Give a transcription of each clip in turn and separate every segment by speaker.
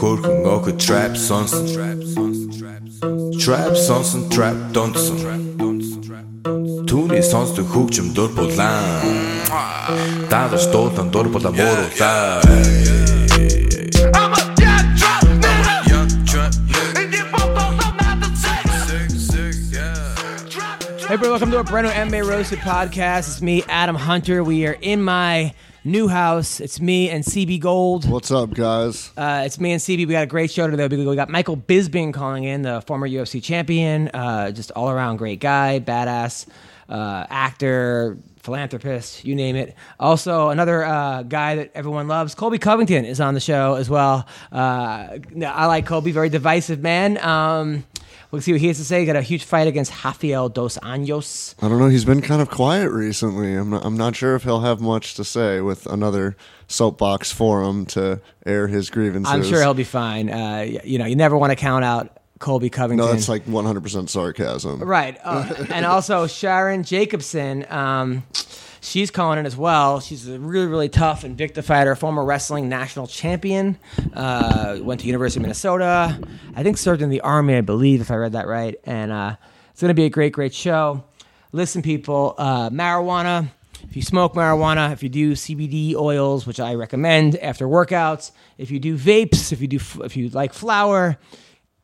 Speaker 1: Jorge een ogen trap sonsen Trap sonsen trap donsen Toen is ons de
Speaker 2: hoekje door het land Daar is dood en door het amor daar
Speaker 3: Hey, bro, welcome to a brand new MMA Roasted podcast. It's me, Adam Hunter. We are in my new house. It's me and CB Gold.
Speaker 4: What's up, guys?
Speaker 3: Uh, it's me and CB. We got a great show today. We got Michael Bisping calling in, the former UFC champion, uh, just all around great guy, badass uh, actor, philanthropist, you name it. Also, another uh, guy that everyone loves, Colby Covington, is on the show as well. Uh, I like Colby, very divisive man. Um, we'll see what he has to say. He Got a huge fight against Rafael Dos Anjos.
Speaker 4: I don't know. He's been kind of quiet recently. I'm not, I'm not sure if he'll have much to say with another soapbox forum to air his grievances.
Speaker 3: I'm sure he'll be fine. Uh, you know, you never want to count out Colby Covington.
Speaker 4: No, that's like 100% sarcasm.
Speaker 3: Right. Uh, and also Sharon Jacobson, um, she's calling in as well. She's a really, really tough Invicta fighter, former wrestling national champion. Uh, went to University of Minnesota. I think served in the army, I believe, if I read that right. And uh, it's going to be a great, great show. Listen, people, uh, marijuana. If you smoke marijuana, if you do CBD oils, which I recommend after workouts, if you do vapes, if you do, if you like flour,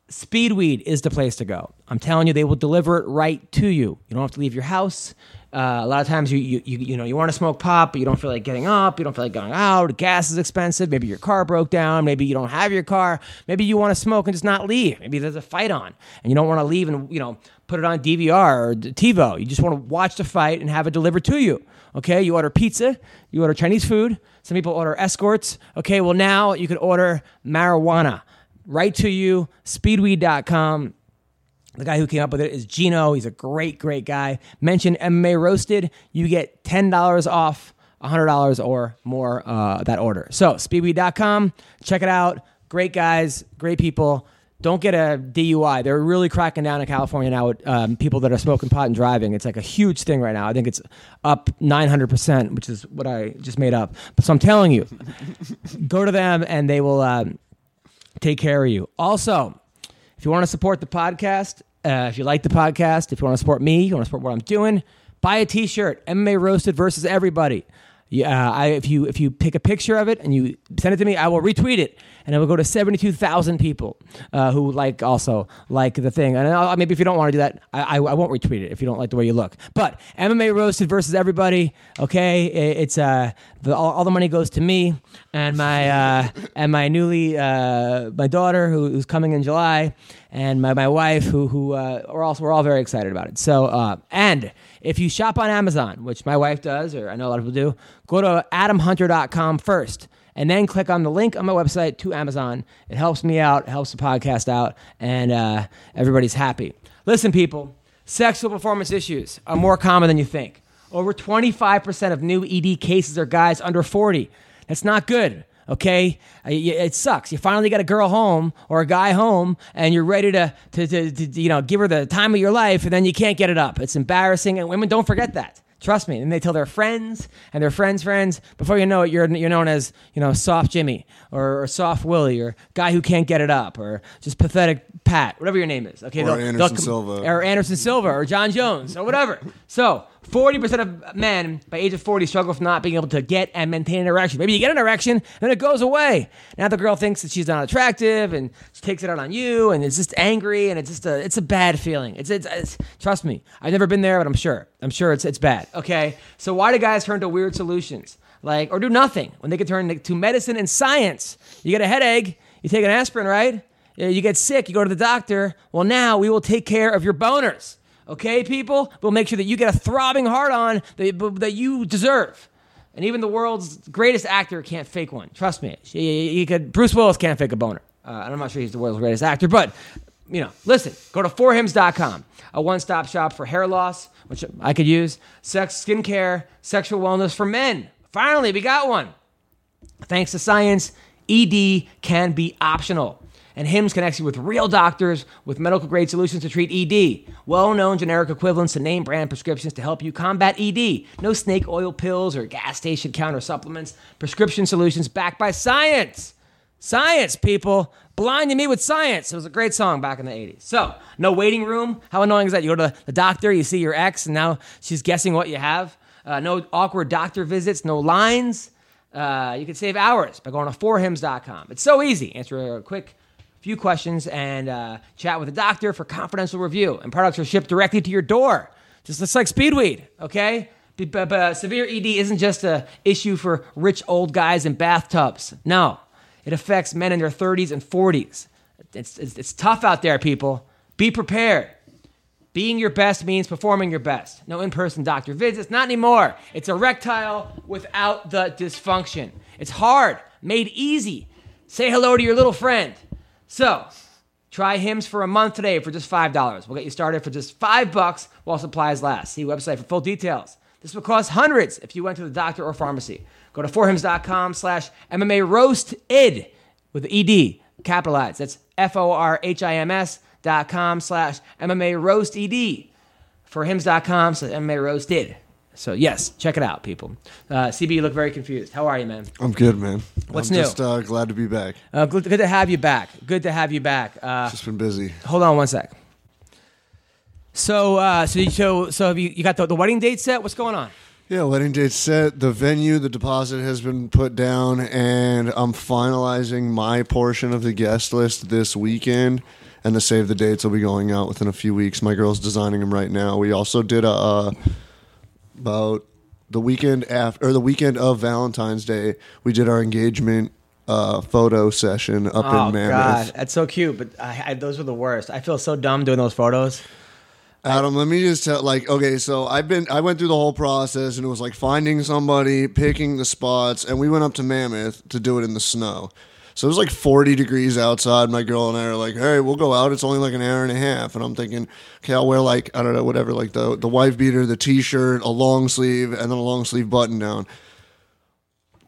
Speaker 3: Speedweed is the place to go. I'm telling you, they will deliver it right to you. You don't have to leave your house. Uh, a lot of times, you you you, you know you want to smoke pot, but you don't feel like getting up. You don't feel like going out. Gas is expensive. Maybe your car broke down. Maybe you don't have your car. Maybe you want to smoke and just not leave. Maybe there's a fight on, and you don't want to leave and you know put it on DVR or TiVo. You just want to watch the fight and have it delivered to you. Okay, you order pizza, you order Chinese food. Some people order escorts. Okay, well now you can order marijuana right to you. Speedweed.com. The guy who came up with it is Gino. He's a great, great guy. Mention MMA Roasted. You get $10 off $100 or more uh, that order. So, speedweed.com. Check it out. Great guys, great people. Don't get a DUI. They're really cracking down in California now with um, people that are smoking pot and driving. It's like a huge thing right now. I think it's up 900%, which is what I just made up. But so I'm telling you, go to them and they will um, take care of you. Also, if you want to support the podcast, uh, if you like the podcast, if you want to support me, you want to support what I'm doing, buy a T-shirt. MMA roasted versus everybody. Yeah, I, if you if you pick a picture of it and you send it to me, I will retweet it, and it will go to seventy two thousand people uh, who like also like the thing. And I'll, maybe if you don't want to do that, I, I, I won't retweet it if you don't like the way you look. But MMA roasted versus everybody. Okay, It- it's uh the, all, all the money goes to me and my uh, and my newly uh, my daughter who, who's coming in July and my, my wife who who uh, we're also we're all very excited about it. So uh, and if you shop on Amazon, which my wife does, or I know a lot of people do, go to adamhunter.com first and then click on the link on my website to Amazon. It helps me out, helps the podcast out, and uh, everybody's happy. Listen, people, sexual performance issues are more common than you think. Over 25% of new ED cases are guys under 40. That's not good. Okay, Uh, it sucks. You finally got a girl home or a guy home, and you're ready to, to, to, to you know give her the time of your life, and then you can't get it up. It's embarrassing, and women don't forget that. Trust me. And they tell their friends and their friends' friends. Before you know it, you're you're known as you know soft Jimmy or, or soft Willie or guy who can't get it up or just pathetic Pat, whatever your name is. Okay,
Speaker 4: Or
Speaker 3: they'll-
Speaker 4: Anderson
Speaker 3: they'll com-
Speaker 4: Silva.
Speaker 3: or Anderson Silva or John Jones or whatever. So, 40% of men by age of 40 struggle with not being able to get and maintain an erection. Maybe you get an erection, then it goes away. Now the girl thinks that she's not attractive and she takes it out on you and it's just angry and it's just a it's a bad feeling. It's it's, it's trust me. I've never been there, but I'm sure. I'm sure it's it's bad. Okay? So why do guys turn to weird solutions? Like or do nothing when they could turn to medicine and science? You get a headache, you take an aspirin, right? You get sick, you go to the doctor. Well, now we will take care of your boners. Okay, people? We'll make sure that you get a throbbing heart on that, that you deserve. And even the world's greatest actor can't fake one. Trust me. You, you could, Bruce Willis can't fake a boner. Uh, I'm not sure he's the world's greatest actor, but you know, listen, go to forhims.com, a one-stop shop for hair loss, which I could use, sex, skincare, sexual wellness for men. Finally, we got one. Thanks to science, ED can be optional. And HIMS connects you with real doctors with medical grade solutions to treat ED. Well known generic equivalents to name brand prescriptions to help you combat ED. No snake oil pills or gas station counter supplements. Prescription solutions backed by science. Science, people. Blinding me with science. It was a great song back in the 80s. So, no waiting room. How annoying is that? You go to the doctor, you see your ex, and now she's guessing what you have. Uh, no awkward doctor visits, no lines. Uh, you can save hours by going to forhims.com. It's so easy. Answer a quick few questions and uh, chat with a doctor for confidential review. And products are shipped directly to your door, just like Speedweed. Okay. But, but severe ED isn't just a issue for rich old guys in bathtubs. No, it affects men in their 30s and 40s. It's, it's, it's tough out there, people. Be prepared. Being your best means performing your best. No in person doctor visits, not anymore. It's erectile without the dysfunction. It's hard, made easy. Say hello to your little friend. So, try Hims for a month today for just $5. We'll get you started for just 5 bucks while supplies last. See website for full details. This will cost hundreds if you went to the doctor or pharmacy. Go to forhims.com slash MMA roast id with the ED capitalized. That's F O R H I M S dot com slash MMA roast ed. Forhims.com slash MMA roasted. So, yes, check it out, people. Uh, CB, you look very confused. How are you, man?
Speaker 4: I'm good, man.
Speaker 3: What's
Speaker 4: I'm
Speaker 3: new?
Speaker 4: Just uh, glad to be back.
Speaker 3: Uh, good, good to have you back. Good to have you back. Uh,
Speaker 4: Just been busy.
Speaker 3: hold on one sec. So, uh, so, you- so, so have you, you got the, the wedding date set? What's going on?
Speaker 4: Yeah, wedding date set. The venue, the deposit has been put down, and I'm finalizing my portion of the guest list this weekend. And the save the dates will be going out within a few weeks. My girl's designing them right now. We also did a uh, about the weekend after or the weekend of Valentine's Day. We did our engagement uh, photo session up
Speaker 3: Oh
Speaker 4: in Mammoth.
Speaker 3: God, that's so cute. But I, I, those were the worst. I feel so dumb doing those photos.
Speaker 4: Adam, let me just tell like okay, so I've been I went through the whole process and it was like finding somebody, picking the spots, and we went up to Mammoth to do it in the snow. So it was like 40 degrees outside. My girl and I are like, "Hey, we'll go out. It's only like an hour and a half." And I'm thinking, "Okay, I'll wear like I don't know, whatever, like the the wife beater, the t-shirt, a long sleeve, and then a long sleeve button down."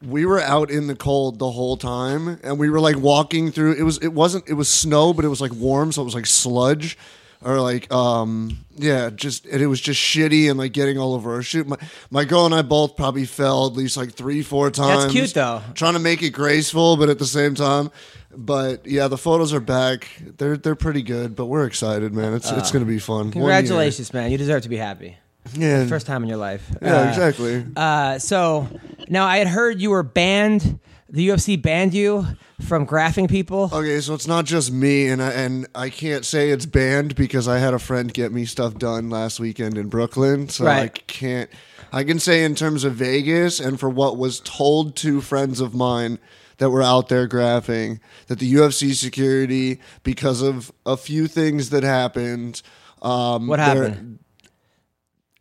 Speaker 4: we were out in the cold the whole time and we were like walking through it was it wasn't it was snow but it was like warm so it was like sludge or like um yeah just and it was just shitty and like getting all over our shoot my, my girl and i both probably fell at least like three four times That's
Speaker 3: cute, though.
Speaker 4: trying to make it graceful but at the same time but yeah the photos are back they're they're pretty good but we're excited man it's it's gonna be fun
Speaker 3: Congratulations, man. You deserve to be happy.
Speaker 4: yeah
Speaker 3: First time in your life.
Speaker 4: yeah
Speaker 3: Uh,
Speaker 4: exactly
Speaker 3: Uh, so now I had heard you were banned. The UFC banned you from graphing people.
Speaker 4: Okay, so it's not just me, and I, and I can't say it's banned because I had a friend get me stuff done last weekend in Brooklyn. So I can't. I can say in terms of Vegas and for what was told to friends of mine that were out there graphing that the UFC security, because of a few things that happened, um,
Speaker 3: What happened?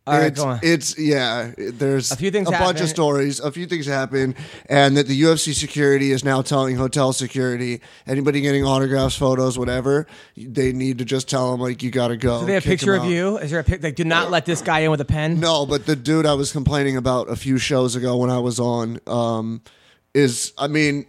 Speaker 3: All right,
Speaker 4: it's,
Speaker 3: go on.
Speaker 4: it's yeah. There's
Speaker 3: A few things
Speaker 4: a bunch of stories. A few things happen, and that the UFC security is now telling hotel security anybody getting autographs, photos, whatever, they need to just tell them like you got to go.
Speaker 3: Do they have a picture of
Speaker 4: out.
Speaker 3: you? Is there a pic? Like, do not let this guy in with a pen.
Speaker 4: No, but the dude I was complaining about a few shows ago when I was on um, is, I mean,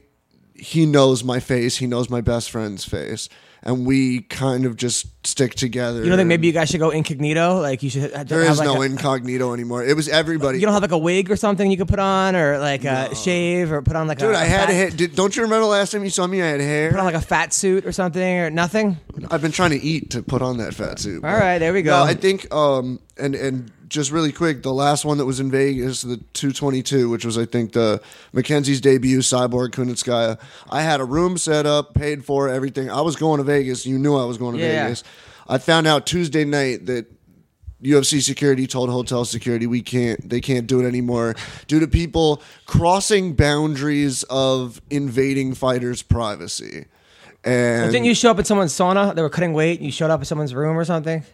Speaker 4: he knows my face. He knows my best friend's face. And we kind of just stick together.
Speaker 3: You don't think maybe you guys should go incognito? Like you should. Have
Speaker 4: there is
Speaker 3: like
Speaker 4: no
Speaker 3: a-
Speaker 4: incognito anymore. It was everybody.
Speaker 3: You don't have like a wig or something you could put on, or like a shave, or put on like a
Speaker 4: Dude, I had hair. Did, don't you remember last time you saw me? I had hair.
Speaker 3: put on like a fat suit or something, or nothing.
Speaker 4: I've been trying to eat to put on that fat suit.
Speaker 3: All right, there we go.
Speaker 4: No, I think um and and just really quick, the last one that was in Vegas, the 222, which was I think the Mackenzie's debut, Cyborg Kunitskaya. I had a room set up, paid for everything. I was going to Vegas. You knew I was going to
Speaker 3: Yeah.
Speaker 4: Vegas. I found out Tuesday night that UFC security told hotel security we can't they can't do it anymore due to people crossing boundaries of invading fighters' privacy. And
Speaker 3: Didn't you show up at someone's sauna? They were cutting weight. and You showed up at someone's room or something.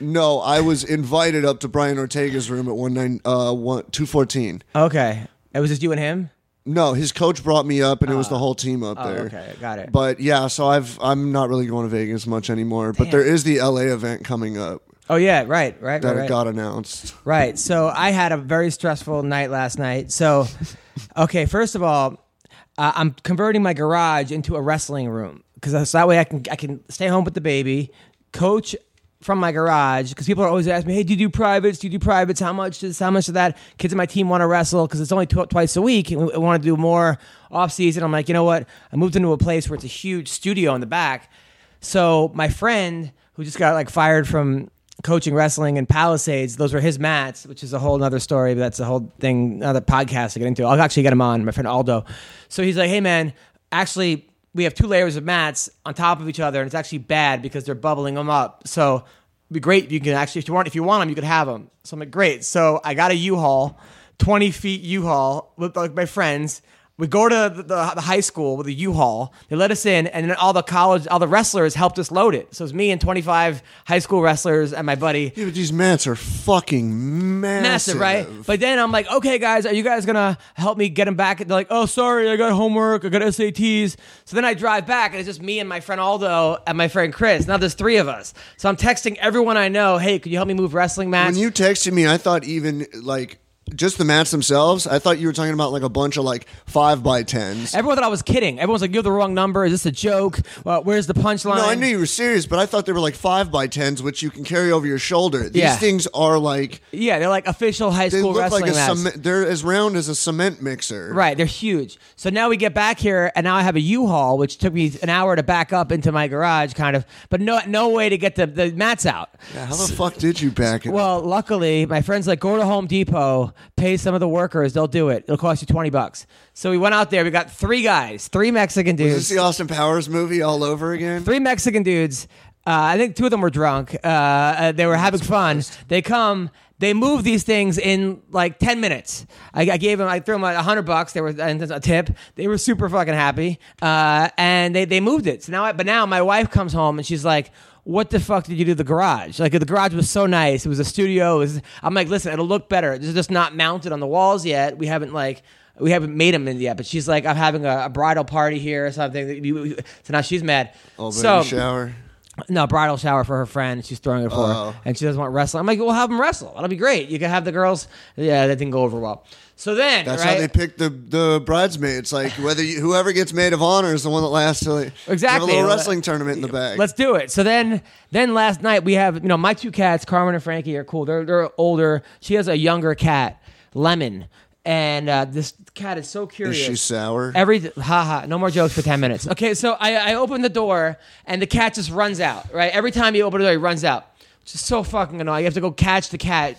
Speaker 4: No, I was invited up to Brian Ortega's room at one nine uh one two fourteen.
Speaker 3: Okay, it was just you and him.
Speaker 4: No, his coach brought me up, and it was the whole team up
Speaker 3: Oh,
Speaker 4: there.
Speaker 3: okay, got it.
Speaker 4: But yeah, so I've I'm not really going to Vegas much anymore. But there is the LA event coming up
Speaker 3: Oh yeah, right, right,
Speaker 4: that
Speaker 3: right, right.
Speaker 4: got announced.
Speaker 3: Right. So I had a very stressful night last night. So, okay, first of all, uh, I'm converting my garage into a wrestling room because so that way I can I can stay home with the baby, coach from my garage because people are always asking me, "Hey, do you do privates? Do you do privates? How much is how much of that?" Kids in my team want to wrestle because it's only tw- twice a week, and we want to do more off season. I'm like, you know what? I moved into a place where it's a huge studio in the back. So my friend who just got like fired from coaching wrestling in Palisades, those were his mats, which is a whole other story, but that's a whole thing, another podcast to get into. I'll actually get him on, my friend Aldo. So he's like, hey man, actually we have two layers of mats on top of each other, and it's actually bad because they're bubbling them up. So it'd be great you can actually, if you want, if you want them, you could have them. So I'm like, great. So I got a U-Haul, 20 feet U-Haul with like my friends. We go to the, the, the high school with a U-Haul. They let us in, and then all the college, all the wrestlers helped us load it. So it's me and 25 high school wrestlers and my buddy.
Speaker 4: Yeah, but these mats are fucking massive.
Speaker 3: Massive, right? But then I'm like, okay, guys, are you guys gonna help me get them back? And they're like, oh, sorry, I got homework, I got SATs. So then I drive back, and it's just me and my friend Aldo and my friend Chris. Now there's three of us. So I'm texting everyone I know, hey, could you help me move wrestling mats?
Speaker 4: when you texted me, I thought even like just the mats themselves. I thought you were talking about like a bunch of like five by tens.
Speaker 3: Everyone thought I was kidding. Everyone's like, "You have the wrong number. Is this a joke? Well, where's the punchline?"
Speaker 4: No, I knew you were serious, but I thought they were like five by tens, which you can carry over your shoulder. These
Speaker 3: Yeah.
Speaker 4: things are like
Speaker 3: Yeah, they're like official high
Speaker 4: they
Speaker 3: school
Speaker 4: look
Speaker 3: wrestling
Speaker 4: like a
Speaker 3: mats.
Speaker 4: cement. They're as round as a cement mixer.
Speaker 3: Right, they're huge. So now we get back here, and now I have a U-Haul, which took me an hour to back up into my garage, kind of, but no, no way to get the, the mats out.
Speaker 4: Yeah, how the fuck did you back it?
Speaker 3: Well, luckily, my friend's like, go to Home Depot, pay some of the workers, they'll do it. It'll cost you twenty bucks. So we went out there. We got three guys, three Mexican dudes.
Speaker 4: is this the Austin Powers movie all over again?
Speaker 3: three Mexican dudes. Uh, I think two of them were drunk. Uh, uh, they were having fun. They come. They move these things in like ten minutes. I, I gave them. I threw them a hundred bucks. They were a tip. They were super fucking happy. Uh, and they they moved it. So now, I, but now my wife comes home and she's like. What the fuck did you do to the garage? Like the garage was so nice. It was a studio. Was, I'm like, listen, it'll look better. It's just not mounted on the walls yet. We haven't like we haven't made them in yet. But she's like, I'm having a, a bridal party here or something. So now she's mad.
Speaker 4: Baby
Speaker 3: so
Speaker 4: shower.
Speaker 3: No, bridal shower for her friend. She's throwing it for her,
Speaker 4: Oh.
Speaker 3: and she doesn't want wrestling. I'm like, we'll have them wrestle. That'll be great. You can have the girls. Yeah, that didn't go over well. So then,
Speaker 4: That's
Speaker 3: right?
Speaker 4: how they pick the the bridesmaids. Like whether you, whoever gets maid of honor is the one that lasts till have
Speaker 3: Exactly.
Speaker 4: a little wrestling tournament in the back.
Speaker 3: Let's do it. So then, then last night we have you know my two cats, Carmen and Frankie, are cool. They're they're older. She has a younger cat, Lemon, and uh, this cat is so curious.
Speaker 4: is she sour?
Speaker 3: Every haha, no more jokes for ten minutes. Okay, so I, I open the door and the cat just runs out. Right, every time you open the door, he runs out, which is so fucking annoying. You have to go catch the cat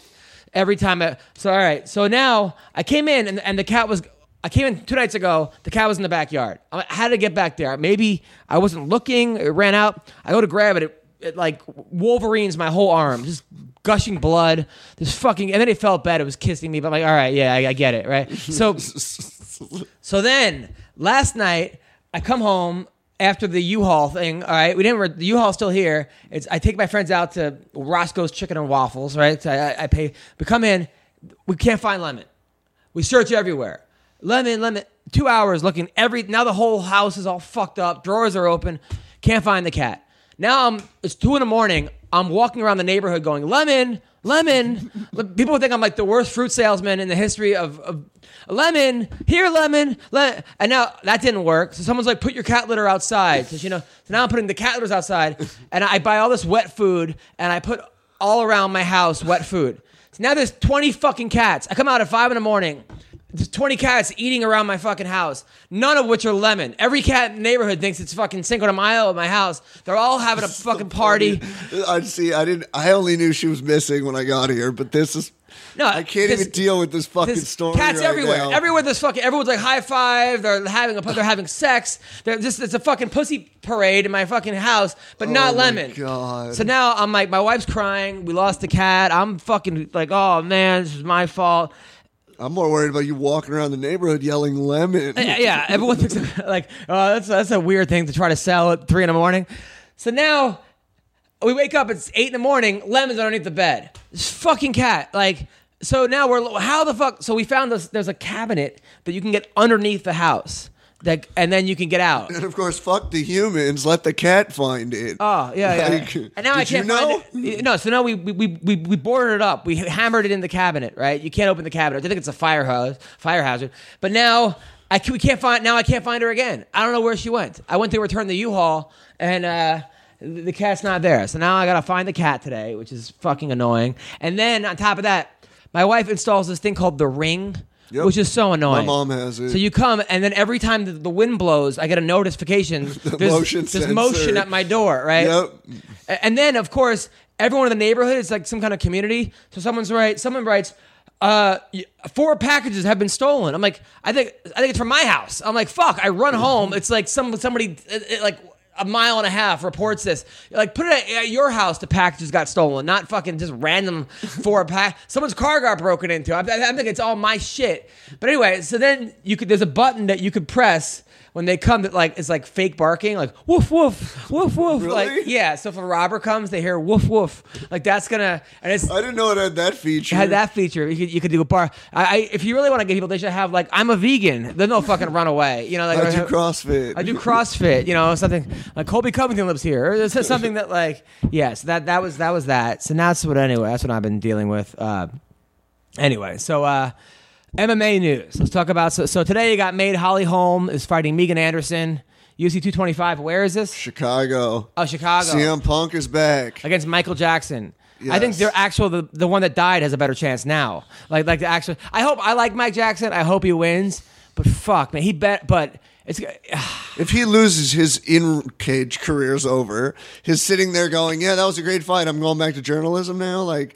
Speaker 3: every time. I, so all right, so now I came in and, and the cat was. I came in two nights ago. The cat was in the backyard. I had to get back there. Maybe I wasn't looking. It ran out. I go to grab. It, it like Wolverine's my whole arm, just gushing blood. This fucking, and then it felt bad. It was kissing me, but I'm like, all right, yeah, I, I get it, right? So so then last night I come home after the U-Haul thing. All right, we didn't. re- The U-Haul's still here. It's I take my friends out to Roscoe's Chicken and Waffles. Right, So I, I pay. We come in. We can't find lemon. We search everywhere. Lemon, lemon. Two hours looking every. Now the whole house is all fucked up. Drawers are open. Can't find the cat. Now I'm. It's two in the morning. I'm walking around the neighborhood going lemon, lemon. People think I'm like the worst fruit salesman in the history of, of lemon. Here, lemon, le-. And now that didn't work. So someone's like, put your cat litter outside. Because you know. So now I'm putting the cat litters outside, and I buy all this wet food, and I put all around my house wet food. So now there's 20 fucking cats. I come out at five in the morning. There's 20 cats eating around my fucking house, none of which are lemon. Every cat in the neighborhood thinks it's fucking Cinco de Mayo at my house. They're all having a fucking party.
Speaker 4: I see. I didn't. I only knew she was missing when I got here, but this is.
Speaker 3: No,
Speaker 4: I can't
Speaker 3: this-
Speaker 4: even deal with this fucking
Speaker 3: There's
Speaker 4: story.
Speaker 3: Cats
Speaker 4: right
Speaker 3: everywhere.
Speaker 4: now.
Speaker 3: Everywhere there's fucking everyone's like high five. They're having a they're having sex. They're just it's a fucking pussy parade in my fucking house, but not
Speaker 4: Oh my
Speaker 3: lemon.
Speaker 4: God.
Speaker 3: So now I'm like, my wife's crying. We lost the cat. I'm fucking like, oh man, this is my fault.
Speaker 4: I'm more worried about you walking around the neighborhood yelling lemon.
Speaker 3: Yeah, yeah, everyone thinks like, oh, that's that's a weird thing to try to sell at three in the morning. So now we wake up. It's eight in the morning. Lemons underneath the bed. This fucking cat. Like so now we're how the fuck? So we found this. There's a cabinet that you can get underneath the house, that and then you can get out.
Speaker 4: And of course, fuck the humans. Let the cat find it.
Speaker 3: Oh yeah, yeah.
Speaker 4: Like,
Speaker 3: and now I
Speaker 4: did you
Speaker 3: can't
Speaker 4: know?
Speaker 3: find it. No, so now we we, we we we boarded it up. We hammered it in the cabinet. Right, you can't open the cabinet. I think it's a fire hose, fire hazard. But now I can, we can't find. Now I can't find her again. I don't know where she went. I went to return the U-Haul and. uh the cat's not there. So now I gotta find the cat today, which is fucking annoying. And then on top of that, my wife installs this thing called the ring,
Speaker 4: Yep.
Speaker 3: which is so annoying.
Speaker 4: My mom has it.
Speaker 3: So you come, and then every time the, the wind blows, I get a notification. there's
Speaker 4: motion
Speaker 3: there's motion at my door, right?
Speaker 4: Yep.
Speaker 3: And then, of course, everyone in the neighborhood is like some kind of community. So someone's right. Someone writes, uh, four packages have been stolen. I'm like, I think, I think it's from my house. I'm like, fuck. I run home. It's like some somebody uh, uh, like. A mile and a half reports this. Like, put it at, your house. The packages got stolen, not fucking just random four pack. Someone's car got broken into. I, I think it's all my shit. But anyway, so then you could. There's a button that you could press when they come that like is like fake barking, like woof woof woof woof. Like
Speaker 4: Really?
Speaker 3: yeah. So if a robber comes, they hear woof woof. Like that's gonna and it's
Speaker 4: I didn't know it had that feature.
Speaker 3: it had that feature. You could, you could do a bar. I, I if you really want to get people, they should have like I'm a vegan. There's no fucking runaway. You know, like
Speaker 4: I do CrossFit.
Speaker 3: I do CrossFit. You know, something like Colby Covington lives here. Or something that like yes, that that was that was that. So now that's what anyway. That's what I've been dealing with. Uh, anyway, so uh, MMA news. Let's talk about so, so today you got made Holly Holm is fighting Megan Anderson. UFC 225. Where is this?
Speaker 4: Chicago.
Speaker 3: Oh, Chicago
Speaker 4: CM Punk is back.
Speaker 3: against Michael Jackson. I think
Speaker 4: Yes.
Speaker 3: their actual the, the one that died has a better chance now. Like like the actual. I hope I like Mike Jackson. I hope he wins. But fuck man, he bet. But it's
Speaker 4: If he loses, his in cage career's over. His sitting there going, "Yeah, that was a great fight. I'm going back to journalism now." Like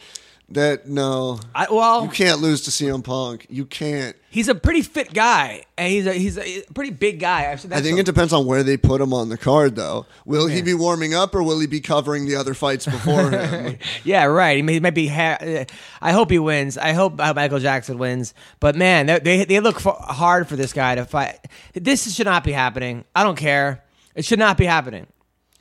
Speaker 4: that. No,
Speaker 3: I, well.
Speaker 4: you can't lose to CM Punk. You can't.
Speaker 3: He's a pretty fit guy, and he's a he's a pretty big guy.
Speaker 4: I think it depends on where they put him on the card, though. Will he be warming up, or will he be covering the other fights before him?
Speaker 3: Yeah, right. He may, he might be. Ha- uh, I hope he wins. I hope Michael Jackson wins. But man, they they, they look for, hard for this guy to fight. This should not be happening. I don't care. It should not be happening.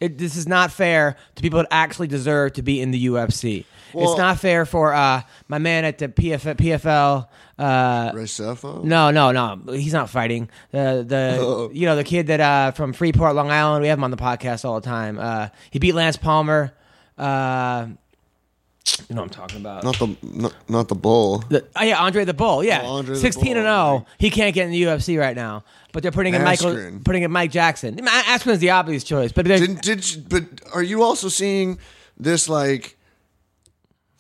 Speaker 3: It, this is not fair to people that actually deserve to be in the UFC.
Speaker 4: Well-
Speaker 3: it's not fair for uh, my man at the PF, PFL. Uh,
Speaker 4: Recefo?
Speaker 3: no, no, no. He's not fighting. The the
Speaker 4: Oh.
Speaker 3: you know the kid that uh, from Freeport, Long Island. We have him on the podcast all the time. Uh, he beat Lance Palmer. Uh, you know what I'm talking about.
Speaker 4: Not the not, not the bull.
Speaker 3: The- oh yeah, Andre the Bull. Yeah,
Speaker 4: Oh, Andre
Speaker 3: sixteen and zero. He can't get in the UFC right now, but they're putting in Michael, putting in Mike Jackson. Askren's the obvious choice, but
Speaker 4: Did, did but are you also seeing this like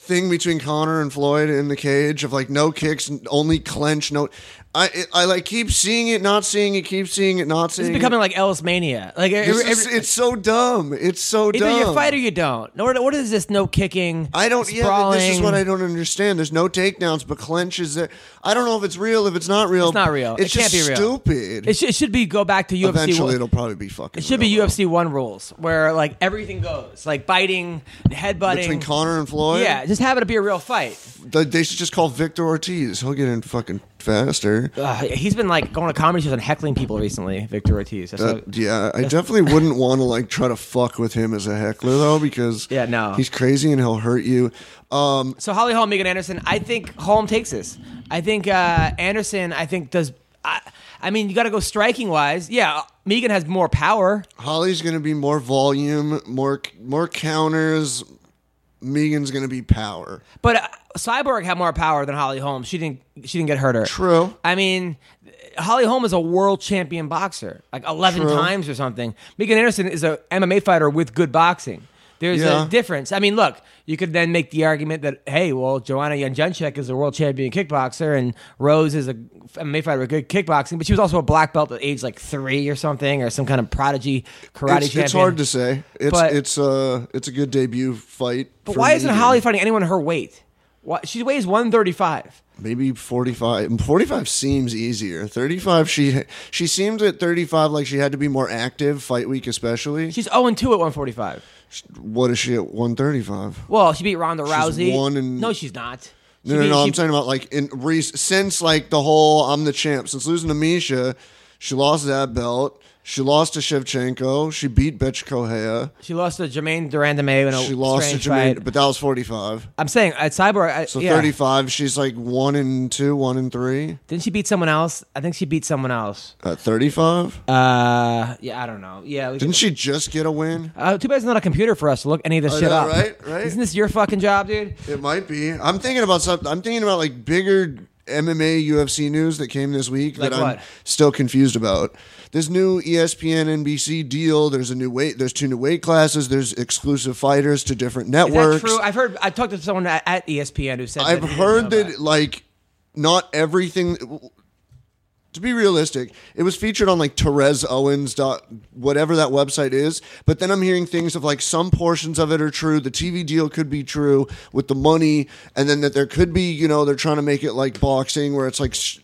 Speaker 4: thing between Connor and Floyd in the cage of like no kicks, only clench, no. I it, I like keep seeing it, not seeing it, keep seeing it, not seeing it.
Speaker 3: it's
Speaker 4: it.
Speaker 3: becoming like Ellis Mania. Like
Speaker 4: It's,
Speaker 3: every-
Speaker 4: just-
Speaker 3: every-
Speaker 4: it's so dumb. It's so
Speaker 3: either
Speaker 4: dumb.
Speaker 3: Either you fight or you don't. What, what is this? No kicking.
Speaker 4: I don't. Yeah, this is what I don't understand. There's no takedowns, but clench is there. I don't know if it's real. If it's not real,
Speaker 3: It's not real.
Speaker 4: It's
Speaker 3: It can't be real.
Speaker 4: stupid.
Speaker 3: It, sh- it should be go back to UFC.
Speaker 4: Eventually,
Speaker 3: one-
Speaker 4: it'll probably be fucking.
Speaker 3: It should be
Speaker 4: real, though.
Speaker 3: UFC one rules where like everything goes, like biting, headbutting.
Speaker 4: between Connor and Floyd.
Speaker 3: yeah, just have it be a real fight.
Speaker 4: They should just call Victor Ortiz. He'll get in fucking faster.
Speaker 3: Ugh, he's been like going to comedy shows and heckling people recently. Victor Ortiz. That's what-
Speaker 4: yeah, I definitely wouldn't want to like try to fuck with him as a heckler though, because
Speaker 3: Yeah, no.
Speaker 4: he's crazy and he'll hurt you. Um,
Speaker 3: So Holly Holm, Megan Anderson. I think Holm takes this. I think uh, Anderson. I think does. I, I mean, you got to go striking wise. Yeah, Megan has more power.
Speaker 4: Holly's gonna be more volume, more more counters. Megan's gonna be power.
Speaker 3: But uh, Cyborg had more power than Holly Holm. She didn't. She didn't get hurt. Her.
Speaker 4: True.
Speaker 3: I mean, Holly Holm is a world champion boxer, like eleven
Speaker 4: True.
Speaker 3: times or something. Megan Anderson is a MMA fighter with good boxing. There's
Speaker 4: Yeah.
Speaker 3: a difference. I mean, look, you could then make the argument that hey, well, Joanna Jędrzejczyk is a world champion kickboxer, and Rose is a MMA fighter with good kickboxing, but she was also a black belt at age like three or something, or some kind of prodigy karate
Speaker 4: It's,
Speaker 3: champion.
Speaker 4: it's hard to say. It's
Speaker 3: But-
Speaker 4: it's uh it's a good debut fight.
Speaker 3: But why isn't
Speaker 4: Megan.
Speaker 3: Holly fighting anyone her weight? She weighs one thirty five.
Speaker 4: Maybe 45. 45 seems easier. 35 she she seemed at 35 like she had to be more active fight week especially.
Speaker 3: She's zero and two at one forty five.
Speaker 4: What is she at 135?
Speaker 3: Well, she beat Ronda Rousey.
Speaker 4: one and-
Speaker 3: no, she's not. She
Speaker 4: No, no,
Speaker 3: beat-
Speaker 4: no.
Speaker 3: she-
Speaker 4: I'm talking about like in re- since like the whole I'm the champ since losing to Miesha, she lost that belt. She lost to Shevchenko. She beat Bethe Correia.
Speaker 3: She lost to Germaine de Randamie in a
Speaker 4: She lost to
Speaker 3: strange fight.
Speaker 4: Germaine, but that was 45.
Speaker 3: I'm saying at Cyborg, I,
Speaker 4: So
Speaker 3: yeah.
Speaker 4: 35, she's like 1 and 2, 1 and 3.
Speaker 3: Didn't she beat someone else? I think she beat someone else.
Speaker 4: At 35?
Speaker 3: Uh, yeah, I don't know. Yeah, we
Speaker 4: Didn't she just get a win?
Speaker 3: Uh, too bad it's not a computer for us to look any of this
Speaker 4: I
Speaker 3: shit
Speaker 4: know,
Speaker 3: up.
Speaker 4: right? Right?
Speaker 3: Isn't this your fucking job, dude?
Speaker 4: It might be. I'm thinking about something. I'm thinking about like bigger MMA UFC news that came this week
Speaker 3: Like
Speaker 4: that I'm
Speaker 3: what?
Speaker 4: still confused about. This new ESPN NBC deal. There's a new weight. There's two new weight classes. There's exclusive fighters to different
Speaker 3: Is
Speaker 4: networks.
Speaker 3: that true? I've heard. I talked to someone at, at ESPN who said.
Speaker 4: I've
Speaker 3: that
Speaker 4: heard that
Speaker 3: about
Speaker 4: like not everything. To be realistic, it was featured on like Therese Owens dot whatever that website is. But then I'm hearing things of like some portions of it are true. The TV deal could be true with the money, and then that there could be you know they're trying to make it like boxing where it's like. sh-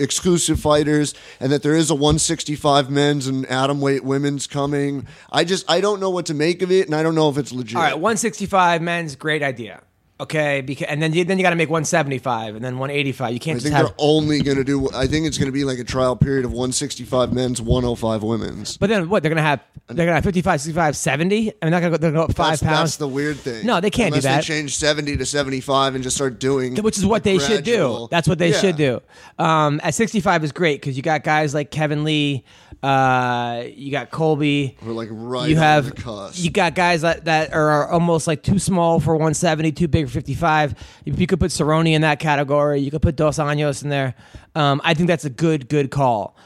Speaker 4: exclusive fighters and that there is a 165 men's and atom weight women's coming i just i don't know what to make of it and i don't know if it's legit
Speaker 3: All right, 165 men's great idea. Okay, because and then you, then you got to make 175 and then 185. You can't
Speaker 4: I
Speaker 3: just
Speaker 4: think
Speaker 3: have.
Speaker 4: they're only going to do. I think it's going to be like a trial period of 165 men's, 105 women's.
Speaker 3: But then what? They're gonna have they're gonna have 55, 65, 70. I mean, they're not gonna go, they're gonna go up five
Speaker 4: That's,
Speaker 3: pounds.
Speaker 4: that's the weird thing.
Speaker 3: No, they can't
Speaker 4: Unless
Speaker 3: do that.
Speaker 4: They change 70 to 75 and just start doing,
Speaker 3: which is what they should do. That's what they
Speaker 4: Yeah.
Speaker 3: should do. Um, at 65 is great because you got guys like Kevin Lee, uh, you got Colby.
Speaker 4: We're like right
Speaker 3: you
Speaker 4: on
Speaker 3: have you got guys that, that are almost like too small for 170, too big for 55. You, you could put Cerrone in that category. You could put Dos Anjos in there. Um, I think that's a good good call.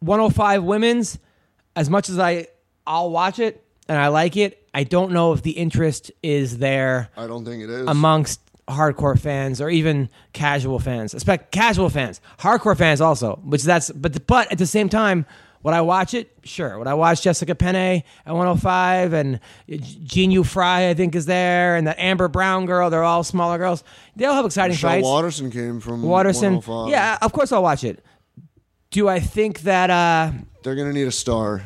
Speaker 3: 105 women's, as much as I I'll watch it and I like it, I don't know if the interest is there
Speaker 4: I don't think it is.
Speaker 3: amongst hardcore fans or even casual fans. Expect casual fans, hardcore fans also. Which that's but but at the same time, would I watch it? Sure. Would I watch Jessica Penne at 105 and Jean Fry I think is there and that Amber Brown girl? They're all smaller girls. They all have exciting
Speaker 4: Michelle
Speaker 3: fights.
Speaker 4: Waterson came from
Speaker 3: Waterson.
Speaker 4: 105.
Speaker 3: Yeah, of course I'll watch it. Do I think that? uh
Speaker 4: They're going to need a star.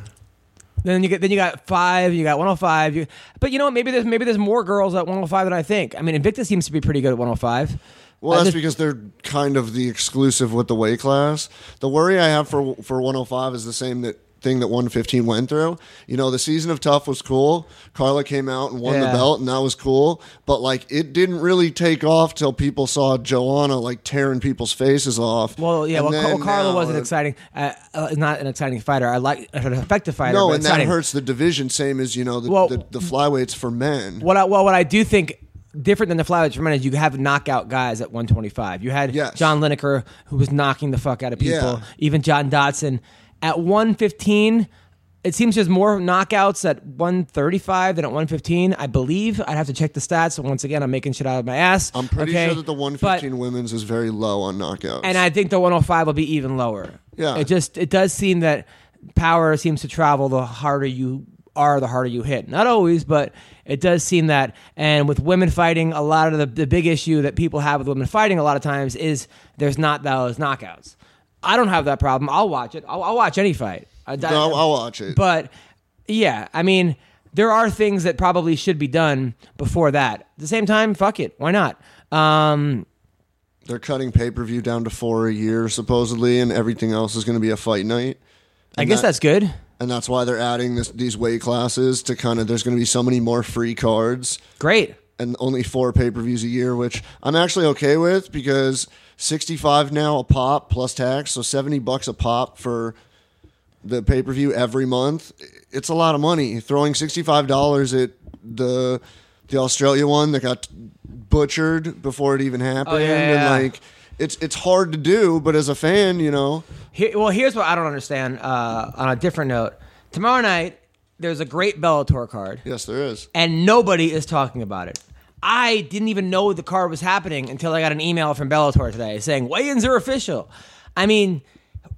Speaker 3: then you get then you got five, you got 105. You, but you know what? Maybe there's maybe there's more girls at 105 than I think. I mean, Invicta seems to be pretty good at 105.
Speaker 4: Well, that's because they're kind of the exclusive with the weight class. The worry I have for for 105 is the same that thing that 115 went through. You know, the season of Tough was cool. Carla came out and won the belt, and that was cool. But like, it didn't really take off till people saw Joanna like tearing people's faces off.
Speaker 3: Well, yeah.
Speaker 4: And
Speaker 3: Well,
Speaker 4: then
Speaker 3: Car- Carla
Speaker 4: now
Speaker 3: wasn't
Speaker 4: it-
Speaker 3: exciting. Uh, uh, not an exciting fighter. I like an effective fighter.
Speaker 4: No, and that hurts the division. Same as you know the,
Speaker 3: Well-
Speaker 4: the, the flyweights for men.
Speaker 3: What I, well, what I do think different than the flyweights men is you have knockout guys at 125. You had
Speaker 4: Yes.
Speaker 3: John Lineker who was knocking the fuck out of people.
Speaker 4: Yeah.
Speaker 3: Even John Dodson at 115. It seems there's more knockouts at 135 than at 115. I believe I'd have to check the stats. Once again, I'm making shit out of my ass.
Speaker 4: I'm pretty
Speaker 3: okay?
Speaker 4: sure that the
Speaker 3: But-
Speaker 4: 115 women's is very low on knockouts.
Speaker 3: and I think the 105 will be even lower.
Speaker 4: Yeah.
Speaker 3: It just it does seem that power seems to travel the harder you are, the harder you hit. Not always, but it does seem that. And with women fighting, a lot of the, the big issue that people have with women fighting a lot of times is there's not those knockouts. I don't have that problem. I'll watch it. I'll, I'll watch any fight. I,
Speaker 4: no, I'll watch it.
Speaker 3: but yeah, I mean, there are things that probably should be done before that. At the same time, fuck it. Why not? Um,
Speaker 4: They're cutting pay per view down to four a year supposedly, and everything else is going to be a fight night.
Speaker 3: I guess
Speaker 4: that-
Speaker 3: that's good.
Speaker 4: And that's why they're adding this, these weight classes to kind of. There's going to be so many more free cards,
Speaker 3: Great.
Speaker 4: and only four pay per views a year, which I'm actually okay with because 65 now a pop plus tax, so 70 bucks a pop for the pay per view every month. It's a lot of money. Throwing 65 dollars at the the Australia one that got butchered before it even happened,
Speaker 3: Oh, yeah,
Speaker 4: and
Speaker 3: yeah.
Speaker 4: like it's it's hard to do, but as a fan, you know.
Speaker 3: Here, well, here's what I don't understand. Uh, on a different note, tomorrow night there's a great Bellator card,
Speaker 4: Yes, there is.
Speaker 3: and nobody is talking about it. I didn't even know the card was happening until I got an email from Bellator today saying weigh-ins are official. I mean,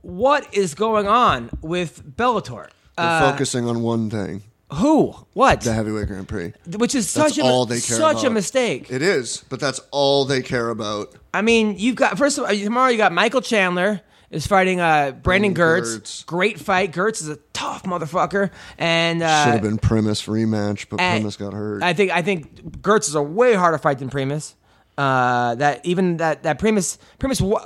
Speaker 3: what is going on with Bellator?
Speaker 4: They're
Speaker 3: Uh,
Speaker 4: focusing on one thing:
Speaker 3: who? What?
Speaker 4: the heavyweight Grand Prix.
Speaker 3: Which is
Speaker 4: That's
Speaker 3: such a
Speaker 4: all they care
Speaker 3: such a mistake.
Speaker 4: It is, but that's all they care about.
Speaker 3: I mean, you've got first of all tomorrow you got Michael Chandler is fighting uh, Brandon Girtz.
Speaker 4: Girtz.
Speaker 3: Great fight. Girtz is a tough motherfucker, and uh,
Speaker 4: Should have been Primus rematch, but Primus got hurt.
Speaker 3: I think I think Girtz is a way harder fight than Primus. Uh, that even that that Primus Primus w-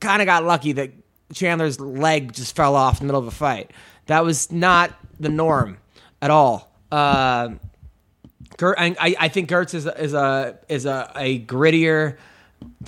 Speaker 3: kind of got lucky that Chandler's leg just fell off in the middle of a fight. That was not the norm at all. Uh, Ger- I, I I think Girtz is is a is a, a grittier.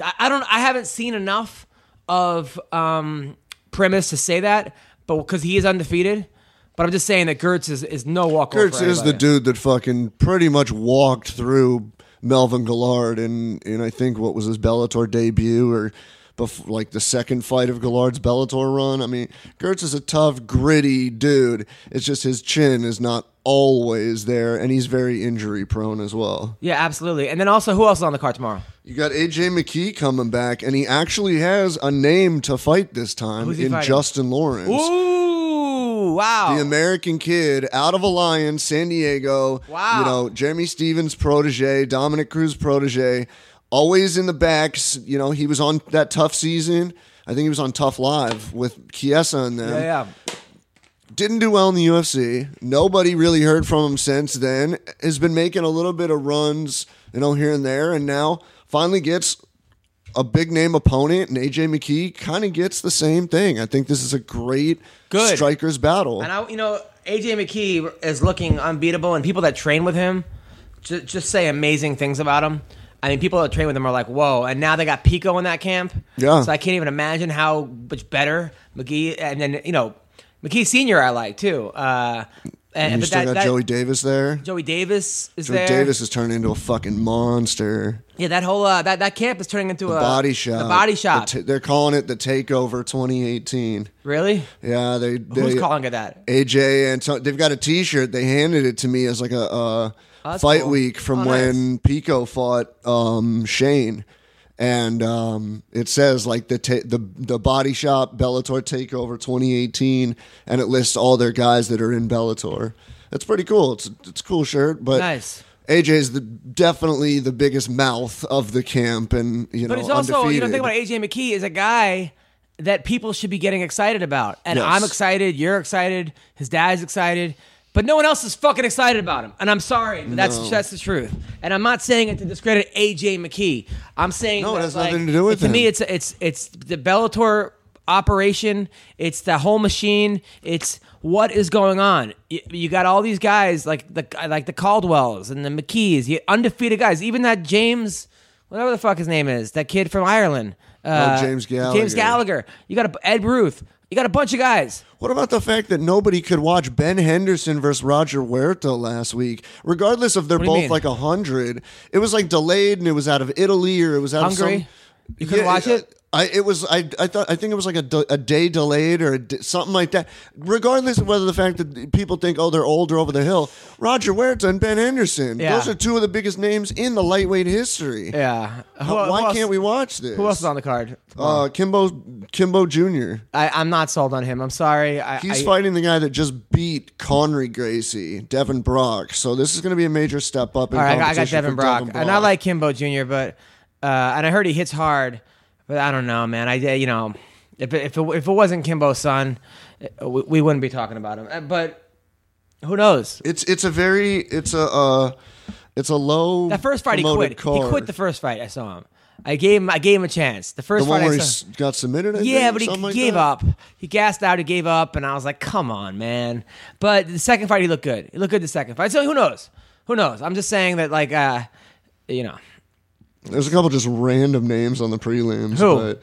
Speaker 3: I, I don't. I haven't seen enough of um, Primus to say that, but because he is undefeated. But I'm just saying that Girtz is, is no walkover.
Speaker 4: Girtz
Speaker 3: for
Speaker 4: is the dude that fucking pretty much walked through Melvin Guillard in, in I think what was his Bellator debut or before, like the second fight of Guillard's Bellator run. I mean, Girtz is a tough, gritty dude. It's just his chin is not always there, and he's very injury prone as well.
Speaker 3: Yeah, absolutely. And then also, who else is on the card tomorrow?
Speaker 4: You got AJ McKee coming back, and he actually has a name to fight this time
Speaker 3: Who's he
Speaker 4: in
Speaker 3: fighting?
Speaker 4: Justin Lawrence.
Speaker 3: Ooh, wow.
Speaker 4: the American kid out of Alliance, San Diego.
Speaker 3: Wow.
Speaker 4: You know, Jeremy Stephens' protege, Dominick Cruz protege, always in the backs. You know, he was on that tough season. I think he was on Tough Live with Chiesa and them.
Speaker 3: yeah, yeah.
Speaker 4: Didn't do well in the UFC. Nobody really heard from him since then. Has been making a little bit of runs, you know, here and there, and now finally gets a big name opponent. And AJ McKee kind of gets the same thing. I think this is a great
Speaker 3: Good.
Speaker 4: strikers battle.
Speaker 3: And I, you know, AJ McKee is looking unbeatable, and people that train with him just, just say amazing things about him. I mean, people that train with him are like, "Whoa!" And now they got Pico in that camp.
Speaker 4: Yeah.
Speaker 3: So I can't even imagine how much better McKee. And then you know, McKee Senior I like too. Uh, and
Speaker 4: And you still
Speaker 3: that,
Speaker 4: got
Speaker 3: that-
Speaker 4: Joey Davis there.
Speaker 3: Joey Davis is
Speaker 4: Joey
Speaker 3: there.
Speaker 4: Davis has turned into a fucking monster.
Speaker 3: Yeah, that whole uh, that that camp is turning into a
Speaker 4: Body shop.
Speaker 3: The body shop.
Speaker 4: The ta- they're calling it the Takeover 2018.
Speaker 3: really?
Speaker 4: Yeah, they.
Speaker 3: Who's calling it that?
Speaker 4: AJ and so they've got a T-shirt. They handed it to me as like a uh,
Speaker 3: that's
Speaker 4: fight
Speaker 3: cool.
Speaker 4: week from
Speaker 3: Oh,
Speaker 4: when Pico fought um, Shane, and um, it says like the ta- the the Body Shop Bellator Takeover 2018, and it lists all their guys that are in Bellator. That's pretty cool. It's it's a cool shirt, but
Speaker 3: Nice.
Speaker 4: AJ's the definitely the biggest mouth of the camp, and you know
Speaker 3: But it's also, you know, think about it, AJ McKee is a guy that people should be getting excited about. And
Speaker 4: Yes.
Speaker 3: I'm excited, you're excited, his dad's excited, but no one else is fucking excited about him. And I'm sorry, but that's
Speaker 4: No.
Speaker 3: that's the truth. And I'm not saying it to discredit AJ McKee. I'm saying
Speaker 4: No, it
Speaker 3: that,
Speaker 4: has
Speaker 3: like,
Speaker 4: nothing to do with
Speaker 3: to me it's it's it's the Bellator operation, it's the whole machine, it's what is going on. You, you got all these guys like the like the Caldwells and the McKees, you undefeated guys, even that James whatever the fuck his name is, that kid from Ireland. Uh,
Speaker 4: Oh, James
Speaker 3: James
Speaker 4: Gallagher.
Speaker 3: Gallagher. You got a, Ed Ruth. You got a bunch of guys.
Speaker 4: What about the fact that nobody could watch Ben Henderson versus Roger Huerta last week, regardless of they're
Speaker 3: What do you
Speaker 4: both
Speaker 3: mean?
Speaker 4: like a hundred? It was like delayed, and it was out of Italy or it was out
Speaker 3: Hungary?
Speaker 4: of some.
Speaker 3: You couldn't watch uh, it?
Speaker 4: I it was I I thought I think it was like a, de- a day delayed or d- something like that. Regardless of whether the fact that people think oh they're older over the hill, Roger Huerta and Ben Anderson,
Speaker 3: Yeah.
Speaker 4: those are two of the biggest names in the lightweight history.
Speaker 3: Yeah.
Speaker 4: How- why can't we watch this?
Speaker 3: Who else is on the card?
Speaker 4: Uh, Kimbo Kimbo Jr.
Speaker 3: I, I'm not sold on him. I'm sorry. I,
Speaker 4: He's
Speaker 3: I,
Speaker 4: fighting the guy that just beat Conry Gracie, Devin Brock. So this is going to be a major step up in
Speaker 3: All right, I got, I got Devin Brock. And I like Kimbo Jr., but uh, and I heard he hits hard, but I don't know, man. I you know, if it, if it, if it wasn't Kimbo's son, uh, we, we wouldn't be talking about him. Uh, But who knows?
Speaker 4: It's it's a very it's a uh, it's a low
Speaker 3: That first fight he quit. He quit the first fight. I saw him. I gave him I gave him a chance. The first
Speaker 4: the one
Speaker 3: fight
Speaker 4: where he
Speaker 3: saw.
Speaker 4: s- got submitted. I
Speaker 3: Yeah,
Speaker 4: think,
Speaker 3: but he
Speaker 4: like
Speaker 3: gave
Speaker 4: that?
Speaker 3: up. He gassed out. He gave up, and I was like, "Come on, man!" But the second fight, he looked good. He looked good the second fight. So who knows? Who knows? I'm just saying that, like, uh, you know,
Speaker 4: There's a couple just random names on the prelims.
Speaker 3: Who?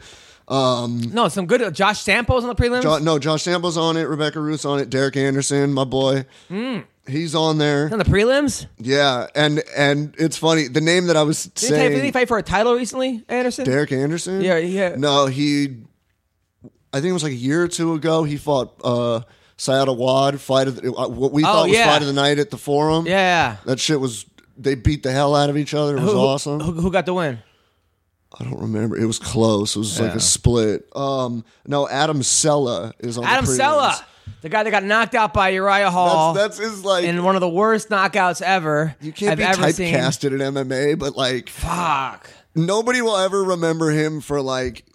Speaker 4: But, um,
Speaker 3: no, some good. Josh Sampo's on the prelims.
Speaker 4: Jo- no, Josh Sampo's on it. Rebecca Ruth's on it. Derek Anderson, my boy,
Speaker 3: Hmm.
Speaker 4: he's on there.
Speaker 3: on the prelims.
Speaker 4: Yeah, and and it's funny. The name that I was
Speaker 3: Did he, fight,
Speaker 4: saying,
Speaker 3: did he fight for a title recently, Anderson?
Speaker 4: Derek Anderson.
Speaker 3: Yeah, yeah.
Speaker 4: No, he. I think it was like a year or two ago. He fought uh, Saad Awad, fight of the, uh, what we
Speaker 3: Oh,
Speaker 4: thought was
Speaker 3: yeah.
Speaker 4: fight of the night at the Forum.
Speaker 3: Yeah.
Speaker 4: that shit was. They beat the hell out of each other. It was
Speaker 3: Who,
Speaker 4: awesome.
Speaker 3: Who, who got the win?
Speaker 4: I don't remember. It was close. It was like
Speaker 3: Yeah.
Speaker 4: a split. Um, no, Adam Cella is on.
Speaker 3: Adam
Speaker 4: the prelims.
Speaker 3: Cella, the guy that got knocked out by Uriah Hall
Speaker 4: That's, that's his like.
Speaker 3: in one of the worst knockouts ever.
Speaker 4: you can't
Speaker 3: I've
Speaker 4: be
Speaker 3: ever seen.
Speaker 4: typecasted in MMA, but like
Speaker 3: Fuck.
Speaker 4: nobody will ever remember him for like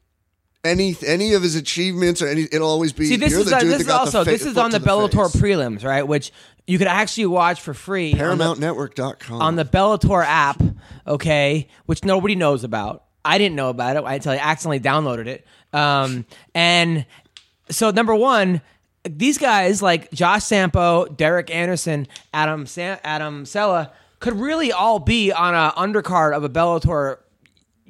Speaker 4: any any of his achievements or any. It'll always be.
Speaker 3: See, this
Speaker 4: you're
Speaker 3: is
Speaker 4: the
Speaker 3: uh,
Speaker 4: dude
Speaker 3: this
Speaker 4: that
Speaker 3: is
Speaker 4: got
Speaker 3: also
Speaker 4: fa-
Speaker 3: this is
Speaker 4: foot
Speaker 3: on
Speaker 4: to
Speaker 3: the Bellator
Speaker 4: face.
Speaker 3: prelims, right? Which you could actually watch for free on the,
Speaker 4: ParamountNetwork.com.
Speaker 3: on the Bellator app, okay, which nobody knows about. I didn't know about it until I accidentally downloaded it. Um, and so number one, these guys like Josh Sampo, Derek Anderson, Adam Sam, Adam Cella could really all be on a undercard of a Bellator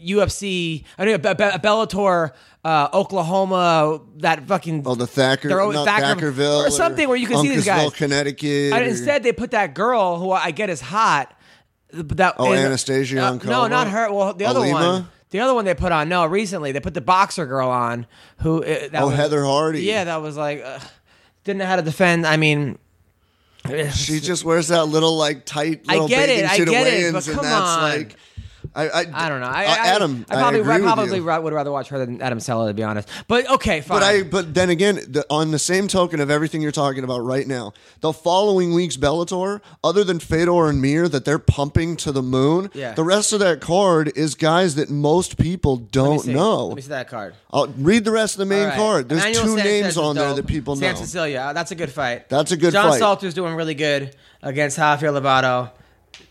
Speaker 3: UFC, I mean, a, Be- Be- a Bellator uh, Oklahoma, that fucking
Speaker 4: Oh, the Thacker, not
Speaker 3: Thacker-
Speaker 4: Thackerville,
Speaker 3: or something where you can see these guys.
Speaker 4: Connecticut.
Speaker 3: And
Speaker 4: or-
Speaker 3: instead, they put that girl who I get is hot. That
Speaker 4: Oh,
Speaker 3: and-
Speaker 4: Anastasia
Speaker 3: uh, No, not her. Well, the other
Speaker 4: Alima?
Speaker 3: one. The other one they put on. No, recently they put the boxer girl on. Who? Uh, that
Speaker 4: Oh,
Speaker 3: was-
Speaker 4: Heather Hardy.
Speaker 3: Yeah, that was like uh, didn't know how to defend. I mean,
Speaker 4: She just wears that little like tight.
Speaker 3: I
Speaker 4: Little
Speaker 3: get it,
Speaker 4: bathing
Speaker 3: I get it, but
Speaker 4: and
Speaker 3: come
Speaker 4: that's
Speaker 3: on.
Speaker 4: like. I, I,
Speaker 3: I don't know. I,
Speaker 4: uh, Adam,
Speaker 3: I, probably, I probably
Speaker 4: you.
Speaker 3: ra- would rather watch her than Adam Cella, to be honest. But okay, fine.
Speaker 4: But I, but then again, the, on the same token of everything you're talking about right now, the following week's Bellator, other than Fedor and Mir that they're pumping to the moon,
Speaker 3: Yeah.
Speaker 4: the rest of that card is guys that most people don't
Speaker 3: see.
Speaker 4: know.
Speaker 3: Let me see that card.
Speaker 4: I'll read the rest of the main
Speaker 3: right.
Speaker 4: card. There's
Speaker 3: Emmanuel
Speaker 4: two names on there that people
Speaker 3: San
Speaker 4: know.
Speaker 3: Cecilia, uh, that's a good fight.
Speaker 4: That's a good
Speaker 3: John
Speaker 4: fight.
Speaker 3: Salter's doing really good against Javier Lovato.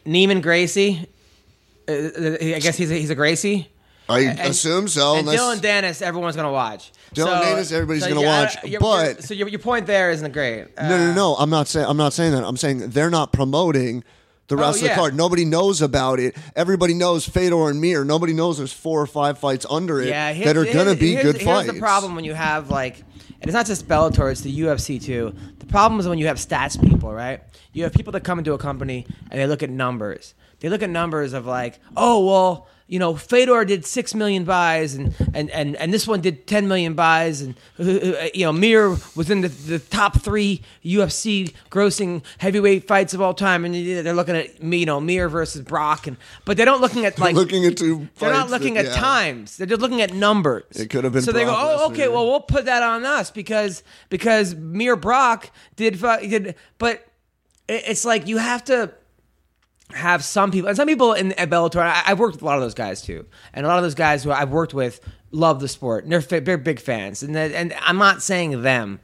Speaker 3: Neiman Gracie, I guess he's a, he's a Gracie.
Speaker 4: I
Speaker 3: And-
Speaker 4: assume so.
Speaker 3: and Dylan Dennis, everyone's gonna watch.
Speaker 4: Dylan Dennis, everybody's gonna
Speaker 3: yeah,
Speaker 4: watch,
Speaker 3: your-
Speaker 4: but-
Speaker 3: your- so your, your point there isn't great. Uh,
Speaker 4: no, no, no. I'm not saying. I'm not saying that. I'm saying they're not promoting the rest of
Speaker 3: Oh, yeah.
Speaker 4: the card. Nobody knows about it. Everybody knows Fedor and Mir. Nobody knows there's four or five fights under it
Speaker 3: Yeah,
Speaker 4: that are gonna be
Speaker 3: here's,
Speaker 4: good
Speaker 3: here's
Speaker 4: fights.
Speaker 3: the problem when you have like, and it's not just Bellator; it's the UFC too. The problem is when you have stats people, right? You have people that come into a company and they look at numbers. They look at numbers of like, oh well, you know, Fedor did six million buys, and and and, and this one did ten million buys, and you know, Mir was in the, the top three UFC grossing heavyweight fights of all time, and they're looking at me, you know, Mir versus Brock, and but they don't looking at like
Speaker 4: looking at two.
Speaker 3: they're not looking
Speaker 4: that-
Speaker 3: at
Speaker 4: yeah.
Speaker 3: times. They're just looking at numbers.
Speaker 4: It could have been
Speaker 3: So they go, oh, okay. Well, we'll put that on us because because Mir Brock did did, but it's like you have to have some people and some people in at Bellator. I, I've worked with a lot of those guys too, and a lot of those guys who I've worked with love the sport. And they're they're big fans, and that- and I'm not saying them,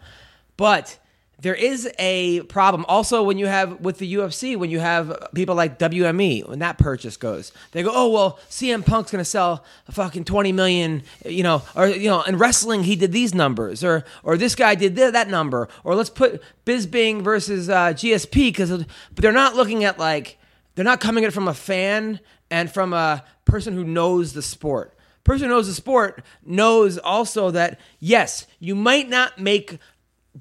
Speaker 3: but. There is a problem also when you have with the UFC when you have people like WME when that purchase goes they go oh well CM Punk's gonna sell a fucking twenty million you know or you know in wrestling he did these numbers or or this guy did th- that number or let's put Bisping versus uh, GSP because but they're not looking at like they're not coming at it from a fan and from a person who knows the sport. Person who knows the sport knows also that yes, you might not make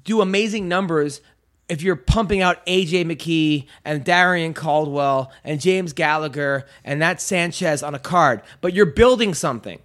Speaker 3: do amazing numbers if you're pumping out AJ McKee and Darrion Caldwell and James Gallagher and that Sanchez on a card, but you're building something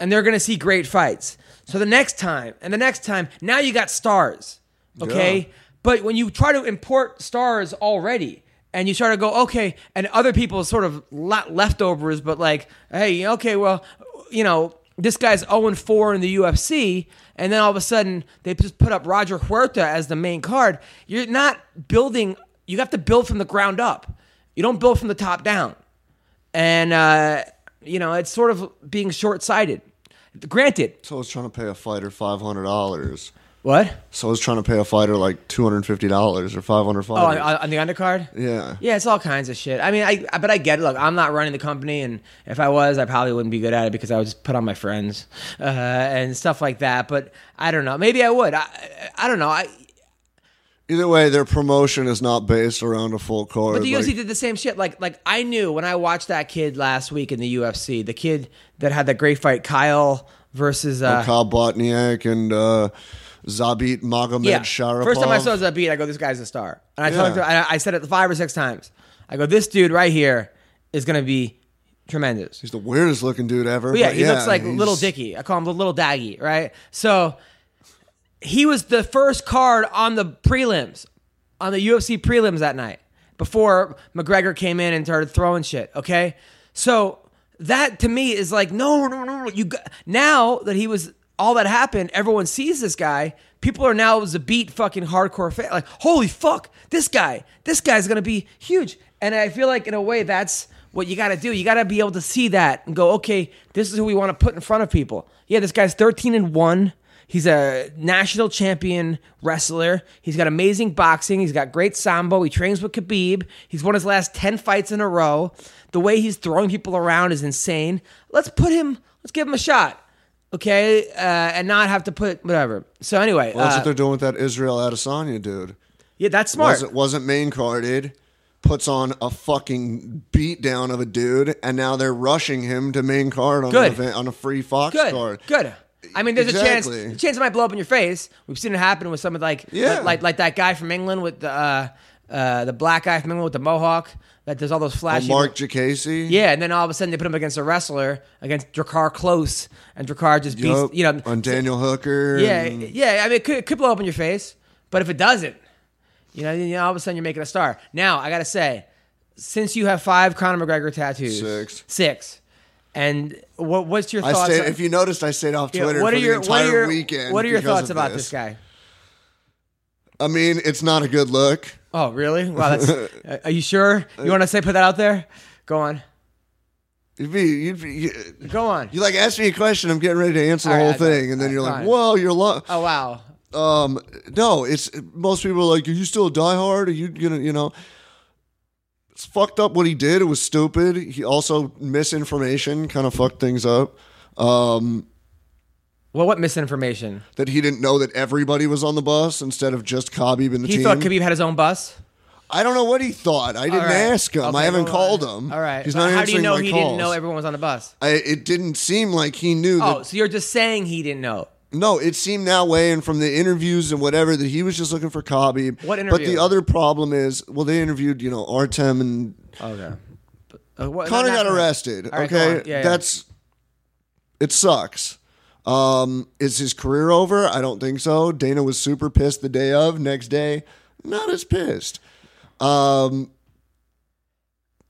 Speaker 3: and they're going to see great fights. So the next time and the next time, now you got stars. Okay?
Speaker 4: Yeah.
Speaker 3: But when you try to import stars already, and you start to go, okay, and other people sort of le- leftovers, but like, hey, okay, well, you know, this guy's 0 4 in the UFC, and then all of a sudden they just put up Roger Huerta as the main card. You're not building, you have to build from the ground up. You don't build from the top down. And, uh, you know, it's sort of being short sighted. Granted,
Speaker 4: So I was trying to pay a fighter five hundred dollars.
Speaker 3: What?
Speaker 4: So I was trying to pay a fighter like two hundred and fifty dollars or five hundred
Speaker 3: Oh, on, on the undercard?
Speaker 4: yeah.
Speaker 3: Yeah, it's all kinds of shit. I mean, I but I get it. Look, I'm not running the company, and if I was, I probably wouldn't be good at it because I would just put on my friends uh, and stuff like that. But I don't know. Maybe I would. I I, don't know. I
Speaker 4: Either way, their promotion is not based around a full card.
Speaker 3: but the
Speaker 4: like-
Speaker 3: UFC did the same shit. Like like I knew when I watched that kid last week in the UFC, the kid that had that great fight, Kyle versus uh,
Speaker 4: Kyle Bochniak and uh, Zabit Magomed
Speaker 3: yeah.
Speaker 4: Sharapov.
Speaker 3: First time I saw Zabit, I go, this guy's a star. And I
Speaker 4: Yeah.
Speaker 3: him, I, I said it five or six times. I go, this dude right here is going to be tremendous.
Speaker 4: He's the weirdest looking dude ever.
Speaker 3: But yeah, he looks like little Dicky. I call him the little Daggy, right? So he was the first card on the prelims, on the UFC prelims that night before McGregor came in and started throwing shit. Okay, so that to me is like no, no, no, no. You got, now that he was all that happened, everyone sees this guy. People are now as a beat fucking hardcore fan. Like holy fuck, this guy, this guy's gonna be huge. And I feel like in a way that's what you got to do. You got to be able to see that and go, okay, this is who we want to put in front of people. Yeah, this guy's 13 and 1. He's a national champion wrestler. He's got amazing boxing. He's got great sambo. He trains with Khabib. He's won his last 10 fights in a row. The way he's throwing people around is insane. Let's put him, let's give him a shot. Okay, uh, and not have to put whatever. So anyway,
Speaker 4: Well, that's
Speaker 3: uh,
Speaker 4: what they're doing with that Israel Adesanya dude.
Speaker 3: yeah, that's smart.
Speaker 4: Wasn't wasn't main carded. Puts on a fucking beat down of a dude, and now they're rushing him to main card on
Speaker 3: Good.
Speaker 4: an event, on a free Fox
Speaker 3: Good,
Speaker 4: card.
Speaker 3: good. I mean, there's a
Speaker 4: Exactly.
Speaker 3: chance. The chance it might blow up in your face. We've seen it happen with some of like,
Speaker 4: Yeah.
Speaker 3: like, like, like that guy from England with the uh, uh, the black guy from England with the mohawk that does all those
Speaker 4: Oh,
Speaker 3: flashy.
Speaker 4: Marc Diakiese.
Speaker 3: Yeah, and then all of a sudden they put him against a wrestler against Drakkar Klose, and Drakkar just beats.
Speaker 4: Yup,
Speaker 3: You know,
Speaker 4: on Daniel Hooker.
Speaker 3: Yeah,
Speaker 4: and-
Speaker 3: yeah. I mean, it could, it could blow up in your face, but if it doesn't, you know, you know, all of a sudden you're making a star. Now, I gotta say, since you have five Conor McGregor tattoos,
Speaker 4: Six.
Speaker 3: six, and what, what's your
Speaker 4: I
Speaker 3: thoughts?
Speaker 4: stayed,
Speaker 3: on-
Speaker 4: if you noticed, I stayed off
Speaker 3: yeah,
Speaker 4: Twitter
Speaker 3: what
Speaker 4: for
Speaker 3: are
Speaker 4: the
Speaker 3: your
Speaker 4: entire
Speaker 3: what are your
Speaker 4: weekend.
Speaker 3: what are your thoughts about this. guy?
Speaker 4: I mean, it's not a good look.
Speaker 3: Oh, really? Wow, that's. are you sure? You want to say put that out there? Go on,
Speaker 4: You'd be, you'd be, you,
Speaker 3: go on.
Speaker 4: you like ask me a question, I'm getting ready to answer the
Speaker 3: All
Speaker 4: whole
Speaker 3: right, I got it.
Speaker 4: thing, and then you're like,
Speaker 3: right.
Speaker 4: "Whoa, you're lo-.
Speaker 3: Oh wow.
Speaker 4: Um, no, it's most people are like, "Are you still a diehard? Are you gonna, you know?" It's fucked up what he did. It was stupid. He also misinformation kind of fucked things up. Um,
Speaker 3: Well, what misinformation?
Speaker 4: that he didn't know that everybody was on the bus instead of just Khabib and the
Speaker 3: He
Speaker 4: team.
Speaker 3: thought Khabib had his own bus.
Speaker 4: I don't know what he thought. I didn't
Speaker 3: right.
Speaker 4: ask him.
Speaker 3: Okay,
Speaker 4: I haven't called him.
Speaker 3: All right.
Speaker 4: He's
Speaker 3: But
Speaker 4: not
Speaker 3: How do you know he
Speaker 4: calls.
Speaker 3: didn't know everyone was on the bus?
Speaker 4: I, it didn't seem like he knew.
Speaker 3: Oh, so you're just saying he didn't know.
Speaker 4: no, it seemed that way, and from the interviews and whatever that he was just looking for Khabib.
Speaker 3: What interview?
Speaker 4: But the other problem is, well, they interviewed you know Artem and
Speaker 3: Okay. Uh, what, Conor
Speaker 4: got arrested.
Speaker 3: Right,
Speaker 4: okay.
Speaker 3: Yeah, yeah.
Speaker 4: that's it. Sucks. Um, is his career over? I don't think so. Dana was super pissed the day of. Next day, not as pissed. Um,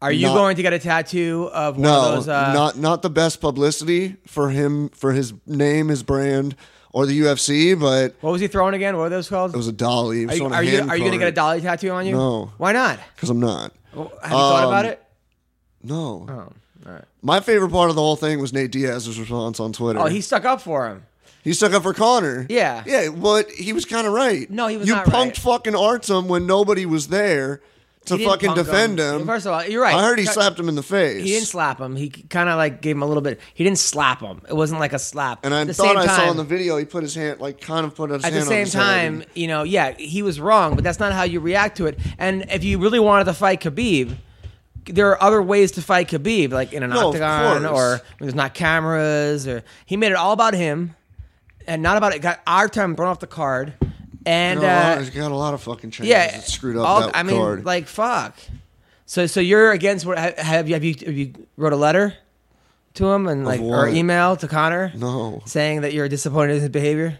Speaker 3: Are you
Speaker 4: not-
Speaker 3: going to get a tattoo of one
Speaker 4: no,
Speaker 3: of those? Uh,
Speaker 4: not not the best publicity for him for his name, his brand, or the UFC. But
Speaker 3: what was he throwing again? What were those called?
Speaker 4: it was a dolly. It
Speaker 3: are you, are you, are you going to get a dolly tattoo on you?
Speaker 4: No.
Speaker 3: Why not?
Speaker 4: Because I'm not.
Speaker 3: Well, Have you thought about
Speaker 4: Um,
Speaker 3: it?
Speaker 4: No.
Speaker 3: Oh, all right.
Speaker 4: My favorite part of the whole thing was Nate Diaz's response on Twitter.
Speaker 3: Oh, he stuck up for him.
Speaker 4: He stuck up for Conor.
Speaker 3: Yeah.
Speaker 4: Yeah, but he was kind of right.
Speaker 3: No, he was
Speaker 4: You
Speaker 3: not
Speaker 4: punked fucking Artem when nobody was there to
Speaker 3: He didn't
Speaker 4: fucking
Speaker 3: punk
Speaker 4: defend him.
Speaker 3: First of all, you're right.
Speaker 4: I heard he
Speaker 3: Cut-
Speaker 4: slapped him in the face.
Speaker 3: He didn't slap him. He kind of like gave him a little bit. He didn't slap him. It wasn't like a slap.
Speaker 4: And I
Speaker 3: At the
Speaker 4: thought
Speaker 3: same
Speaker 4: I saw
Speaker 3: time-
Speaker 4: in the video he put his hand, like, kind of put his
Speaker 3: At
Speaker 4: hand
Speaker 3: the
Speaker 4: on
Speaker 3: same
Speaker 4: his head.
Speaker 3: time, you know, yeah, he was wrong, but that's not how you react to it. And if you really wanted to fight Khabib, there are other ways to fight Khabib, like in an
Speaker 4: No,
Speaker 3: octagon or when there's not cameras. Or he made it all about him, and not about it. Got Artem thrown off the card, and
Speaker 4: You know,
Speaker 3: uh,
Speaker 4: he's got a lot of fucking changes
Speaker 3: yeah,
Speaker 4: that screwed up
Speaker 3: all-
Speaker 4: that
Speaker 3: I mean,
Speaker 4: card.
Speaker 3: like fuck. So, so you're against what? Have you have you, have you wrote a letter to him and like or email to Conor?
Speaker 4: No.
Speaker 3: saying that you're disappointed in his behavior.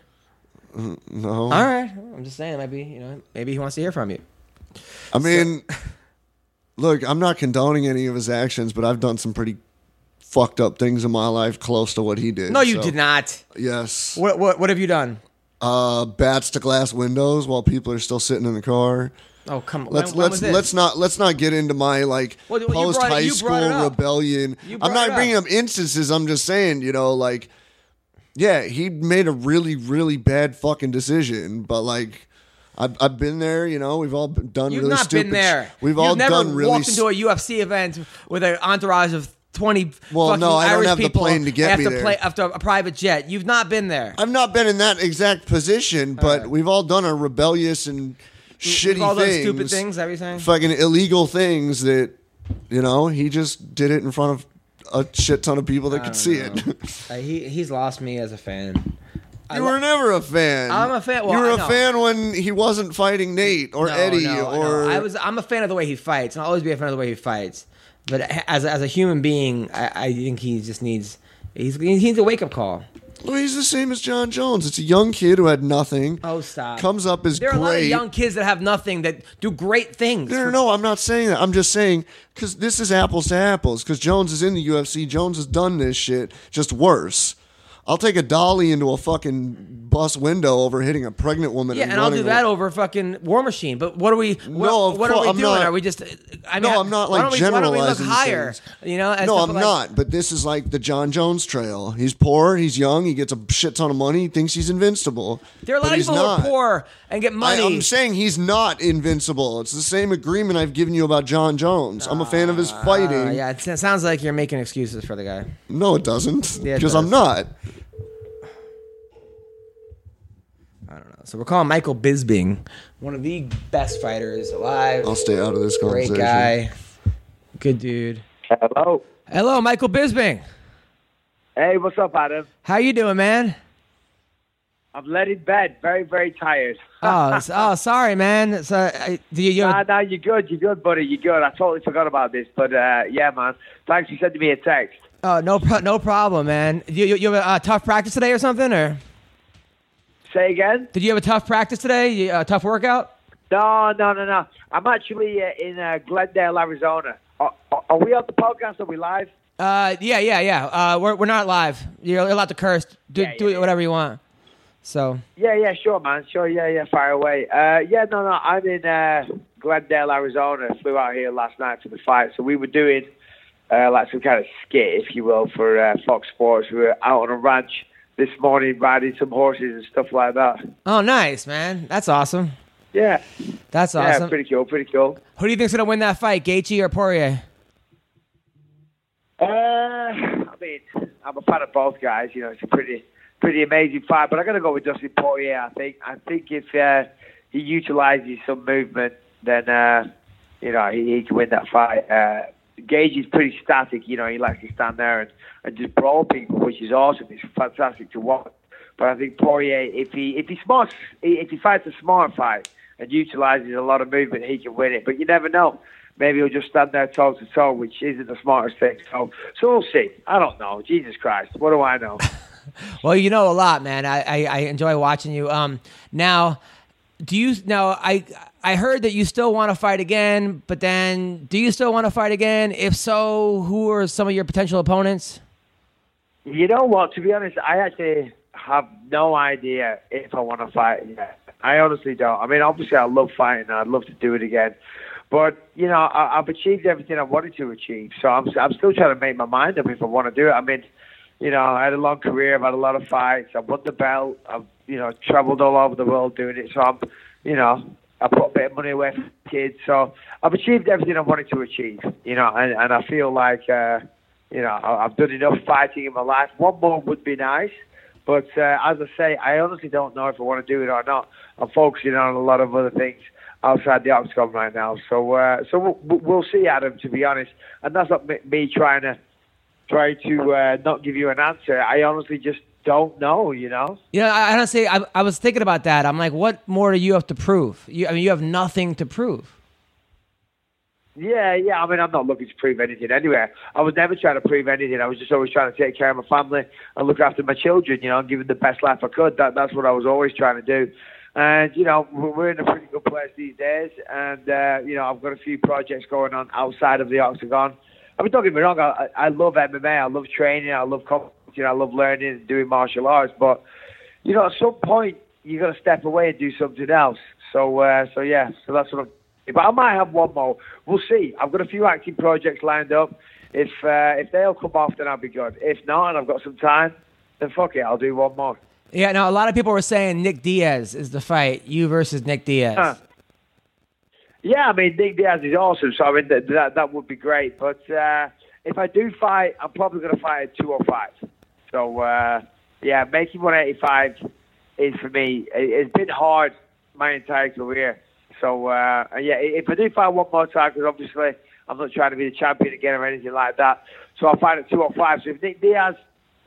Speaker 4: no.
Speaker 3: All right, I'm just saying it might be you know maybe he wants to hear from you.
Speaker 4: I mean, look, I'm not condoning any of his actions, but I've done some pretty fucked up things in my life close to what he did.
Speaker 3: No, you
Speaker 4: so-
Speaker 3: did not.
Speaker 4: Yes.
Speaker 3: What what what have you done?
Speaker 4: Uh, bats to glass windows while people are still sitting in the car.
Speaker 3: Oh come on,
Speaker 4: Let's
Speaker 3: when, when
Speaker 4: let's
Speaker 3: this?
Speaker 4: let's not let's not get into my like
Speaker 3: Well, you brought it-
Speaker 4: post high
Speaker 3: you
Speaker 4: school
Speaker 3: brought it up.
Speaker 4: rebellion.
Speaker 3: You
Speaker 4: I'm
Speaker 3: brought
Speaker 4: not
Speaker 3: it
Speaker 4: bringing
Speaker 3: up.
Speaker 4: up instances. I'm just saying, you know, like, yeah, he made a really really bad fucking decision, but like. I've, I've been there, you know. We've all done really
Speaker 3: You've
Speaker 4: really
Speaker 3: not
Speaker 4: stupid.
Speaker 3: been there.
Speaker 4: We've
Speaker 3: You've
Speaker 4: all
Speaker 3: never
Speaker 4: done really.
Speaker 3: walked into a UFC event with an entourage of twenty.
Speaker 4: Well,
Speaker 3: fucking
Speaker 4: no, I don't
Speaker 3: Irish
Speaker 4: have the
Speaker 3: people
Speaker 4: plane to get me
Speaker 3: after
Speaker 4: there.
Speaker 3: Play, after a private jet. You've not been there.
Speaker 4: I've not been in that exact position, but
Speaker 3: right.
Speaker 4: we've all done a rebellious and shitty
Speaker 3: all done
Speaker 4: things,
Speaker 3: stupid things. Is that you're saying?
Speaker 4: fucking illegal things that you know he just did it in front of a shit ton of people that could see it.
Speaker 3: Uh, he he's lost me as a fan.
Speaker 4: You were never a fan.
Speaker 3: I'm a fan- well,
Speaker 4: you were
Speaker 3: I
Speaker 4: a
Speaker 3: know.
Speaker 4: fan when he wasn't fighting Nate or
Speaker 3: No,
Speaker 4: Eddie
Speaker 3: no, no.
Speaker 4: or
Speaker 3: I was. I'm a fan of the way he fights, and I'll always be a fan of the way he fights. But as a, as a human being, I, I think he just needs he's he needs a wake up call.
Speaker 4: Well, he's the same as Jon Jones. It's a young kid who had nothing.
Speaker 3: Oh, stop!
Speaker 4: Comes up as
Speaker 3: there are a lot of young kids that have nothing that do great things.
Speaker 4: No, no, no. I'm not saying that. I'm just saying because this is apples to apples. Because Jones is in the UFC. Jones has done this shit, just worse. I'll take a dolly into a fucking bus window over hitting a pregnant woman.
Speaker 3: Yeah,
Speaker 4: and
Speaker 3: and I'll do that
Speaker 4: away.
Speaker 3: over a fucking War Machine. But what are we? What,
Speaker 4: No, of
Speaker 3: what are we
Speaker 4: I'm
Speaker 3: doing?
Speaker 4: not-
Speaker 3: are we just? I mean,
Speaker 4: No, I'm not,
Speaker 3: why
Speaker 4: like,
Speaker 3: don't we, why don't we look
Speaker 4: generalizing
Speaker 3: higher?
Speaker 4: things.
Speaker 3: You know?
Speaker 4: No, I'm
Speaker 3: like-
Speaker 4: not. But this is like the Jon Jones trail. He's poor. He's young. He gets a shit ton of money. He thinks he's invincible.
Speaker 3: There are a lot of people who are poor and get money.
Speaker 4: I'm saying he's not invincible. It's the same agreement I've given you about Jon Jones. I'm a fan of his fighting.
Speaker 3: Uh, yeah, it, sounds like you're making excuses for the guy.
Speaker 4: No, it doesn't. Because
Speaker 3: does.
Speaker 4: I'm not.
Speaker 3: I don't know. So we're calling Michael Bisping, one of the best fighters alive.
Speaker 4: I'll stay out of this
Speaker 3: Great
Speaker 4: conversation.
Speaker 3: guy. Good dude.
Speaker 5: Hello.
Speaker 3: Hello, Michael Bisping.
Speaker 5: Hey, what's up, Adam?
Speaker 3: How you doing, man?
Speaker 5: I'm laid in bed, very, very tired.
Speaker 3: Oh, s- oh, sorry, man. So, I, do you, you
Speaker 5: Nah, nah, you're good, you're good, buddy, you're good. I totally forgot about this, but uh, yeah, man. Thanks for sending me a text.
Speaker 3: oh, no, pro- no problem, man. You, you, you have a uh, tough practice today or something, or
Speaker 5: Say again?
Speaker 3: did you have a tough practice today? Uh, tough workout?
Speaker 5: No, no, no, no. I'm actually uh, in uh, Glendale, Arizona. Are, are- are we on the podcast? Are we live?
Speaker 3: Uh, yeah, yeah, yeah. Uh, we're we're not live. You're allowed to curse. Do
Speaker 5: Yeah,
Speaker 3: do
Speaker 5: yeah,
Speaker 3: whatever you want. So,
Speaker 5: Yeah, yeah, sure, man. Sure, yeah, yeah, fire away. Uh, yeah, no, no, I'm in uh, Glendale, Arizona. Flew out here last night for the fight. So we were doing uh, like some kind of skit, if you will, for uh, Fox Sports. We were out on a ranch this morning riding some horses and stuff like that.
Speaker 3: oh, nice, man. That's awesome.
Speaker 5: Yeah,
Speaker 3: That's
Speaker 5: yeah,
Speaker 3: awesome.
Speaker 5: pretty cool, pretty cool.
Speaker 3: Who do you think's gonna win that fight, Gaethje or Poirier?
Speaker 5: Uh, I mean, I'm a fan of both guys. You know, it's a pretty, pretty amazing fight. But I'm gonna go with Dustin Poirier. I think. I think if uh, he utilizes some movement, then uh, you know he, he can win that fight. Uh, Gaethje is pretty static. You know, he likes to stand there and, and just brawl people, which is awesome. It's fantastic to watch. But I think Poirier, if he if he smarts, if he fights a smart fight and utilizes a lot of movement, he can win it. But you never know. Maybe he'll just stand there toe to toe, which isn't the smartest thing. So, so we'll see. I don't know. Jesus Christ, what do I know?
Speaker 3: Well, you know a lot, man. I, I, I enjoy watching you. Um, now, do you now? I I heard that you still want to fight again, but then do you still want to fight again? If so, who are some of your potential opponents?
Speaker 5: You know what? To be honest, I actually have no idea if I want to fight yet. I honestly don't. I mean, obviously, I love fighting. and I'd love to do it again. But you know, I, I've achieved everything I wanted to achieve. So I'm, I'm still trying to make my mind up if I want to do it. I mean, you know, I had a long career. I've had a lot of fights. I've won the belt. I've you know traveled all over the world doing it. So I'm, you know, I put a bit of money away for kids. So I've achieved everything I wanted to achieve. You know, and, and I feel like. uh you know, I've done enough fighting in my life. One more would be nice, but uh, as I say, I honestly don't know if I want to do it or not. I'm focusing on a lot of other things outside the octagon right now. So, uh, so we'll, we'll see, Adam. To be honest, and that's not me, me trying to try to uh, not give you an answer. I honestly just don't know. You know.
Speaker 3: You know, I, I don't say. I, I was thinking about that. I'm like, what more do you have to prove? You, I mean, you have nothing to prove.
Speaker 5: Yeah, yeah. I mean, I'm not looking to prove anything anywhere. I was never trying to prove anything. I was just always trying to take care of my family and look after my children, you know, and give them the best life I could. That, that's what I was always trying to do. And, you know, we're in a pretty good place these days. And, uh, you know, I've got a few projects going on outside of the octagon. I mean, don't get me wrong. I, I love MMA. I love training. I love competing. I love learning and doing martial arts. But, you know, at some point, you got to step away and do something else. So, uh, so yeah, so that's what I'm but I might have one more. We'll see. I've got a few acting projects lined up. If uh, if they all come off, then I'll be good. If not, and I've got some time, then fuck it, I'll do one more.
Speaker 3: Yeah. Now, a lot of people were saying Nick Diaz is the fight. You versus Nick Diaz.
Speaker 5: Huh. Yeah, I mean Nick Diaz is awesome, so I mean that that, that would be great. But uh, if I do fight, I'm probably going to fight at 205. So uh, yeah, making 185 is for me. It, it's been hard my entire career. So uh, yeah, if I do fight one more time, because obviously I'm not trying to be the champion again or anything like that. So I'll fight at 205. So if Nick Diaz,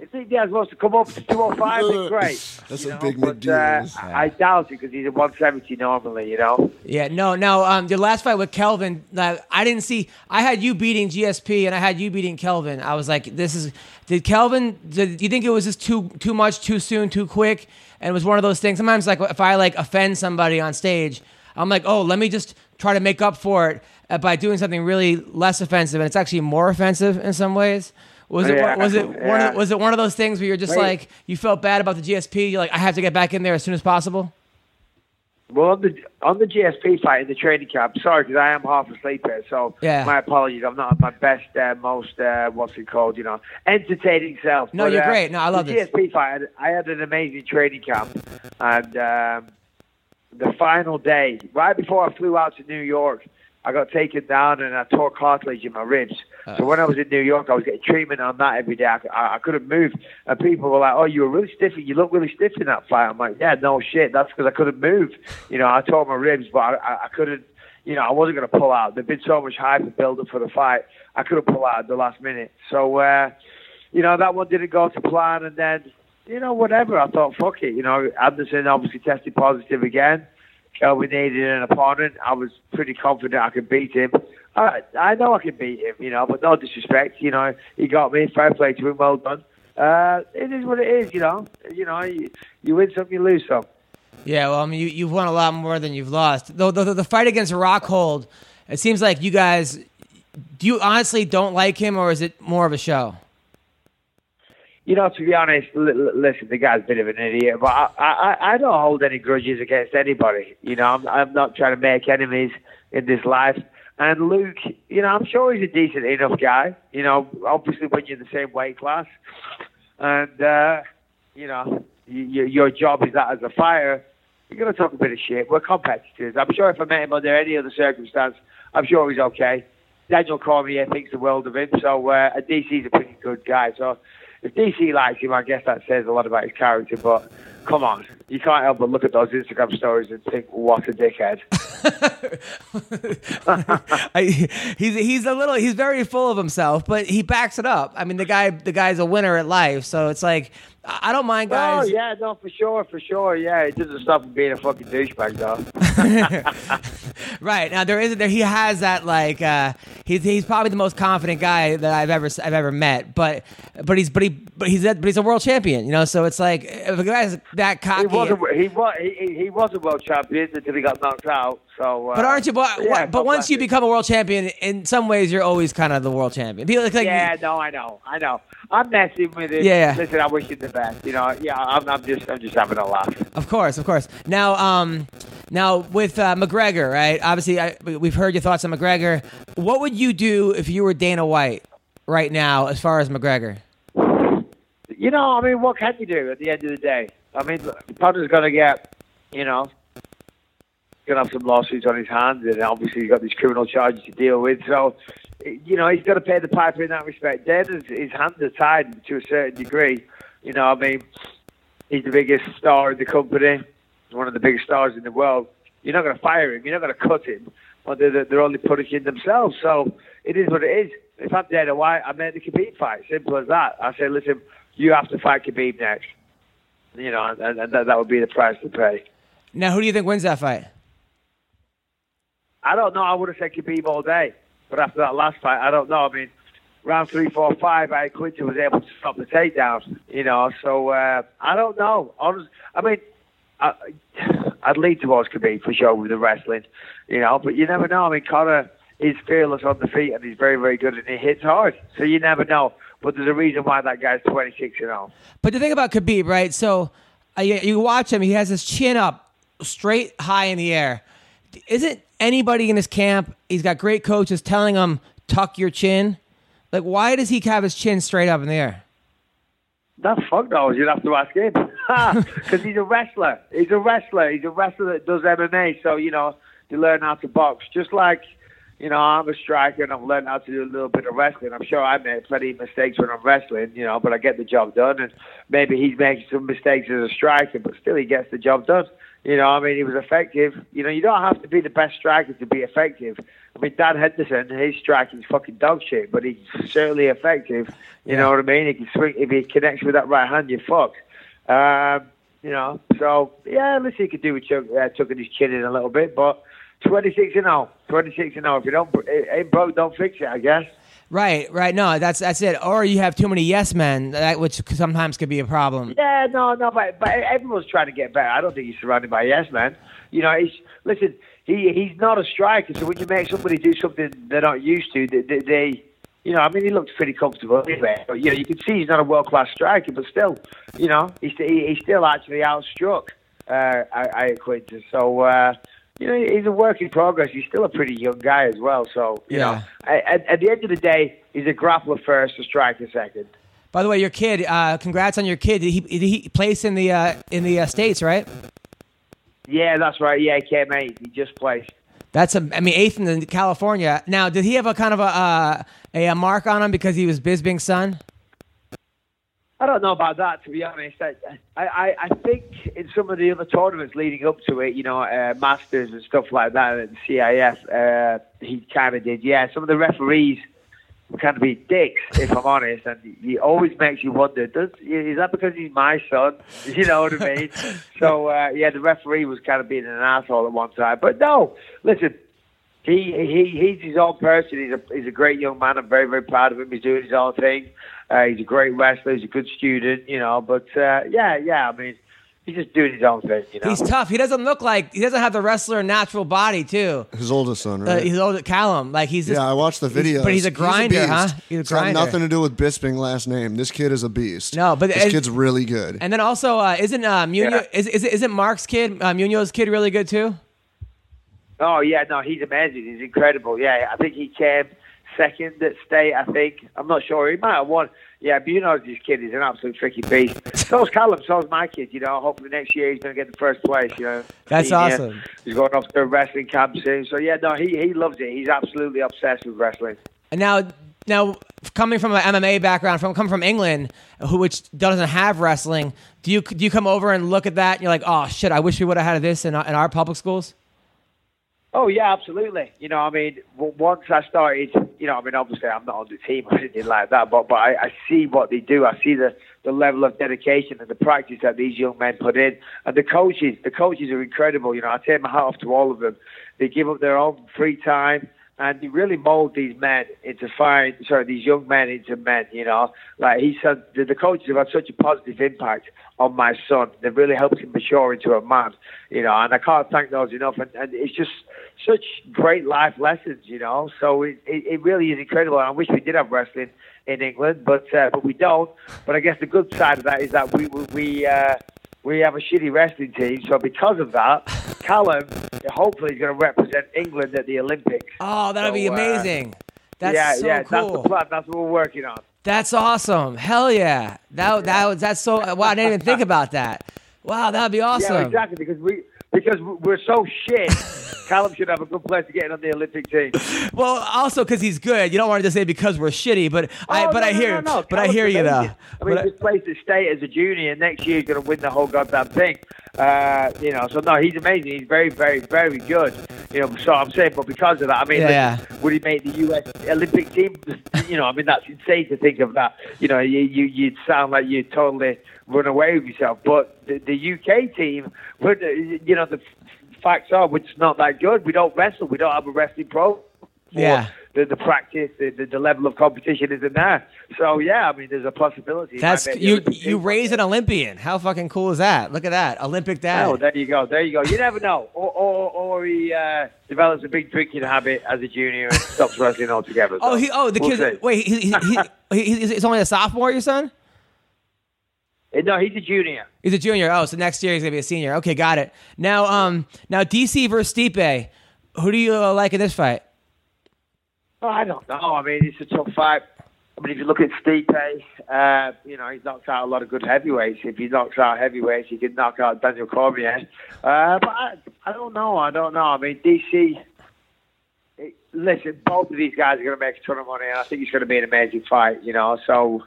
Speaker 5: if Nick Diaz wants to come up to 205, then great.
Speaker 4: That's
Speaker 5: you
Speaker 4: a
Speaker 5: know,
Speaker 4: big
Speaker 5: but,
Speaker 4: Nick
Speaker 5: Uh, I I doubt it because he's at 170 normally. You know.
Speaker 3: Yeah, no, no. Um, your last fight with Kelvin, uh, I didn't see. I had you beating GSP, and I had you beating Kelvin. I was like, this is. Did Kelvin? Did you think it was just too too much, too soon, too quick? And it was one of those things. Sometimes, like if I like offend somebody on stage, I'm like, oh, let me just try to make up for it uh, by doing something really less offensive, and it's actually more offensive in some ways. Was it
Speaker 5: Yeah,
Speaker 3: was it one of, was it one of those things where you're just
Speaker 5: Wait.
Speaker 3: like you felt bad about the GSP? You're like, I have to get back in there as soon as possible.
Speaker 5: Well, on the on the GSP fight in the training camp, sorry because I am half asleep here, so
Speaker 3: Yeah.
Speaker 5: my apologies. I'm not at my best, uh, most uh, what's it called? You know, entertaining self.
Speaker 3: No,
Speaker 5: But,
Speaker 3: you're
Speaker 5: uh,
Speaker 3: great. No, I love
Speaker 5: the
Speaker 3: this.
Speaker 5: GSP fight. I had, I had an amazing training camp, and um, the final day, right before I flew out to New York I got taken down and I tore cartilage in my ribs. so when I was in New York, I was getting treatment on that every day. I, I, I couldn't move, and people were like, "Oh, you were really stiff. You look really stiff in that fight." I'm like, "Yeah, no shit. That's because I couldn't move. You know, I tore my ribs, but I, I, I couldn't." You know, I wasn't going to pull out. There'd been so much hype and build up for the fight. I couldn't pull out at the last minute. So, uh, you know, that one didn't go to plan. And then, you know, whatever. I thought, fuck it. You know, Anderson obviously tested positive again. Kelvin needed an opponent. I was pretty confident I could beat him. I, I know I can beat him, you know, but no disrespect. You know, he got me. Fair play to him. Well done. Uh, it is what it is, you know. You know, you, you win some, you lose some.
Speaker 3: Yeah, well, I mean, you, you've won a lot more than you've lost. Though the, the fight against Rockhold, it seems like you guys, do you honestly don't like him, or is it more of a show?
Speaker 5: You know, to be honest, listen, the guy's a bit of an idiot, but I, I, I don't hold any grudges against anybody. You know, I'm, I'm not trying to make enemies in this life. And Luke, you know, I'm sure he's a decent enough guy. You know, obviously when you're the same weight class, and uh, you know, your job is that as a fighter, you're going to talk a bit of shit. We're competitors. I'm sure if I met him under any other circumstance, I'm sure he's okay. Daniel Cormier thinks the world of him, so uh, DC's a pretty good guy. So if DC likes him, I guess that says a lot about his character. But come on, you can't help but look at those Instagram stories and think, what a dickhead.
Speaker 3: I, he's he's a little he's very full of himself, but he backs it up. I mean, the guy the guy's a winner at life, so it's like I don't mind guys.
Speaker 5: Oh yeah, no, for sure, for sure. Yeah, it doesn't stop him being a fucking douchebag, though.
Speaker 3: Right now, there is there he has that like uh, he's he's probably the most confident guy that I've ever I've ever met. But but he's but he but he's a, but he's a world champion, you know. So it's like if a guy's that
Speaker 5: He
Speaker 3: cocky.
Speaker 5: was a, he was he, he was a world champion until he got knocked out. So, uh,
Speaker 3: but aren't you? But,
Speaker 5: yeah,
Speaker 3: but once you become a world champion, in some ways you're always kind of the world champion. People like, like
Speaker 5: Yeah, no, I know, I know. I'm messing with it.
Speaker 3: Yeah, yeah.
Speaker 5: Listen, I wish you the best. You know, yeah, I'm, I'm just, I'm just having a laugh.
Speaker 3: Of course, of course. Now, um, now with uh, McGregor, right? Obviously, I, we've heard your thoughts on McGregor. What would you do if you were Dana White right now, as far as McGregor?
Speaker 5: You know, I mean, what can you do at the end of the day? I mean, Potter's going to get, you know, going to have some lawsuits on his hands, and obviously he's got these criminal charges to deal with. So, eh, you know, he's got to pay the piper in that respect. Dana's his hands are tied to a certain degree. You know, I mean, he's the biggest star in the company, one of the biggest stars in the world. You're not going to fire him. You're not going to cut him. But they're, they're only punishing themselves. So it is what it is. If I'm Dana White, I make the Khabib fight. Simple as that. I say, listen, you have to fight Khabib next. You know, and, and that, that would be the price to pay.
Speaker 3: Now, who do you think wins that fight?
Speaker 5: I don't know. I would have said Khabib all day, but after that last fight, I don't know. I mean, round three, four, five, Iaquinta was able to stop the takedowns. You know, so uh, I don't know. Honest, I mean, I, I'd lead towards Khabib for sure with the wrestling. You know, but you never know. I mean, Conor is fearless on the feet and he's very, very good and he hits hard. So you never know. But there's a reason why that guy's 26 and all.
Speaker 3: But the thing about Khabib, right? So uh, you, you watch him; he has his chin up, straight high in the air. Isn't anybody in his camp? He's got great coaches telling him tuck your chin. Like, why does he have his chin straight up in the air?
Speaker 5: That fuck knows. You'd have to ask him. Because he's a wrestler. He's a wrestler. He's a wrestler that does MMA. So, you know, you learn how to box. Just like, you know, I'm a striker and I've learned how to do a little bit of wrestling. I'm sure I make plenty of mistakes when I'm wrestling, you know, but I get the job done. And maybe he's making some mistakes as a striker, but still he gets the job done. You know, I mean, he was effective. You know, you don't have to be the best striker to be effective. I mean, Dan Henderson, his striking's fucking dog shit, but he's certainly effective. You know what I mean? He can swing if he connects with that right hand, you're fucked. Um, you know, so yeah, let's see, he could do with Chuck, uh, tucking his chin in a little bit, but 26 and 0, 26 and 0. If you don't, it ain't broke, don't fix it, I guess.
Speaker 3: Right, right. No, that's that's it. Or you have too many yes men, that, which sometimes could be a problem.
Speaker 5: Yeah, no, no, but, but everyone's trying to get better. I don't think he's surrounded by yes man. You know, he's listen. He he's not a striker, so when you make somebody do something they're not used to, they, they, you know, I mean, he looked pretty comfortable anyway. But, you know, you can see he's not a world class striker, but still, you know, he's he, he's still actually outstruck uh, I, Iaquinta. So. uh you know, he's a work in progress. He's still a pretty young guy as well. So, you
Speaker 3: Yeah.
Speaker 5: know, at, at the end of the day, he's a grappler first, a striker second.
Speaker 3: By the way, your kid. Uh, congrats on your kid. Did he did he place in the uh, in the uh, states, right?
Speaker 5: Yeah, that's right. Yeah, he came. He just placed.
Speaker 3: That's a, I mean, eighth in California. Now, did he have a kind of a uh, a, a mark on him because he was Bisping's son?
Speaker 5: I don't know about that, to be honest. I, I, I think in some of the other tournaments leading up to it, you know, uh, Masters and stuff like that, and CIF, uh, he kind of did. Yeah, some of the referees kind of be dicks, if I'm honest, and he always makes you wonder: Does is that because he's my son? You know what I mean? so uh, yeah, the referee was kind of being an asshole at one time, but no, listen. He, he he's his own person. He's a he's a great young man. I'm very very proud of him. He's doing his own thing. Uh, he's a great wrestler. He's a good student, you know. But uh, yeah, yeah. I mean, he's just doing his own thing, you know.
Speaker 3: He's tough. He doesn't look like he doesn't have the wrestler natural body too.
Speaker 4: His oldest son,
Speaker 3: Uh,
Speaker 4: right?
Speaker 3: he's old Callum. Like he's just,
Speaker 4: yeah, I watched the video.
Speaker 3: but he's a grinder, huh?
Speaker 4: beast.
Speaker 3: He's a
Speaker 4: It's got nothing to do with Bisping last name. This kid is a beast.
Speaker 3: No, but
Speaker 4: this kid's really good.
Speaker 3: And then also, uh, isn't uh, Munoz,
Speaker 5: Yeah.
Speaker 3: is, is, isn't Mark's kid, uh, Munoz's kid, really good too?
Speaker 5: Oh yeah, no, he's amazing. He's incredible. Yeah, I think he came second at state. I think I'm not sure. He might have won. Yeah, but you know this kid is an absolute tricky beast. So's Callum. So's my kid. You know, hopefully next year he's going to get the first place. You know,
Speaker 3: That's
Speaker 5: Senior.
Speaker 3: Uh, awesome.
Speaker 5: He's going off to a wrestling camp soon. So yeah, no, he he loves it. He's absolutely obsessed with wrestling.
Speaker 3: And now, now coming from an MMA background, from coming from England, who which doesn't have wrestling, do you do you come over and look at that and you're like, oh shit, I wish we would have had this in our, in our public schools?
Speaker 5: Oh yeah, absolutely. You know, I mean, once I started, you know, I mean, obviously I'm not on the team or anything like that, but but I, I see what they do. I see the the level of dedication and the practice that these young men put in, and the coaches. The coaches are incredible. You know, I take my hat off to all of them. They give up their own free time. And he really mold these men into fine, sorry, these young men into men. You know, like he said, the, the coaches have had such a positive impact on my son. They've really helped him mature into a man. You know, and I can't thank those enough. And, and it's just such great life lessons. You know, so it, it, it really is incredible. And I wish we did have wrestling in England, but uh, but we don't. But I guess the good side of that is that we we. we uh, we have a shitty wrestling team, so because of that, Callum hopefully is going to represent England at the Olympics.
Speaker 3: Oh, that'd
Speaker 5: So,
Speaker 3: be
Speaker 5: uh,
Speaker 3: amazing. That's
Speaker 5: yeah,
Speaker 3: so
Speaker 5: yeah,
Speaker 3: cool.
Speaker 5: that's the plan. That's what we're working on.
Speaker 3: That's awesome. Hell yeah. That that was that's so wow, I didn't even think about that. Wow, that'd be awesome.
Speaker 5: Yeah, exactly. Because we because we're so shit. Callum should have a good place to get in on the Olympic team.
Speaker 3: Well, also because he's good. You don't want to just say because we're shitty, but I
Speaker 5: Oh,
Speaker 3: but
Speaker 5: no,
Speaker 3: I hear
Speaker 5: no, no.
Speaker 3: but I hear you though.
Speaker 5: I mean,
Speaker 3: But
Speaker 5: this place to state as a junior next year he's going to win the whole goddamn thing. Uh, you know, so no, he's amazing. He's very, very, very good. You know, so I'm saying, but because of that, I mean,
Speaker 3: Yeah,
Speaker 5: listen, would he make the U.S. Olympic team? You know, I mean, that's insane to think of that. You know, you you you'd sound like you totally run away with yourself. But the, the UK team, would, uh, you know, the f- facts are we're just not that good. We don't wrestle. We don't have a wrestling pro.
Speaker 3: Yeah.
Speaker 5: The, the practice, the, the, the level of competition isn't there. So yeah, I mean, there's a possibility.
Speaker 3: That's you you raise an Olympian. How fucking cool is that? Look at that. Olympic dad.
Speaker 5: Oh, there you go. There you go. You never know. Or, or, or he uh, develops a big drinking habit as a junior and stops wrestling altogether.
Speaker 3: Oh, he oh the
Speaker 5: we'll
Speaker 3: kid
Speaker 5: see.
Speaker 3: wait, he, he, he, he, he's, he's only a sophomore, your son?
Speaker 5: Uh, No, he's a junior.
Speaker 3: He's a junior. Oh, so next year he's gonna be a senior. Okay, got it. Now, um, now DC versus Stipe. Who do you uh, like in this fight?
Speaker 5: Oh, I don't know. I mean, it's a tough fight. I mean, if you look at Stipe, uh, you know, he's knocked out a lot of good heavyweights. If he knocks out heavyweights, he can knock out Daniel Cormier. Uh, but I, I don't know. I don't know. I mean, DC. it- Listen, both of these guys are going to make a ton of money, and I think it's going to be an amazing fight. You know, so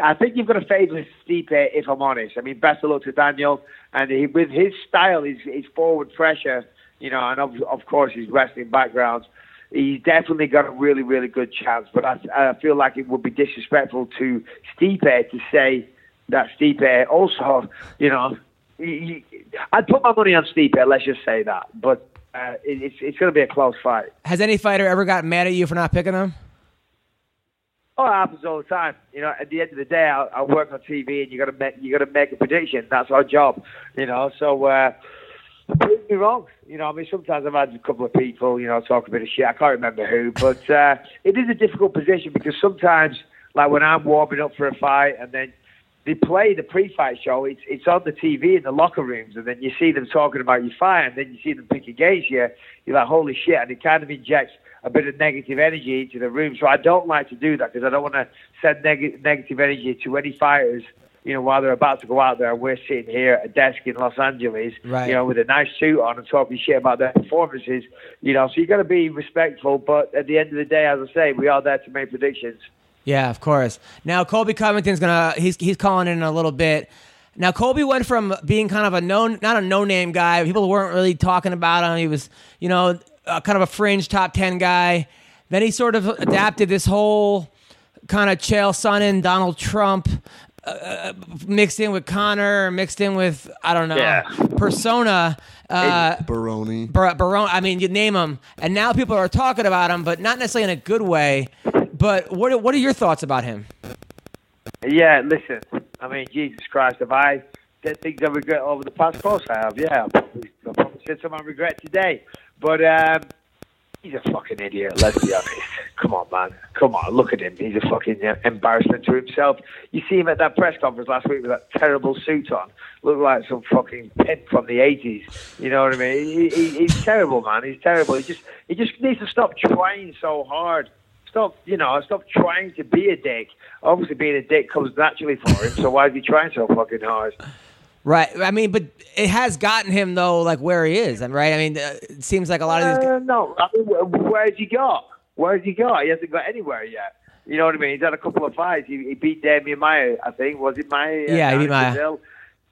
Speaker 5: I think you've got to favour Stipe, if I'm honest. I mean, best of luck to Daniel, and he, with his style, his, his forward pressure, you know, and of, of course his wrestling background, he's definitely got a really, really good chance. But I, I feel like it would be disrespectful to Stipe to say that Stipe also, you know, he, he, I'd put my money on Stipe. Let's just say that, but. Uh, it, it's it's going to be a close fight.
Speaker 3: Has any fighter ever gotten mad at you for not picking them?
Speaker 5: Oh, it happens all the time. You know, at the end of the day, I, I work on TV, and you got to make you got to make a prediction. That's our job. You know, so uh, me wrong. You know, I mean, sometimes I've had a couple of people, you know, talk a bit of shit. I can't remember who, but uh, it is a difficult position because sometimes, like when I'm warming up for a fight, and then they play the pre-fight show. It's it's on the TV in the locker rooms, and then you see them talking about your fight, and then you see them pick against you. You're like, holy shit! And it kind of injects a bit of negative energy into the room. So I don't like to do that because I don't want to send neg- negative energy to any fighters you know, while they're about to go out there, we're sitting here at a desk in Los Angeles,
Speaker 3: Right.
Speaker 5: you know, with a nice suit on and talking shit about their performances, you know. So you got to be respectful, but at the end of the day, as I say, we are there to make predictions.
Speaker 3: Yeah, of course. Now Colby Covington's gonna he's he's calling in a little bit. Now Colby went from being kind of a known not a no name guy. People weren't really talking about him. He was you know uh, kind of a fringe top ten guy. Then he sort of adapted this whole kind of Chael Sonnen, Donald Trump, uh, mixed in with Conor, mixed in with I don't know
Speaker 5: Yeah.
Speaker 3: persona. Uh,
Speaker 4: Baroni.
Speaker 3: Bar- Barone. I mean, you name them, and now people are talking about him, but not necessarily in a good way. But what are, what are your thoughts about him?
Speaker 5: Yeah, listen. I mean, Jesus Christ, have I said things I regret over the past? Of course I have. Yeah, I probably, I probably said some I regret today. But um, he's a fucking idiot. Let's be honest. Come on, man. Come on, look at him. He's a fucking uh, embarrassment to himself. You see him at that press conference last week with that terrible suit on. Looked like some fucking pimp from the eighties. You know what I mean? He, he, he's terrible, man. He's terrible. He just he just needs to stop trying so hard. Stop, you know, stop trying to be a dick. Obviously, being a dick comes naturally for him. So why is he trying so fucking hard?
Speaker 3: Right. I mean, but it has gotten him though, like where he is. And right. I mean, uh, it seems like a lot of these.
Speaker 5: Uh, no, I mean, wh- where's he got? Where's he got? He hasn't got anywhere yet. You know what I mean? He's had a couple of fights. He, he beat Damian Maia, I think. Was it Maia?
Speaker 3: Yeah, he
Speaker 5: down
Speaker 3: beat
Speaker 5: in
Speaker 3: Maia.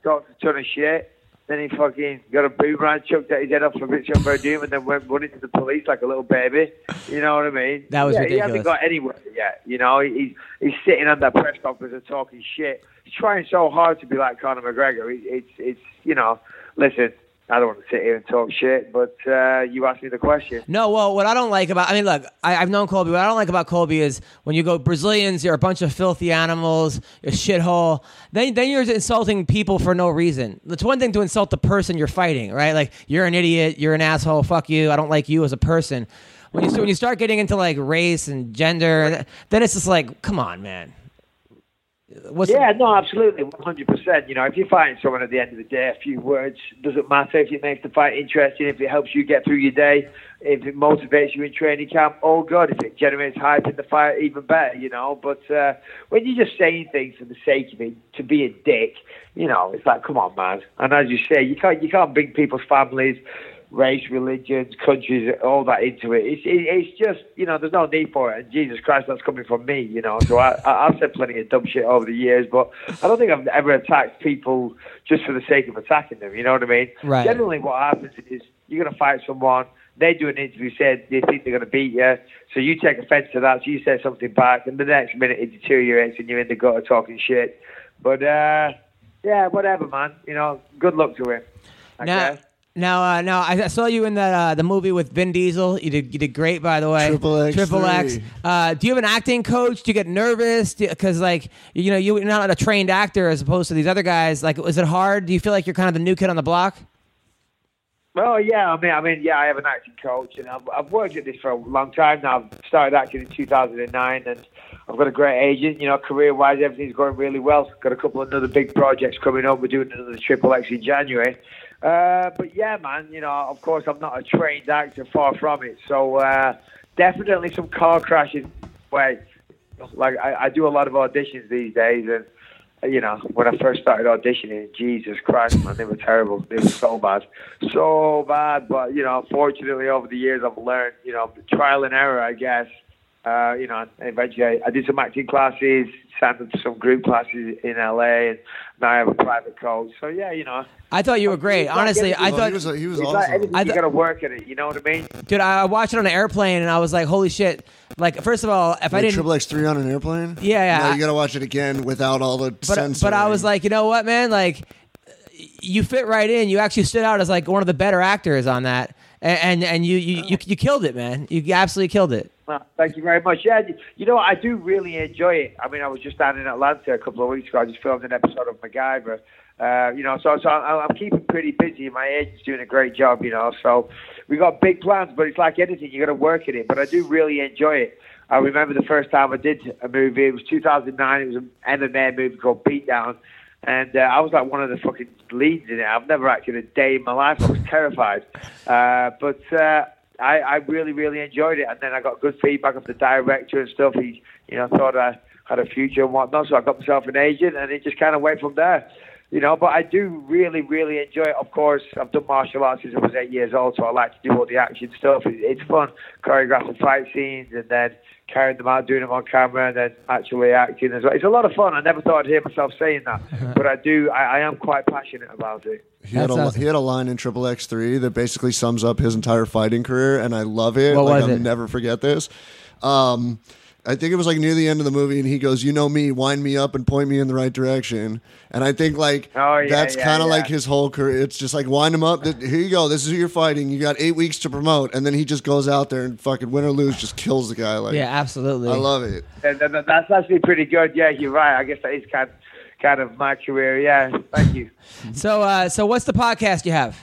Speaker 5: Talked a ton of shit. Then he fucking got a boomerang chucked at his head off for Richard Verdum and then went running to the police like a little baby. You know what I mean?
Speaker 3: That was
Speaker 5: yeah, He hasn't got anywhere yet. You know, he's he's sitting on that press conference and talking shit. He's trying so hard to be like Conor McGregor. It, it's it's you know, listen. I don't want to sit here and talk shit, but uh, you asked me the question.
Speaker 3: No, well, what I don't like about, I mean, look, I, I've known Colby. What I don't like about Colby is when you go Brazilians, you're a bunch of filthy animals, you're a shithole. Then, then you're insulting people for no reason. It's one thing to insult the person you're fighting, right? Like you're an idiot, you're an asshole, fuck you. I don't like you as a person. When you when you start getting into like race and gender, then it's just like, come on, man. What's
Speaker 5: Yeah, no, absolutely, one hundred percent. You know, if you're fighting someone at the end of the day, a few words doesn't matter. If it makes the fight interesting, if it helps you get through your day, if it motivates you in training camp, all good. If it generates hype in the fight, even better. You know, but uh, when you're just saying things for the sake of it to be a dick, you know, it's like, come on, man. And as you say, you can't you can't bring people's families. Race, religions, countries, all that into it. It's, it, it's just, you know, there's no need for it. And Jesus Christ, that's coming from me, you know. So I, I, I've said plenty of dumb shit over the years, but I don't think I've ever attacked people just for the sake of attacking them. You know what I mean?
Speaker 3: Right.
Speaker 5: Generally, what happens is you're going to fight someone. They do an interview, said they think they're going to beat you, so you take offence to that. So you say something back, and the next minute it deteriorates, and you're in the gutter talking shit. But uh, yeah, whatever, man. You know, good luck to him. I
Speaker 3: now?
Speaker 5: guess.
Speaker 3: Now, uh, now I I saw you in that uh, the movie with Vin Diesel. You did you did great, by the way.
Speaker 4: Triple X
Speaker 3: Triple X. Uh, do you have an acting coach? Do you get nervous? Because like you know you're not a trained actor as opposed to these other guys. Like, is it hard? Do you feel like you're kind of the new kid on the block?
Speaker 5: Well, yeah, I mean, I mean, yeah, I have an acting coach, and I've, I've worked at this for a long time now. I've started acting in 2009, and I've got a great agent. You know, career-wise, everything's going really well. Got a couple of other big projects coming up. We're doing another Triple X in January. Uh, but yeah, man, you know, of course, I'm not a trained actor, far from it. So uh, definitely some car crashes. Way, like I, I do a lot of auditions these days, and you know, when I first started auditioning, Jesus Christ, man, they were terrible. They were so bad, so bad. But you know, fortunately, over the years, I've learned, you know, trial and error, I guess. Uh, you know, eventually, I, I did some acting classes, signed up to some group classes in LA, and now I have a private coach. So yeah, you know,
Speaker 3: I thought you were great. Honestly, I thought,
Speaker 4: he was he was
Speaker 5: it's
Speaker 4: awesome.
Speaker 5: like anything,
Speaker 3: I
Speaker 5: you got to work at it. You know what I mean?
Speaker 3: dude, I watched it on an airplane and I was like, holy shit! Like, first of all, if I didn't,
Speaker 4: Triple X three on an airplane.
Speaker 3: Yeah, yeah,
Speaker 4: No,
Speaker 3: I-
Speaker 4: you gotta watch it again without all the
Speaker 3: but
Speaker 4: censoring.
Speaker 3: but I was like, you know what, man? Like, you fit right in. You actually stood out as like one of the better actors on that, and and, and you, you you you killed it, man. You absolutely killed it.
Speaker 5: Thank you very much. Yeah, you know, I do really enjoy it. I mean, I was just down in Atlanta a couple of weeks ago. I just filmed an episode of MacGyver. Uh, you know, so so I- I'm keeping pretty busy. And my agent's doing a great job. You know, so we got big plans, but it's like anything, you got to work at it. But I do really enjoy it. I remember the first time I did a movie. It was 2009. It was an MMA movie called Beatdown. And uh, I was like one of the fucking leads in it. I've never acted a day in my life. I was terrified. Uh, but uh, I, I really, really enjoyed it. And then I got good feedback of the director and stuff. He, you know, thought I had a future and whatnot. So I got myself an agent, and it just kind of went from there. You know, but I do really, really enjoy it. Of course, I've done martial arts since I was eight years old, so I like to do all the action stuff. It's fun, choreographing fight scenes, and then carrying them out, doing them on camera, and then actually acting as well. It's a lot of fun. I never thought I'd hear myself saying that, but I do. I, I am quite passionate about it.
Speaker 4: He had, a,
Speaker 3: awesome.
Speaker 4: he had a line in Triple X three that basically sums up his entire fighting career, and I love it.
Speaker 3: What
Speaker 4: like
Speaker 3: was
Speaker 4: I'll
Speaker 3: it?
Speaker 4: never forget this. Um, I think it was like near the end of the movie, and he goes, "You know me, wind me up and point me in the right direction." And I think like
Speaker 5: Oh, yeah,
Speaker 4: that's
Speaker 5: yeah,
Speaker 4: kind of
Speaker 5: yeah.
Speaker 4: like his whole career. It's just like wind him up. Here you go. This is who you're fighting. You got eight weeks to promote, and then he just goes out there and fucking win or lose, just kills the guy. Like
Speaker 3: Yeah, absolutely.
Speaker 4: I love it.
Speaker 5: And, and that's actually pretty good. Yeah, you're right. I guess that is kind, kind of my career. Yeah, thank you.
Speaker 3: So, uh, so what's the podcast you have?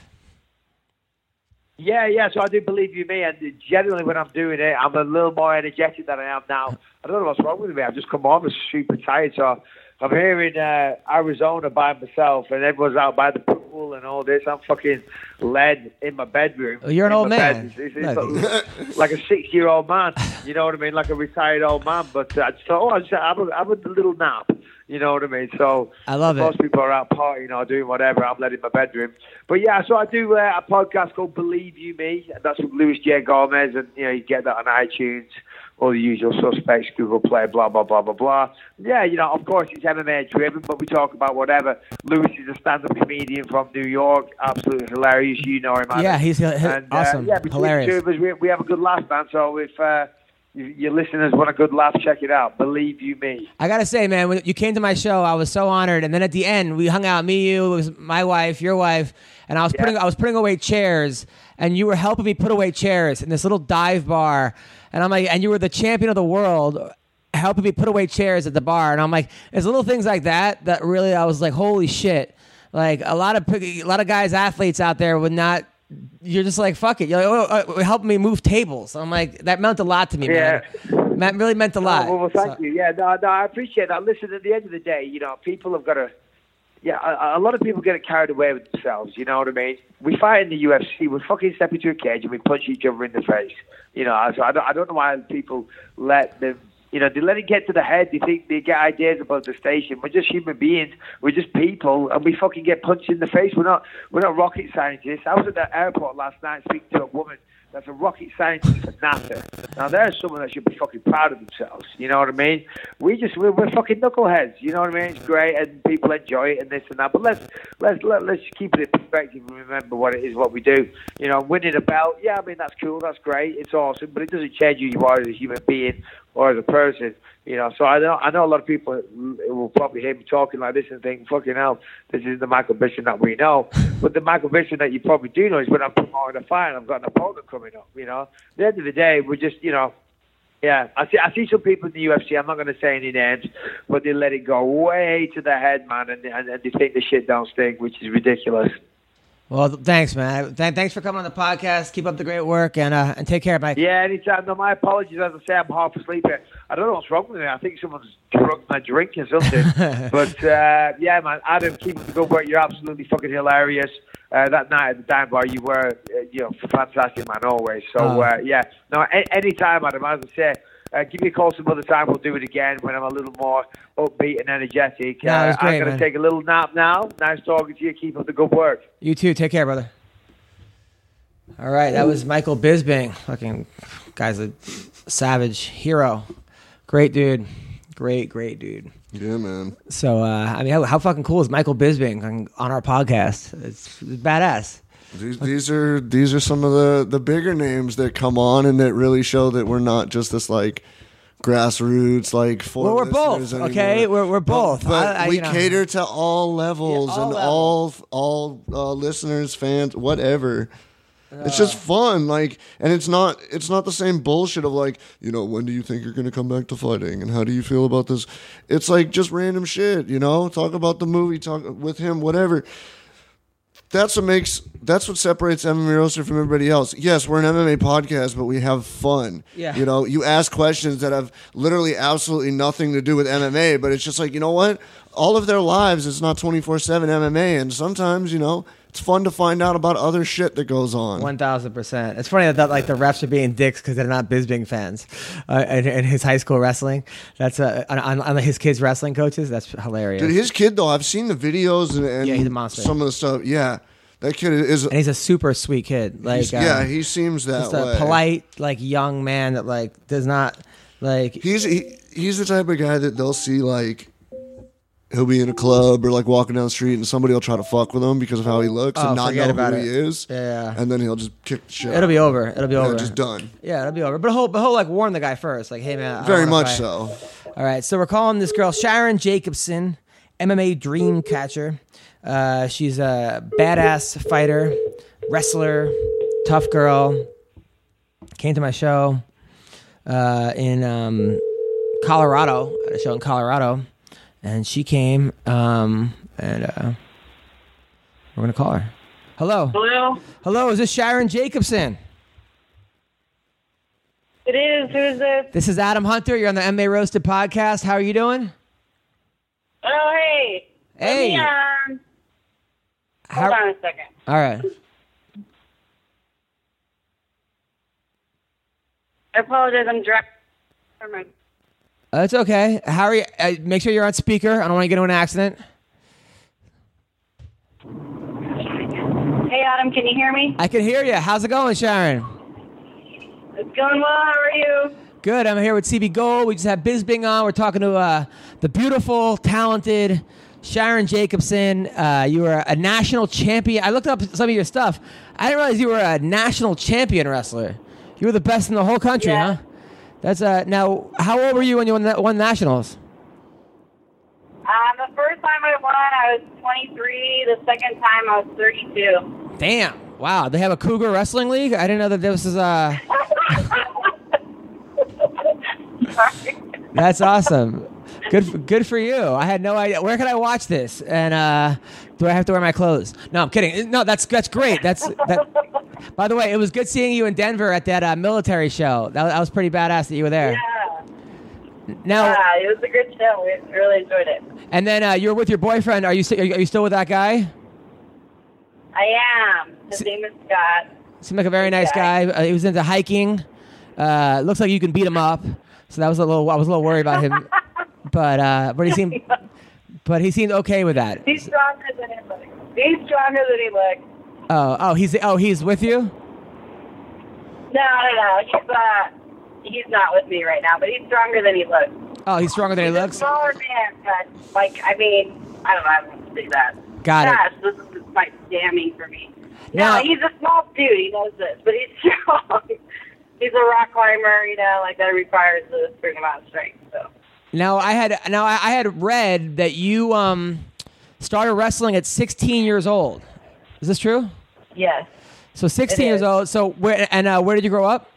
Speaker 5: Yeah, yeah. So I do believe you me, and generally when I'm doing it, I'm a little more energetic than I am now. I don't know what's wrong with me. I've just come home, I'm super tired. So I'm here in uh, Arizona by myself, and everyone's out by the pool and all this. I'm fucking led in my bedroom.
Speaker 3: Oh, you're an old man.
Speaker 5: It's, it's, it's like a six-year-old man. You know what I mean? Like a retired old man. But I just thought, oh, I just have a, have a little nap. You know what I mean? So
Speaker 3: I love it.
Speaker 5: most people are out partying or doing whatever. I'm led in my bedroom. But yeah, so I do uh, a podcast called Believe You Me. and That's with Luis J. Gomez, and you know you get that on iTunes, all the usual suspects, Google Play, blah blah blah blah blah. Yeah, you know, of course it's MMA driven, but we talk about whatever. Louis is a stand-up comedian from New York, absolutely hilarious. You know him.
Speaker 3: Yeah, he's- he's
Speaker 5: and,
Speaker 3: awesome.
Speaker 5: Uh, yeah, between
Speaker 3: Hilarious.
Speaker 5: the two of us, we, we have a good laugh, man. So if uh, your listeners want a good laugh, check it out. Believe You Me.
Speaker 3: I gotta say, man, when you came to my show, I was so honored. And then at the end, we hung out. Me, you, it was my wife, your wife, and I was
Speaker 5: Yeah.
Speaker 3: putting I was putting away chairs, and you were helping me put away chairs in this little dive bar. And I'm like, and you were the champion of the world, helping me put away chairs at the bar. And I'm like, there's little things like that that really I was like, holy shit! Like a lot of a lot of guys, athletes out there would not. You're just like fuck it. You're like, oh, uh, helping me move tables. I'm like, that meant a lot to me,
Speaker 5: Yeah.
Speaker 3: man. That really meant a lot.
Speaker 5: Oh, well, well, thank
Speaker 3: So-
Speaker 5: you. Yeah, no, no, I appreciate that. Listen, at the end of the day, you know, people have got to. Yeah, a, a lot of people get carried away with themselves. You know what I mean? We fight in the UFC. We fucking step into a cage and we punch each other in the face. You know, so I don't, I don't know why people let them. You know, they let it get to the head. They think they get ideas about the station. We're just human beings. We're just people, and we fucking get punched in the face. We're not. We're not rocket scientists. I was at the airport last night speaking to a woman that's a rocket scientist at NASA. Now there's someone that should be fucking proud of themselves. You know what I mean? We just we're, we're fucking knuckleheads. You know what I mean? It's great and people enjoy it and this and that. But let's let's let, let's keep it in perspective and remember what it is what we do. You know, winning a belt. Yeah, I mean that's cool. That's great. It's awesome. But it doesn't change who you are as a human being or as a person. You know, so I know I know a lot of people will probably hear me talking like this and think, "Fucking hell, this is the Michael Bisping that we know." But the Michael Bisping that you probably do know is when I'm promoting a fight, and I've got an opponent coming up. You know, at the end of the day, we're just, you know, yeah. I see I see some people in the UFC. I'm not going to say any names, but they let it go way to the head, man, and, and, and they think the shit don't stink, which is ridiculous.
Speaker 3: Well, thanks, man. Th- thanks for coming on the podcast. Keep up the great work and uh, and take care, Mike.
Speaker 5: Yeah, anytime. No, my apologies. As I say, I'm half asleep here. I don't know what's wrong with me. I think someone's drunk my drink or something. but uh, yeah, man, Adam, keep up the good work. You're absolutely fucking hilarious. Uh, that night at the dime bar, you were, uh, you know, fantastic, man, always. So
Speaker 3: Oh.
Speaker 5: uh, yeah, no, a- anytime, Adam. As I say. Uh, give me a call some other time. We'll do it again when I'm a little more upbeat and energetic.
Speaker 3: No, it was
Speaker 5: uh, I'm going to take a little nap now. Nice talking to you. Keep up the good work.
Speaker 3: You too. Take care, brother. All right, that was Michael Bisping. Fucking guy's a savage hero. Great dude. Great, great dude.
Speaker 4: Yeah, man.
Speaker 3: So, uh, I mean, how, how fucking cool is Michael Bisping on, on our podcast? It's, it's badass.
Speaker 4: These, these are these are some of the the bigger names that come on and that really show that we're not just this like grassroots like for
Speaker 3: Well, we're both,
Speaker 4: listeners
Speaker 3: okay? We're- we're both.
Speaker 4: But, but
Speaker 3: I- I-
Speaker 4: we
Speaker 3: know.
Speaker 4: cater to all levels
Speaker 3: Yeah, all
Speaker 4: and all all uh, listeners, fans, whatever. It's just fun, like, and it's not it's not the same bullshit of like, you know, when do you think you're gonna come back to fighting, and how do you feel about this? It's like just random shit, you know. Talk about the movie, talk with him, whatever that's what makes that's what separates MMA Roasted from everybody else. Yes, we're an MMA podcast, but we have fun.
Speaker 3: Yeah.
Speaker 4: You know, you ask questions that have literally absolutely nothing to do with MMA, but it's just like, you know what? All of their lives it's not 24/7 MMA and sometimes, you know, it's fun to find out about other shit that goes on.
Speaker 3: One thousand percent. It's funny that, that like the refs are being dicks because they're not Bisping fans, uh, in, in his high school wrestling. That's uh, on, on, his kids' wrestling coaches. That's hilarious.
Speaker 4: Dude, his kid though, I've seen the videos and, and
Speaker 3: Yeah, he's a monster.
Speaker 4: some of the stuff. Yeah, that kid is.
Speaker 3: and he's a super sweet kid. Like,
Speaker 4: he's-
Speaker 3: uh,
Speaker 4: yeah, he seems that
Speaker 3: just
Speaker 4: way.
Speaker 3: a polite, like young man that like does not like.
Speaker 4: He's he, he's the type of guy that they'll see like. He'll be in a club or like walking down the street, and somebody will try to fuck with him because of how he looks
Speaker 3: Oh,
Speaker 4: and not
Speaker 3: forget
Speaker 4: know
Speaker 3: about
Speaker 4: who
Speaker 3: it.
Speaker 4: he is.
Speaker 3: Yeah.
Speaker 4: and then he'll just kick the shit.
Speaker 3: It'll be over. It'll be
Speaker 4: Yeah,
Speaker 3: over.
Speaker 4: just done.
Speaker 3: Yeah, it'll be over. But he'll, but he'll like warn the guy first. Like, hey man, I
Speaker 4: Very
Speaker 3: wanna
Speaker 4: much
Speaker 3: fight.
Speaker 4: so.
Speaker 3: All right, so we're calling this girl Sharon Jacobson, MMA dream catcher. Uh, she's a badass fighter, wrestler, tough girl. Came to my show uh, in um, Colorado, at a show in Colorado, and she came, um, and uh, we're gonna call her. Hello,
Speaker 6: Hello?
Speaker 3: hello, is this Sharon Jacobson?
Speaker 6: It is. Who is this?
Speaker 3: This is Adam Hunter. You're on the MMA Roasted podcast. How are you doing?
Speaker 6: Oh, hey.
Speaker 3: Hey.
Speaker 6: me, um,
Speaker 3: How-
Speaker 6: hold on a second.
Speaker 3: All right.
Speaker 6: I apologize. I'm direct. Never mind.
Speaker 3: Uh, It's okay. How are you? Uh, make sure you're on speaker. I don't want to get into an accident.
Speaker 6: Hey, Adam, can you hear me?
Speaker 3: I can hear you. How's it going, Sharon?
Speaker 6: It's going well. How are you?
Speaker 3: Good. I'm here with CB Gold. We just had Bisping on. We're talking to uh, the beautiful, talented Sharon Jacobson. Uh, you were a national champion. I looked up some of your stuff. I didn't realize you were a national champion wrestler. You were the best in the whole country,
Speaker 6: Yeah.
Speaker 3: huh? That's uh. Now, how old were you when you won, won nationals?
Speaker 6: Um, the first time I won, I was 23. The second time, I was 32.
Speaker 3: Damn. Wow. They have a Cougar Wrestling League. I didn't know that this is uh.
Speaker 6: Sorry.
Speaker 3: That's awesome. Good, for, good for you. I had no idea. Where can I watch this? And uh, do I have to wear my clothes? No, I'm kidding. No, that's that's great. That's that. By the way, it was good seeing you in Denver at that uh, military show. That, that was pretty badass that you were there.
Speaker 6: Yeah.
Speaker 3: Now,
Speaker 6: yeah, it was a good show. We really enjoyed it.
Speaker 3: and then uh, you're with your boyfriend. Are you are you still with that guy?
Speaker 6: I am. His name is Scott.
Speaker 3: Seemed like a very nice guy.
Speaker 6: guy.
Speaker 3: Uh, he was into hiking. Uh, looks like you can beat him up. So that was a little. I was a little worried about him, but uh, but he seemed, but he seemed okay with that.
Speaker 6: He's stronger than he looks. He's stronger than he looks.
Speaker 3: Oh, oh, he's oh he's with you.
Speaker 6: No, no, no. He's uh, he's not with me right now, but he's stronger than he looks.
Speaker 3: Oh, he's stronger than he
Speaker 6: He's a
Speaker 3: looks.
Speaker 6: smaller man, but like, I mean, I don't know. I won't say that.
Speaker 3: Got it.
Speaker 6: Gosh, this is quite damning for me.
Speaker 3: Now-
Speaker 6: no, he's a small dude. He knows this, but he's strong. he's a rock climber. You know, like that requires a certain amount of strength. So.
Speaker 3: Now I had now I I had read that you um started wrestling at 16 years old. Is this true?
Speaker 6: Yes.
Speaker 3: So 16 years old. So where and uh, where did you grow up?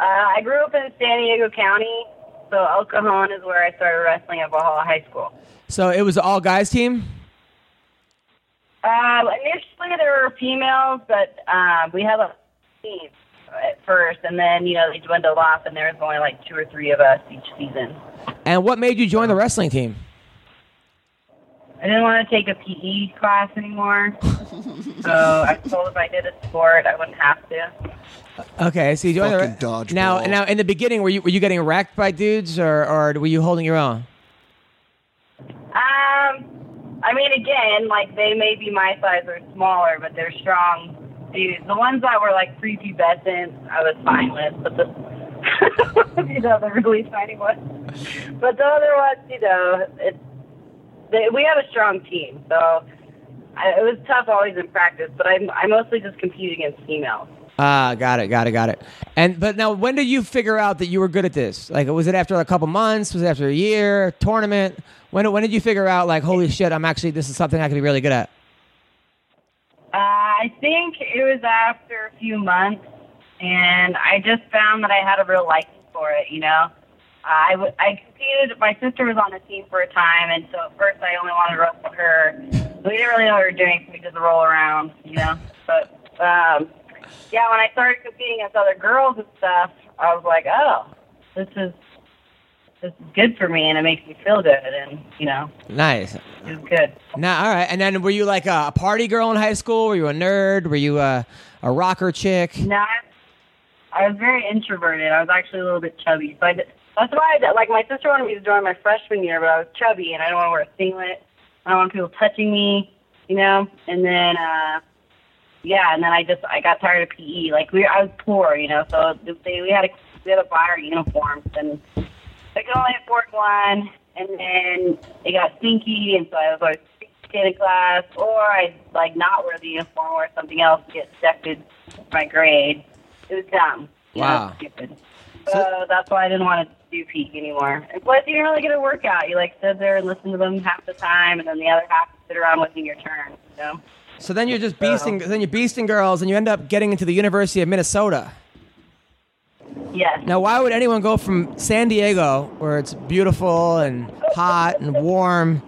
Speaker 6: Uh, I grew up in San Diego County, so El Cajon is where I started wrestling at Valhalla High School.
Speaker 3: So it was all guys team.
Speaker 6: Um, initially, there were females, but um, we had a team at first, and then you know they dwindled off, and there was only like two or three of us each season.
Speaker 3: And what made you join the wrestling team?
Speaker 6: I didn't want to take a PE class anymore, so I told if I did a sport, I wouldn't have to.
Speaker 3: Okay, so you joined
Speaker 4: Fucking
Speaker 3: the
Speaker 4: dodgeball.
Speaker 3: now. Now in the beginning, were you were you getting wrecked by dudes, or or were you holding your own?
Speaker 6: Um, I mean, again, like they may be my size or smaller, but they're strong dudes. The ones that were like prepubescent, I was fine with, but the you know the really tiny ones. But the other ones, you know, it's they, we have a strong team, so I, it was tough always in practice. But I I mostly just compete against females.
Speaker 3: Ah, got it, got it, got it. And but now, when did you figure out that you were good at this? Like, was it after a couple months? Was it after a year? Tournament? When when did you figure out like, holy shit, I'm actually this is something I can be really good at?
Speaker 6: Uh, I think it was after a few months, and I just found that I had a real liking for it. You know, I w- I competed. My sister was on the team for a time, and so at first I only wanted to wrestle her. We didn't really know what we were doing, so we did the roll around. You know, but um, yeah, when I started competing against other girls and stuff, I was like, oh, this is this is good for me and it makes me feel good and you know
Speaker 3: Nice.
Speaker 6: it's good.
Speaker 3: Now, all right. And then, were you like a a party girl in high school? Were you a nerd? Were you a a rocker chick?
Speaker 6: No, I, I was very introverted. I was actually a little bit chubby, so I did, that's why I like my sister wanted me to join my freshman year, but I was chubby and I don't want to wear a singlet. I don't want people touching me, you know. And then, uh yeah, and then I just I got tired of PE. Like we, I was poor, you know, so they we had to we had to buy our uniforms, and I could only afford one. And then it got stinky, and so I was always in class, or I like not wear the uniform or something else to get accepted my grade. It was dumb. Know,
Speaker 3: Wow.
Speaker 6: stupid. So, oh, that's why I didn't want to do peak anymore. And plus, you didn't really get a workout. You like sit there and listen to them half the time, and then the other half sit around waiting your turn. You know.
Speaker 3: So then you're just beasting. Uh-huh. Then you're beasting girls, and you end up getting into the University of Minnesota.
Speaker 6: Yes.
Speaker 3: Now, why would anyone go from San Diego, where it's beautiful and hot and warm,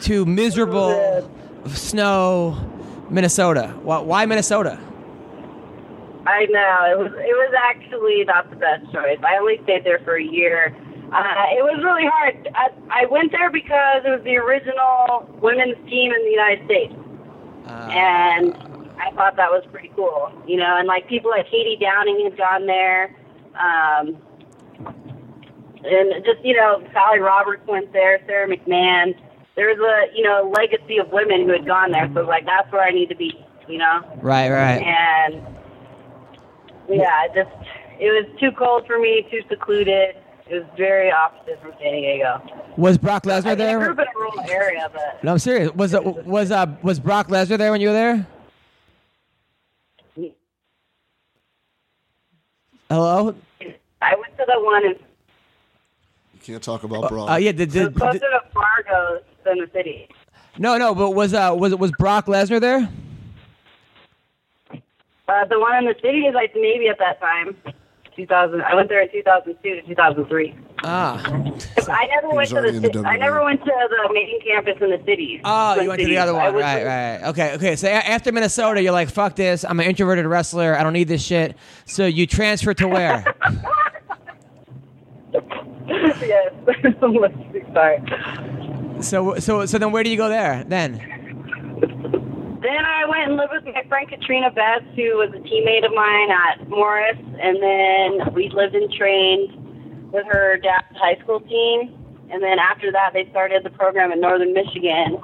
Speaker 3: to miserable snow Minnesota? Why, why Minnesota?
Speaker 6: I know it was. It was actually not the best choice. I only stayed there for a year. Uh, it was really hard. I, I went there because it was the original women's team in the United States, and I thought that was pretty cool. You know, and like people like Katie Downing had gone there, um, and just you know Sally Roberts went there, Sarah McMahon. There's a you know legacy of women who had gone there, so like that's where I need to be. You know.
Speaker 3: Right, right.
Speaker 6: And yeah, it just it was too cold for me, too secluded. It was very opposite from San Diego.
Speaker 3: Was Brock Lesnar
Speaker 6: I, mean, I grew
Speaker 3: there?
Speaker 6: up in a rural area, but
Speaker 3: No, I'm serious. Was uh, was uh, was Brock Lesnar there when you were there? Hello.
Speaker 6: I went to the one in
Speaker 4: You can't talk about Brock.
Speaker 3: Uh, yeah. Did,
Speaker 6: it was closer
Speaker 3: did-
Speaker 6: to Fargo than the city.
Speaker 3: no, no. But was uh was was Brock Lesnar there?
Speaker 6: Uh, the one in the city is like maybe at that time, 2000. I went there in 2002 to 2003.
Speaker 3: Ah.
Speaker 6: I never went to the.
Speaker 4: the
Speaker 6: I never went to the main campus in the city.
Speaker 3: Oh, you went to the other one, right,
Speaker 6: in-
Speaker 3: right. Okay, okay. So after Minnesota, you're like, "Fuck this! I'm an introverted wrestler. I don't need this shit." So you transfer to where?
Speaker 6: yes. Sorry.
Speaker 3: so, so, so then where do you go there? Then,
Speaker 6: Then I went and lived with my friend Katrina Betts, who was a teammate of mine at Morris, and then we lived and trained with her dad's high school team. And then after that, they started the program in Northern Michigan,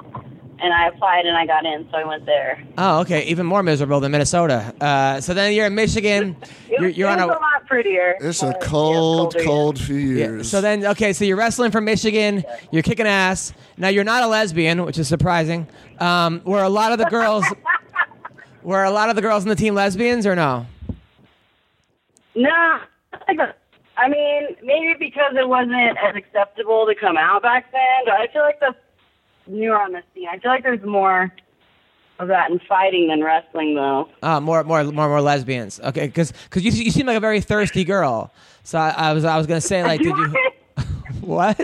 Speaker 6: and I applied and I got in, so I went there.
Speaker 3: oh, okay, even more miserable than Minnesota. Uh, so then you're in Michigan.
Speaker 6: It,
Speaker 3: You're,
Speaker 6: was-
Speaker 3: you're
Speaker 6: it
Speaker 3: on a
Speaker 6: a lot prettier.
Speaker 4: it's a cold,
Speaker 6: yeah.
Speaker 4: cold few
Speaker 3: Yeah,
Speaker 4: years.
Speaker 3: so then, okay, so you're wrestling from Michigan. You're kicking ass. Now you're not a lesbian, which is surprising. Um, were a lot of the girls, were a lot of the girls in the team lesbians or no?
Speaker 6: No, I mean maybe because it wasn't as acceptable to come out back then. But I feel like that's newer on the scene. I feel like there's more of that in fighting than wrestling, though.
Speaker 3: Uh, more, more, more, more lesbians. Okay, because because you, you seem like a very thirsty girl. So I, I was, I was gonna say like, did you? What?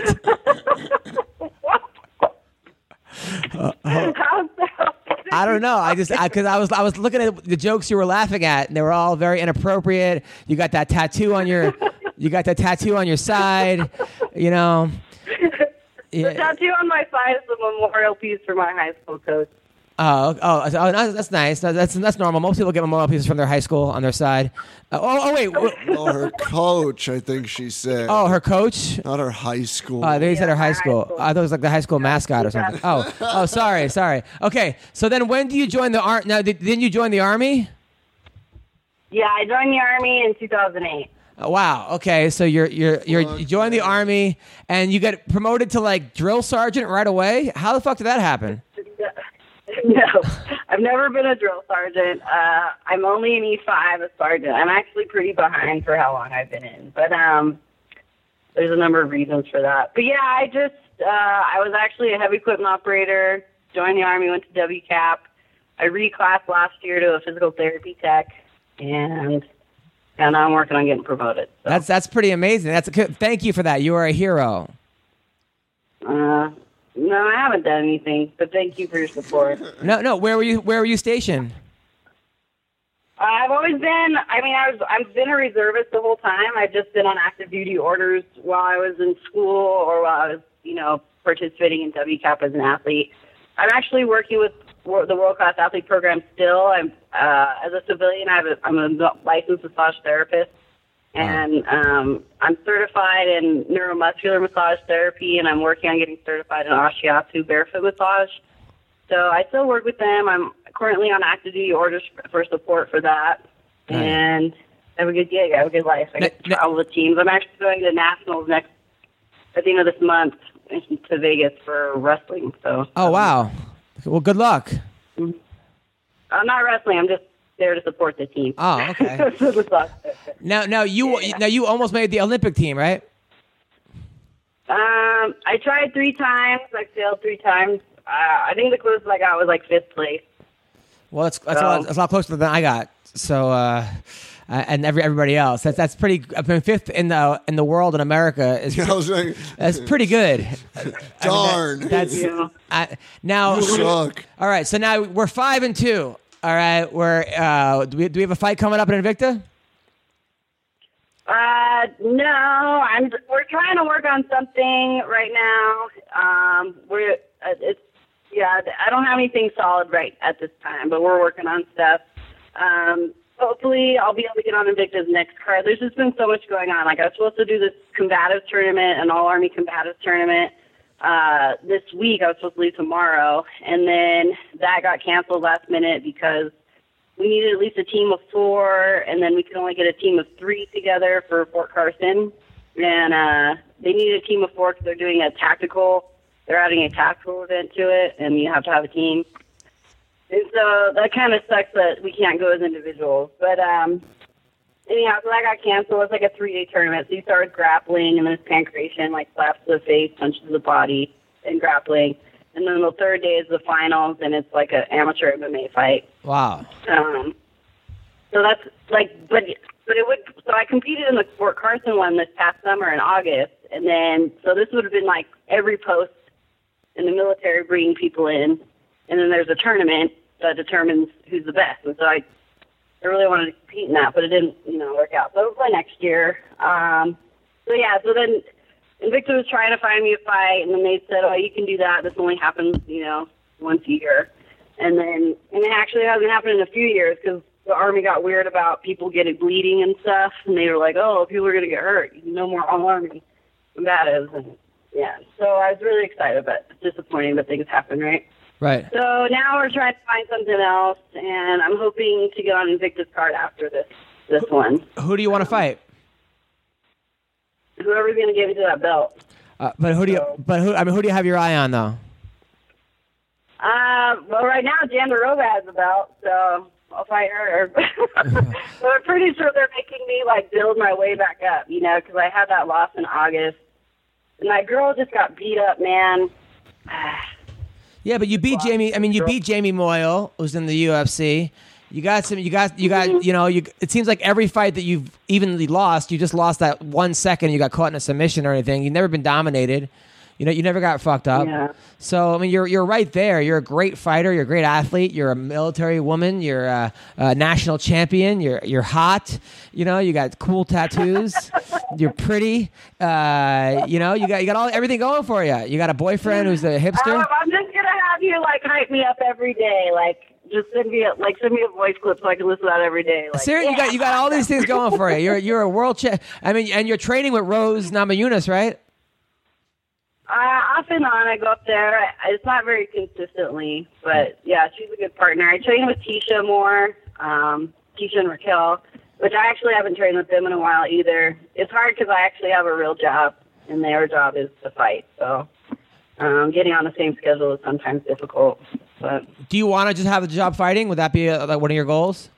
Speaker 3: I don't know. I just because I, was I was looking at the jokes you were laughing at, and they were all very inappropriate. You got that tattoo on your, you got that tattoo on your side. You know.
Speaker 6: The
Speaker 3: Yeah.
Speaker 6: tattoo on my side is a memorial piece for my high school coach.
Speaker 3: Oh, oh, oh, that's that's nice. That- That's that's normal. Most people get memorial pieces from their high school on their side. Uh, oh, oh, wait. w-
Speaker 4: oh, her coach, I think she said.
Speaker 3: Oh, her coach.
Speaker 4: Not her high school.
Speaker 3: Uh, they said her
Speaker 6: Yeah,
Speaker 3: high
Speaker 6: high
Speaker 3: school.
Speaker 6: school.
Speaker 3: I thought it was like the high school mascot or something. Oh, oh, sorry, sorry. Okay, so then when do you join the army? Now, did, didn't you join the army?
Speaker 6: Yeah, I joined the army in 2008.
Speaker 3: Wow. Okay, so you're you're you're
Speaker 4: Fuck
Speaker 3: you join the army and you get promoted to like drill sergeant right away. How the fuck did that happen?
Speaker 6: No, I've never been a drill sergeant. Uh, I'm only an E5, a sergeant. I'm actually pretty behind for how long I've been in, but um, there's a number of reasons for that. But yeah, I just uh, I was actually a heavy equipment operator. Joined the army, went to WCAP. I reclassed last year to a physical therapy tech, and and I'm working on getting promoted. So,
Speaker 3: That's that's pretty amazing. That's a, good- thank you for that. You are a hero.
Speaker 6: uh, no, I haven't done anything, but thank you for your support.
Speaker 3: No, no. Where were you? Where were you stationed?
Speaker 6: I've always been. I mean, I was. I've been a reservist the whole time. I've just been on active duty orders while I was in school or while I was, you know, participating in WCAP as an athlete. I'm actually working with the World Class Athlete Program still. I'm uh, as a civilian. I have a, I'm a licensed massage therapist, and um, I'm certified in neuromuscular massage therapy, and I'm working on getting certified in Ashiatsu barefoot massage. So I still work with them. I'm currently on active duty orders for support for that, and I have a good gig. I have a good life. I get to travel with teams. I'm actually going to nationals next at the end of this month to Vegas for wrestling. So
Speaker 3: Oh wow. Well, good luck.
Speaker 6: I'm not wrestling. I'm just there to support the team.
Speaker 3: Oh, okay. Now, now you now you almost made the Olympic team, right?
Speaker 6: um, I tried three times. I failed three times. Uh, I think the closest I got was like fifth place.
Speaker 3: Well, that's that's, a, lot, that's a lot closer than I got. So, uh, uh, and every everybody else. That's that's pretty. I mean, fifth in the in the world in America is
Speaker 4: I was like,
Speaker 3: that's pretty good. I mean, that-
Speaker 4: darn.
Speaker 3: that's
Speaker 6: Yeah.
Speaker 3: I, now.
Speaker 4: You suck.
Speaker 3: All right, so now we're five and two. All right, we're uh, do we do we have a fight coming up in Invicta?
Speaker 6: Uh, no, I'm. We're trying to work on something right now. Um, we're. Uh, it's. Yeah, I don't have anything solid right at this time, but we're working on stuff. Um, hopefully, I'll be able to get on Invicta's next card. There's just been so much going on. Like I was supposed to do this combative tournament, an all army combative tournament. Uh, this week I was supposed to leave tomorrow, and then that got canceled last minute because we needed at least a team of four, and then we could only get a team of three together for Fort Carson. And uh, they needed a team of four because they're doing a tactical. They're adding a tactical event to it, and you have to have a team. And so that kind of sucks that we can't go as individuals. But um, anyhow, so that got canceled. It's like a three-day tournament. So you start with grappling, and then it's pankration, like slaps to the face, punches to the body, and grappling. And then the third day is the finals, and it's like an amateur MMA fight.
Speaker 3: Wow.
Speaker 6: Um, so that's like, but but it would. So I competed in the Fort Carson one this past summer in August, and then so this would have been like every post in the military bringing people in, and then there's a tournament that determines who's the best. And so I, I really wanted to compete in that, but it didn't, you know, work out. So play next year. Um, so yeah, so then Invicta was trying to find me a fight, and then they said, "Oh, you can do that. This only happens, you know, once a year." And then, and it actually hasn't happened in a few years because the army got weird about people getting bleeding and stuff, and they were like, "Oh, people are gonna get hurt. No more all army combatives." And yeah, so I was really excited, but it's disappointing that things happen, right?
Speaker 3: Right.
Speaker 6: So now we're trying to find something else, and I'm hoping to get on Invicta's card after this this one.
Speaker 3: Who do you want to fight?
Speaker 6: Whoever's gonna give me to that belt.
Speaker 3: Uh, but who do you? But who? I mean, who do you have your eye on though?
Speaker 6: Uh, well, right now Jandiroba has the belt, so I'll fight her. but I'm pretty sure they're making me like build my way back up, you know, because I had that loss in August, and my girl just got beat up, man.
Speaker 3: Yeah, but you beat Jamie. I mean, you beat Jamie Moyle, who's in the UFC. You got some. You got. You got. You know. You. It seems like every fight that you've evenly lost, you just lost that one second. You got caught in a submission or anything. You've never been dominated. You know. You never got fucked up.
Speaker 6: Yeah.
Speaker 3: So I mean, you're you're right there. You're a great fighter. You're a great athlete. You're a military woman. You're a, a national champion. You're you're hot. You know. You got cool tattoos. you're pretty. Uh, you know. You got you got all everything going for you. You got a boyfriend who's a hipster.
Speaker 6: Um, I'm just have you like hype me up every day, like just send me a, like send me a voice clip so I can listen to that every day. Like,
Speaker 3: Seriously, you got you got all these things going for you. You're you're a world champ. I mean, and you're training with Rose Namajunas, right?
Speaker 6: Uh, off and on, I go up there. I- It's not very consistently, but yeah, she's a good partner. I train with Tecia more, um, Tecia and Raquel, which I actually haven't trained with them in a while either. It's hard because I actually have a real job, and their job is to fight. So um, getting on the same schedule is sometimes difficult. But
Speaker 3: Do you want to just have the job fighting? Would that be uh like one of your goals?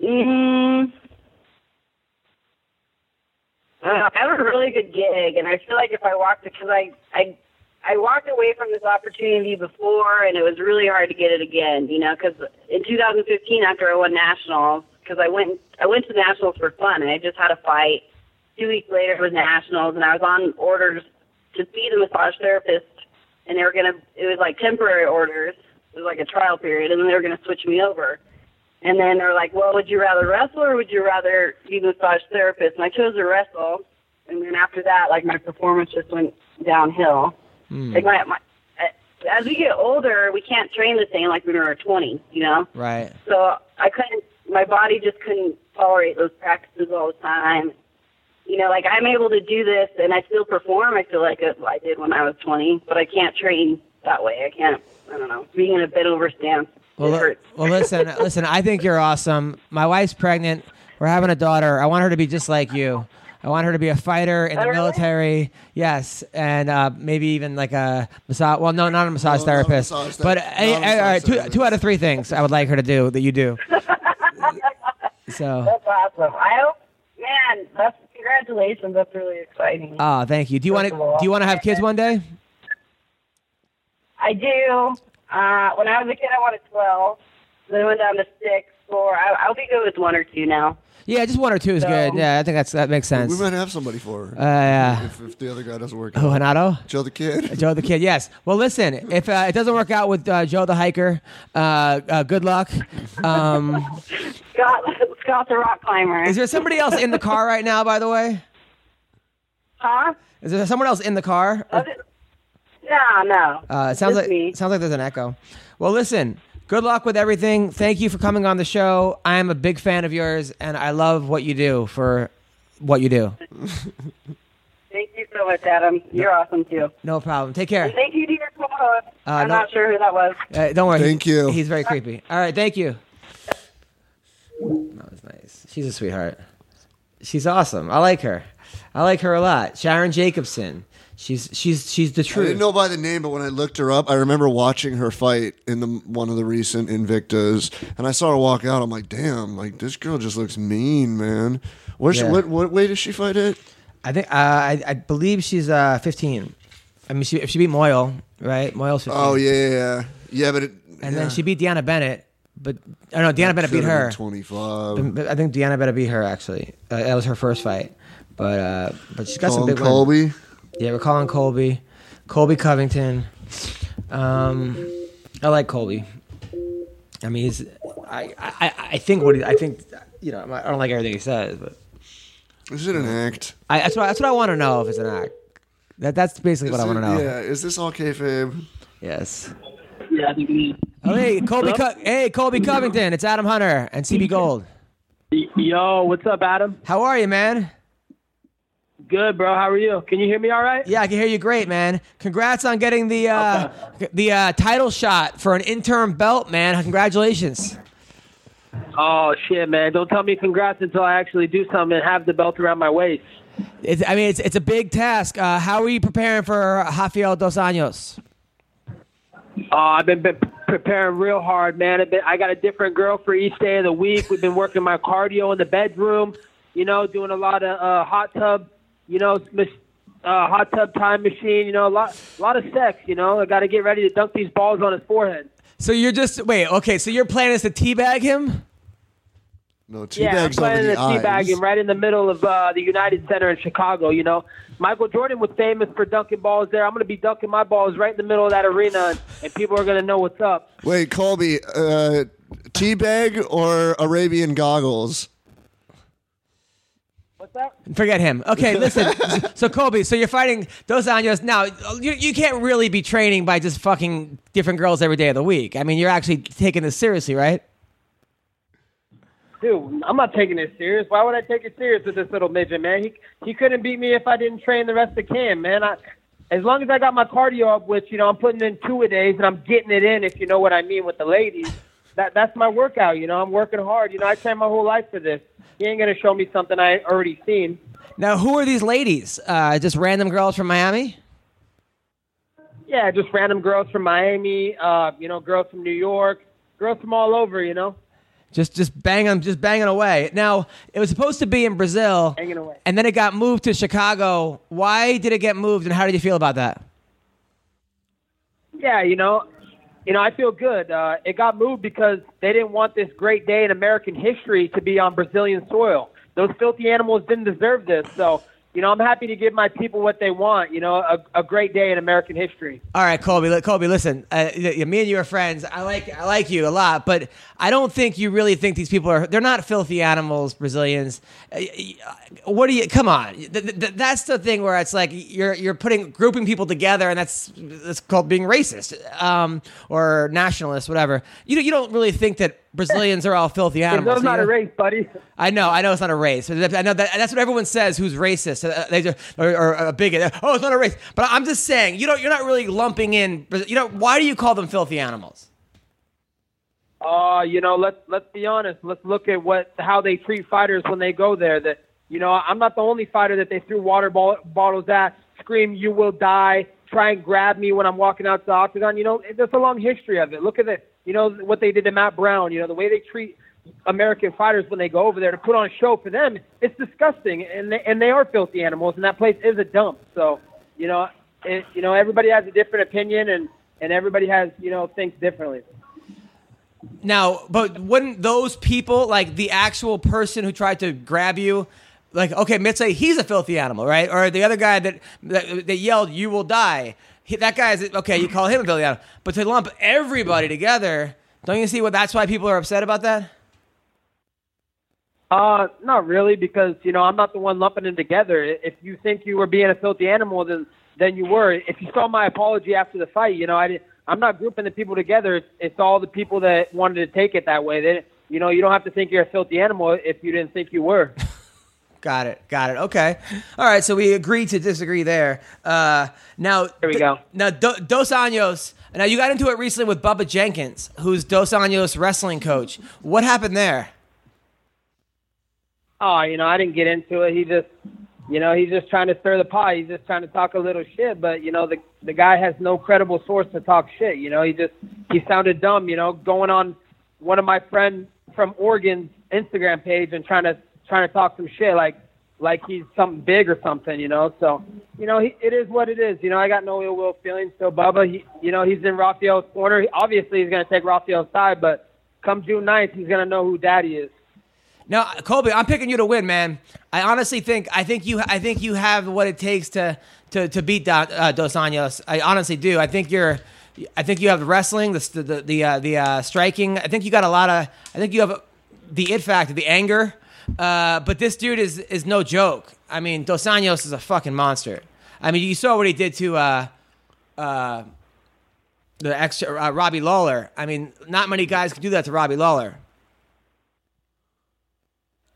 Speaker 6: Mm, uh, I have a really good gig, and I feel like if I walked, because I, I, I walked away from this opportunity before, and it was really hard to get it again. You know, because in 2015, after I won nationals, because I went, I went to nationals for fun, and I just had a fight. Two weeks later, it was nationals, and I was on orders to be the massage therapist, and they were gonna. It was like temporary orders. It was like a trial period, and then they were gonna switch me over. And then they're like, well, would you rather wrestle or would you rather be a massage therapist? And I chose to wrestle. And then after that, like my performance just went downhill. Hmm. Like my, my, as we get older, we can't train the same like when we were 20, you know?
Speaker 3: Right.
Speaker 6: So I couldn't, my body just couldn't tolerate those practices all the time. You know, like I'm able to do this and I still perform. I feel like I did when I was 20, but I can't train that way. I can't, I don't know, being in a bit over stance.
Speaker 3: Well,
Speaker 6: it hurts.
Speaker 3: well, listen, listen. I think you're awesome. My wife's pregnant. We're having a daughter. I want her to be just like you. I want her to be a fighter in the
Speaker 6: Oh, really?
Speaker 3: military. Yes, and uh, maybe even like a massage. Well, no, not a massage
Speaker 4: No,
Speaker 3: therapist.
Speaker 4: massage
Speaker 3: but
Speaker 4: not a
Speaker 3: uh, uh,
Speaker 4: massage
Speaker 3: all right, two, two out of three things I would like her to do that you do. So,
Speaker 6: That's awesome. I hope, man, that's, congratulations. That's really exciting.
Speaker 3: oh, thank you. Do you want to?
Speaker 6: First of all.
Speaker 3: Do you want to have kids one day?
Speaker 6: I do. Uh, when I was a kid, I wanted 12. Then I went down to six, four. I, I'll be good with one or two now.
Speaker 3: Yeah, just one or two is
Speaker 6: So-
Speaker 3: good. Yeah, I think that's that makes sense.
Speaker 4: We might have somebody for her
Speaker 3: Uh, yeah.
Speaker 4: if, if the other guy doesn't work.
Speaker 3: Who,
Speaker 4: out.
Speaker 3: Hanato?
Speaker 4: Joe the kid.
Speaker 3: Joe the Kid, yes. Well, listen, if uh, it doesn't work out with uh, Joe the Hiker, uh, uh, good luck. Um,
Speaker 6: Scott, Scott the rock climber.
Speaker 3: is there somebody else in the car right now, by the way?
Speaker 6: huh?
Speaker 3: Is there someone else in the car?
Speaker 6: No, no.
Speaker 3: Uh, it sounds
Speaker 6: Just
Speaker 3: like
Speaker 6: me.
Speaker 3: sounds like there's an echo. Well, listen. Good luck with everything. Thank you for coming on the show. I am a big fan of yours, and I love what you do for what you do.
Speaker 6: Thank you so much, Adam. You're awesome too.
Speaker 3: No problem. Take care.
Speaker 6: And thank you to your co-host.
Speaker 3: Uh,
Speaker 6: I'm
Speaker 3: no-
Speaker 6: not sure who that was.
Speaker 3: Uh, don't worry.
Speaker 4: Thank you.
Speaker 3: He's very creepy. All right. Thank you. That was nice. She's a sweetheart. She's awesome. I like her. I like her a lot. Sharon Jacobson. She's she's she's the truth.
Speaker 4: I didn't know by the name, but when I looked her up, I remember watching her fight in the one of the recent Invictas, and I saw her walk out. I'm like, damn, like this girl just looks mean, man. Where's she, what what weight does she fight at?
Speaker 3: I think uh, I I believe she's uh 15. I mean, she, if she beat Moyle, right? Moyle's 15.
Speaker 4: Oh yeah, yeah, yeah, yeah. But it,
Speaker 3: And
Speaker 4: yeah.
Speaker 3: then she beat Deanna Bennett, but oh no, Deanna Bennett beat her.
Speaker 4: 25.
Speaker 3: But I think Deanna Bennett beat her actually. Uh, that was her first fight. But uh, but she's got some big wins.
Speaker 4: Colby.
Speaker 3: Yeah, we're calling Colby, Colby Covington. Um, I like Colby. I mean, he's. I, I, I think what he, I think. You know, I don't like everything he says, but
Speaker 4: Is it an act?
Speaker 3: I, that's what that's what I want to know if it's an act. That that's basically what
Speaker 4: Is
Speaker 3: I want to know.
Speaker 4: Yeah, is this all kayfabe?
Speaker 3: Yes.
Speaker 6: Yeah, I think we
Speaker 3: Oh, hey, Colby. Co- hey, Colby Covington. It's Adam Hunter and CB Gold.
Speaker 7: Yo, what's up, Adam?
Speaker 3: How are you, man?
Speaker 7: Good, bro. How are you? Can you hear me all right?
Speaker 3: Yeah, I can hear you great, man. Congrats on getting the uh, the uh, title shot for an interim belt, man. Congratulations.
Speaker 7: Oh shit, man! Don't tell me congrats until I actually do something and have the belt around my waist.
Speaker 3: It's, I mean, it's it's a big task. Uh, how are you preparing for Rafael dos Anjos?
Speaker 7: Oh, I've been, been preparing real hard, man. I've been, I got a different girl for each day of the week. We've been working my cardio in the bedroom. You know, doing a lot of uh, hot tub. You know, mis- uh, hot tub time machine. You know, a lot, a lot of sex. You know, I got to get ready to dunk these balls on his forehead.
Speaker 3: So you're just wait, okay? So your plan is to teabag him?
Speaker 4: No,
Speaker 7: Yeah, I'm
Speaker 4: teabags over
Speaker 7: playing
Speaker 4: the
Speaker 7: the teabagging right in the middle of uh, the United Center in Chicago. You know, Michael Jordan was famous for dunking balls there. I'm going to be dunking my balls right in the middle of that arena, and, and people are going to know what's up.
Speaker 4: Wait, Colby, uh, teabag or Arabian goggles?
Speaker 7: What's that?
Speaker 3: Forget him. Okay, listen. so Kobe, so you're fighting dos Anjos now. You you can't really be training by just fucking different girls every day of the week. I mean, you're actually taking this seriously, right?
Speaker 7: Dude, I'm not taking this serious. Why would I take it serious with this little midget, man? He he couldn't beat me if I didn't train the rest of camp, man. I, as long as I got my cardio up, which you know I'm putting in two a days, and I'm getting it in, if you know what I mean with the ladies. That that's my workout. You know, I'm working hard. You know, I trained my whole life for this. He ain't gonna show me something I already seen.
Speaker 3: Now, who are these ladies? Uh, just random girls from Miami?
Speaker 7: Yeah, just random girls from Miami. Uh, you know, girls from New York, girls from all over. You know.
Speaker 3: Just just banging just banging away. Now, it was supposed to be in Brazil,
Speaker 7: Hanging away.
Speaker 3: and then it got moved to Chicago. Why did it get moved, and how did you feel about that?
Speaker 7: Yeah, you know, you know, I feel good. Uh, it got moved because they didn't want this great day in American history to be on Brazilian soil. Those filthy animals didn't deserve this. So, you know, I'm happy to give my people what they want. You know, a, a great day in American history.
Speaker 3: All right, Colby. Colby, listen. Uh, me and you are friends. I like I like you a lot, but I don't think you really think these people are. They're not filthy animals, Brazilians. Uh, What do you? Come on. Th- th- th- that's the thing where it's like you're you're putting grouping people together, and that's that's called being racist um, or nationalist, whatever. You you don't really think that Brazilians are all filthy animals.
Speaker 7: That's not a race, buddy.
Speaker 3: I know, I know it's not a race. I know that that's what everyone says. Who's racist? Uh, They just, or, or a bigot. Oh, it's not a race. But I'm just saying, you don't. You're not really lumping in. You know, why do you call them filthy animals?
Speaker 7: Uh, you know, let's let's be honest. Let's look at what how they treat fighters when they go there. That you know, I'm not the only fighter that they threw water ball, bottles at, scream "You will die," try and grab me when I'm walking out to the octagon. You know, there's a long history of it. Look at it. You know what they did to Matt Brown. You know the way they treat American fighters when they go over there to put on a show for them. It's disgusting, and they, and they are filthy animals, and that place is a dump. So, you know, it, you know, everybody has a different opinion, and and everybody has you know thinks differently.
Speaker 3: Now, but wouldn't those people, like the actual person who tried to grab you, like okay, Mitze, he's a filthy animal, right? Or the other guy that that, that yelled, "You will die." He, that guy is okay. You call him a filthy animal, but to lump everybody together, don't you see what? That's why people are upset about that.
Speaker 7: Uh, not really, because you know I'm not the one lumping them together. If you think you were being a filthy animal, then then you were. If you saw my apology after the fight, you know I didn't. I'm not grouping the people together. It's, it's all the people that wanted to take it that way. They, you know, you don't have to think you're a filthy animal if you didn't think you were.
Speaker 3: Got it. Got it. Okay. All right. So we agree to disagree there. Uh, now,
Speaker 7: There we go.
Speaker 3: Now, Do- Dos Anjos. Now you got into it recently with Bubba Jenkins, who's Dos Anjos wrestling coach. What happened there?
Speaker 7: Oh, you know, I didn't get into it. He just, you know, he's just trying to stir the pot. He's just trying to talk a little shit. But you know, the the guy has no credible source to talk shit. You know, he just he sounded dumb. You know, going on one of my friend from Oregon's Instagram page and trying to trying to talk some shit like like he's something big or something. You know, so you know, he, it is what it is. You know, I got no ill will feelings. So Bubba, he, you know, he's in Rafael's corner. He, obviously, he's gonna take Rafael's side, but come June 9th, he's gonna know who Daddy is.
Speaker 3: Now, Colby, I'm picking you to win, man. I honestly think I think you I think you have what it takes to to to beat uh, Dos Anjos. I honestly do. I think you're. I think you have the wrestling, the the the uh, the uh, striking. I think you got a lot of. I think you have the it factor, the anger. Uh, but this dude is is no joke. I mean, Dos Anjos is a fucking monster. I mean, you saw what he did to uh, uh, the ex uh, Robbie Lawler. I mean, not many guys could do that to Robbie Lawler.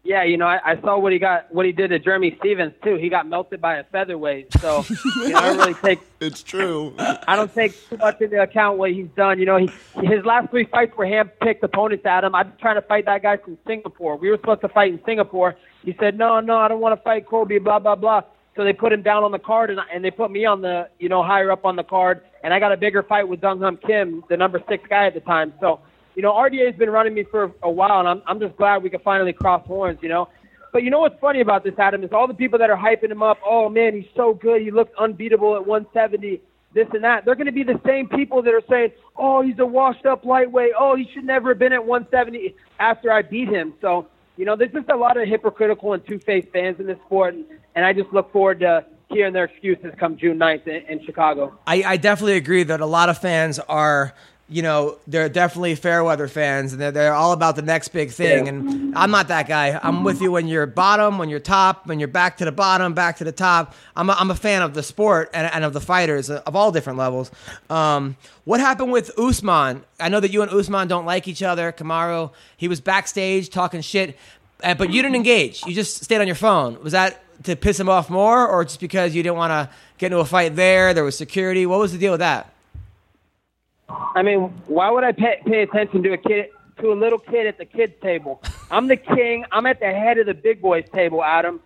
Speaker 7: Yeah, you know, I, I saw what he got, what he did to Jeremy Stephens too. He got melted by a featherweight. So, you know, I don't really take,
Speaker 4: It's true.
Speaker 7: I don't take too much into account what he's done. You know, he his last three fights were hand-picked opponents at him. I'm trying to fight that guy from Singapore. We were supposed to fight in Singapore. He said, no, no, I don't want to fight Kobe. Blah blah blah. So they put him down on the card, and, and they put me on the, you know, higher up on the card. And I got a bigger fight with Dong Hyun Kim, the number six guy at the time. So, you know, RDA's been running me for a while, and I'm I'm just glad we could finally cross horns. You know. But you know what's funny about this, Adam, is all the people that are hyping him up. Oh man, he's so good. He looks unbeatable at 170. This and that. They're going to be the same people that are saying, "Oh, he's a washed-up lightweight. Oh, he should never have been at 170 after I beat him." So, you know, there's just a lot of hypocritical and two-faced fans in this sport, and, and I just look forward to hearing their excuses come June 9th in, in Chicago.
Speaker 3: I, I definitely agree that a lot of fans are, you know, they're definitely Fairweather fans, and they're, they're all about the next big thing. And I'm not that guy. I'm with you when you're bottom, when you're top, when you're back to the bottom, back to the top. I'm a, I'm a fan of the sport and, and of the fighters of all different levels. Um, what happened with Usman? I know that you and Usman don't like each other. Kamaru, he was backstage talking shit, uh, but you didn't engage. You just stayed on your phone. Was that to piss him off more, or just because you didn't want to get into a fight there? There was security. What was the deal with that?
Speaker 7: I mean, why would I pay, pay attention to a kid, to a little kid at the kids table? I'm the king. I'm at the head of the big boys table, Adam.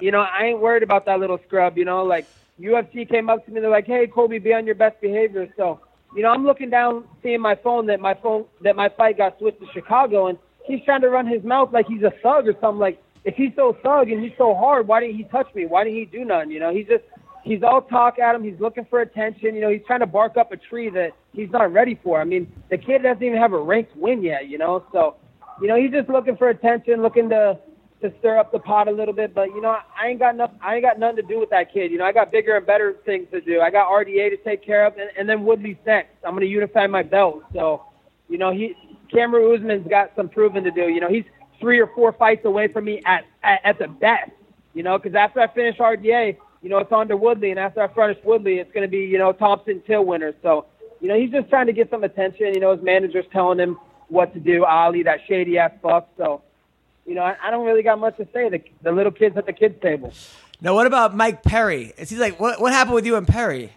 Speaker 7: You know, I ain't worried about that little scrub. You know, like UFC came up to me, they're like, "Hey, Kobe, be on your best behavior." So, you know, I'm looking down, seeing my phone that my phone that my fight got switched to Chicago, and he's trying to run his mouth like he's a thug or something. Like, if he's so thug and he's so hard, why didn't he touch me? Why didn't he do nothing? You know, he's just he's all talk at him. He's looking for attention. You know, he's trying to bark up a tree that he's not ready for. I mean, the kid doesn't even have a ranked win yet. You know, so you know he's just looking for attention, looking to to stir up the pot a little bit. But you know, I ain't got nothing. I ain't got nothing to do with that kid. You know, I got bigger and better things to do. I got RDA to take care of, and, and then Woodley's next. I'm to unify my belt. So, you know, he Kamaru Usman's got some proving to do. You know, he's three or four fights away from me at at, at the best. You know, because after I finish RDA, you know, it's on to Woodley, and after I finish Woodley, it's going to be you know Thompson Till winner. So, you know, he's just trying to get some attention. You know, his manager's telling him what to do. Ali, that shady ass fuck. So, you know, I, I don't really got much to say. The, the little kids at the kids table.
Speaker 3: Now, what about Mike Perry? Is he like what? What happened with you and Perry?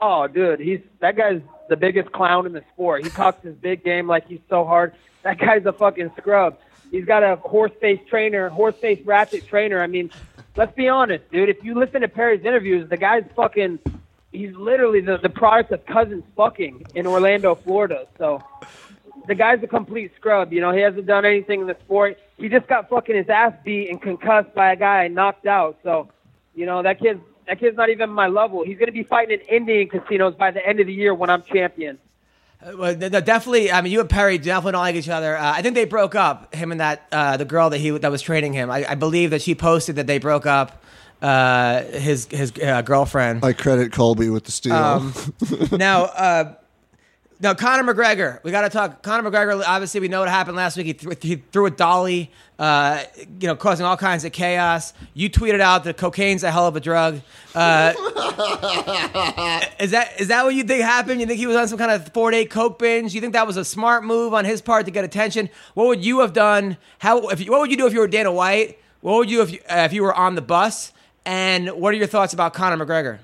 Speaker 7: Oh, dude, he's that guy's the biggest clown in the sport. He talks his big game like he's so hard. That guy's a fucking scrub. He's got a horse face trainer, horse face ratchet trainer. I mean, let's be honest, dude. If you listen to Perry's interviews, the guy's fucking. He's literally the the product of cousins fucking in Orlando, Florida. So the guy's a complete scrub. You know, he hasn't done anything in the sport. He just got fucking his ass beat and concussed by a guy and knocked out. So, you know, that kid's that kid's not even my level. He's going to be fighting in Indian casinos by the end of the year when I'm champion.
Speaker 3: Uh, well, no, definitely. I mean, you and Perry definitely don't like each other. Uh, I think they broke up. Him and that uh, the girl that he that was training him. I, I believe that she posted that they broke up. Uh, his his uh, girlfriend.
Speaker 4: I credit Colby with the steal.
Speaker 3: Um, now, now Conor McGregor. We got to talk. Conor McGregor. Obviously, we know what happened last week. He, threw he threw a dolly, uh, you know, causing all kinds of chaos. You tweeted out that cocaine's a hell of a drug. Uh, is that is that what you think happened? You think he was on some kind of four day coke binge? You think that was a smart move on his part to get attention? What would you have done? How? If what would you do if you were Dana White? What would you if you, uh, if you were on the bus? And what are your thoughts about Conor McGregor?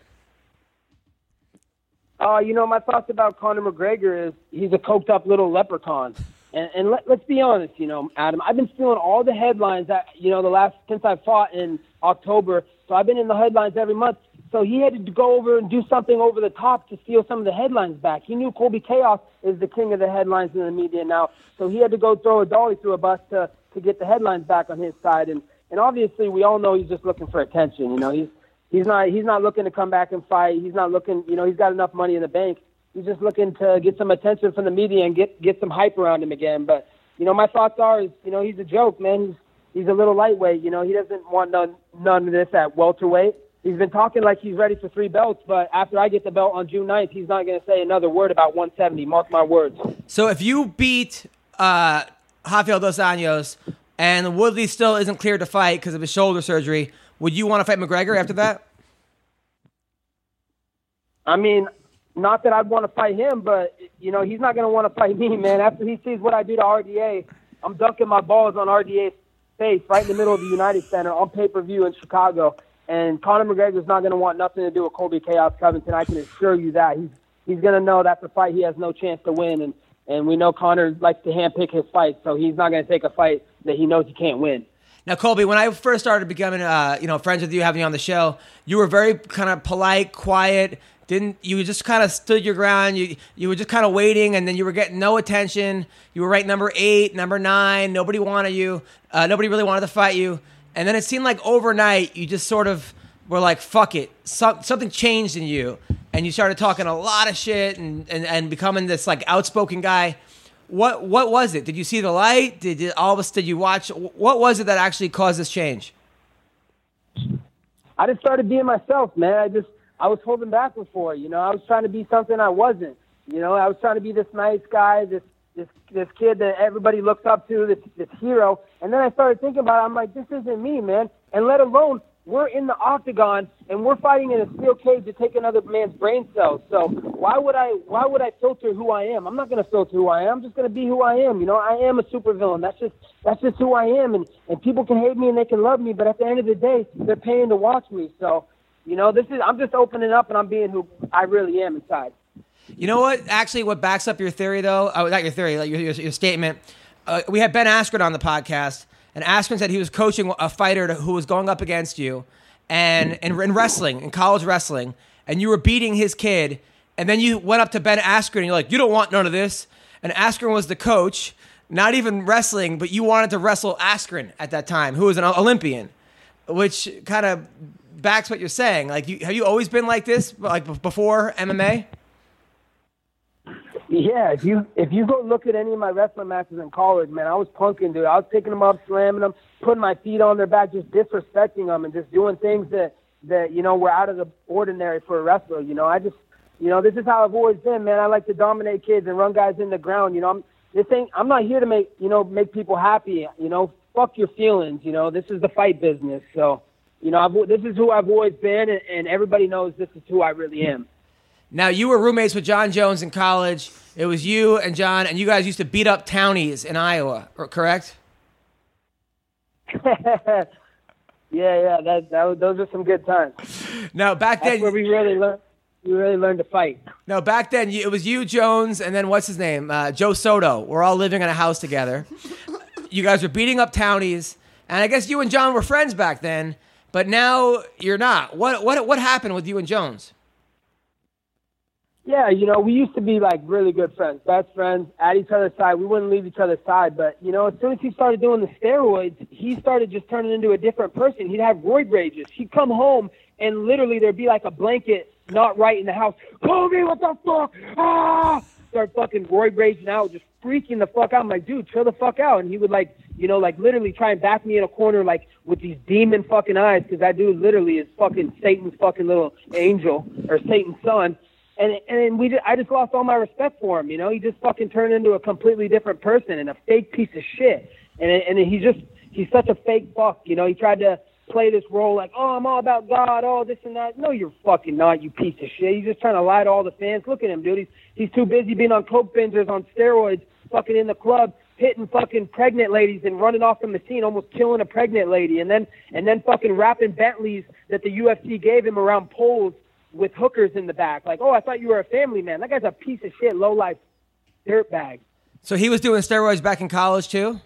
Speaker 7: Uh, you know, my thoughts about Conor McGregor is he's a coked up little leprechaun. And, and let, let's be honest, you know, Adam, I've been stealing all the headlines that, you know, the last, since I fought in October. So I've been in the headlines every month. So he had to go over and do something over the top to steal some of the headlines back. He knew Colby Chaos is the king of the headlines in the media now. So he had to go throw a dolly through a bus to, to get the headlines back on his side. And, and obviously we all know he's just looking for attention. You know, he's, he's not he's not looking to come back and fight. He's not looking, you know, he's got enough money in the bank. He's just looking to get some attention from the media and get get some hype around him again. But you know, my thoughts are, is you know, he's a joke, man. He's he's a little lightweight. You know, he doesn't want none none of this at welterweight. He's been talking like he's ready for three belts, but after I get the belt on June 9th, he's not going to say another word about 170. Mark my words.
Speaker 3: So if you beat uh, Rafael Dos Anjos and Woodley still isn't cleared to fight because of his shoulder surgery, would you want to fight McGregor after that?
Speaker 7: I mean, not that I'd want to fight him, but you know, he's not going to want to fight me, man. After he sees what I do to RDA, I'm dunking my balls on RDA's face right in the middle of the United Center on pay per view in Chicago. And Conor McGregor's not going to want nothing to do with Colby Chaos Covington. I can assure you that he's he's going to know that's a fight he has no chance to win, and and we know Conor likes to handpick his fights, so he's not going to take a fight that he knows he can't win.
Speaker 3: Now, Colby, when I first started becoming, uh, you know, friends with you, having you on the show, you were very kind of polite, quiet. Didn't you just kind of stood your ground? You you were just kind of waiting, and then you were getting no attention. You were ranked number eight, number nine. Nobody wanted you. Uh, nobody really wanted to fight you. And then it seemed like overnight, you just sort of were like, "Fuck it." So, something changed in you, and you started talking a lot of shit and, and, and becoming this like outspoken guy. What what was it? Did you see the light? Did you, all of us? Did you watch? What was it that actually caused this change?
Speaker 7: I just started being myself, man. I just I was holding back before, you know. I was trying to be something I wasn't. You know, I was trying to be this nice guy, this this this kid that everybody looks up to, this this hero. And then I started thinking about it. I'm like, this isn't me, man. And let alone we're in the octagon and we're fighting in a steel cage to take another man's brain cells. So why would I why would I filter who I am? I'm not going to filter who I am. I'm just going to be who I am. You know, I am a supervillain. That's just that's just who I am. And and people can hate me and they can love me, but at the end of the day, they're paying to watch me. So you know, this is I'm just opening up and I'm being who I really am inside.
Speaker 3: You know what? Actually, what backs up your theory, though, oh, not your theory, like your, your, your statement. Uh, we had Ben Askren on the podcast, and Askren said he was coaching a fighter to, who was going up against you, and in, in wrestling, in college wrestling, and you were beating his kid, and then you went up to Ben Askren, and you're like, "You don't want none of this." And Askren was the coach, not even wrestling, but you wanted to wrestle Askren at that time, who was an Olympian, which kind of backs what you're saying. Like, you, have you always been like this, like before MMA?
Speaker 7: Yeah, if you if you go look at any of my wrestling matches in college, man, I was punking, dude. I was picking them up, slamming them, putting my feet on their back, just disrespecting them, and just doing things that that you know were out of the ordinary for a wrestler. You know, I just, you know, this is how I've always been, man. I like to dominate kids and run guys in the ground. You know, I'm this ain't. I'm not here to make you know make people happy. You know, fuck your feelings. You know, this is the fight business. So, you know, I've, this is who I've always been, and, and everybody knows this is who I really am.
Speaker 3: Now you were roommates with Jon Jones in college. It was you and Jon, and you guys used to beat up townies in Iowa, correct?
Speaker 7: yeah, yeah, that, that those are some good times.
Speaker 3: Now back
Speaker 7: That's
Speaker 3: then,
Speaker 7: where we really learned. We really learned to fight.
Speaker 3: no, back then it was you, Jones, and then what's his name, uh, Joe Soto. We're all living in a house together. you guys were beating up townies, and I guess you and Jon were friends back then, but now you're not. What what what happened with you and Jones?
Speaker 7: Yeah, you know, we used to be like really good friends, best friends, at each other's side. We wouldn't leave each other's side. But, you know, as soon as he started doing the steroids, he started just turning into a different person. He'd have roid rages. He'd come home and literally there'd be like a blanket not right in the house. Kobe, what the fuck? Ah! Start fucking roid raging out, just freaking the fuck out. I'm like, dude, chill the fuck out. And he would like, you know, like literally try and back me in a corner like with these demon fucking eyes because that dude literally is fucking Satan's fucking little angel or Satan's son and and we just, I just lost all my respect for him. You know, he just fucking turned into a completely different person and a fake piece of shit. And and he just he's such a fake fuck. You know, he tried to play this role like, oh, I'm all about God, all this and that. No, you're fucking not, you piece of shit. He's just trying to lie to all the fans. Look at him, dude. He's he's too busy being on coke bingers on steroids, fucking in the club. Hitting fucking pregnant ladies and running off from the scene, almost killing a pregnant lady, and then and then fucking wrapping Bentleys that the UFC gave him around poles with hookers in the back. Like, oh, I thought you were a family man. That guy's a piece of shit, low life dirtbag.
Speaker 3: So he was doing steroids back in college too.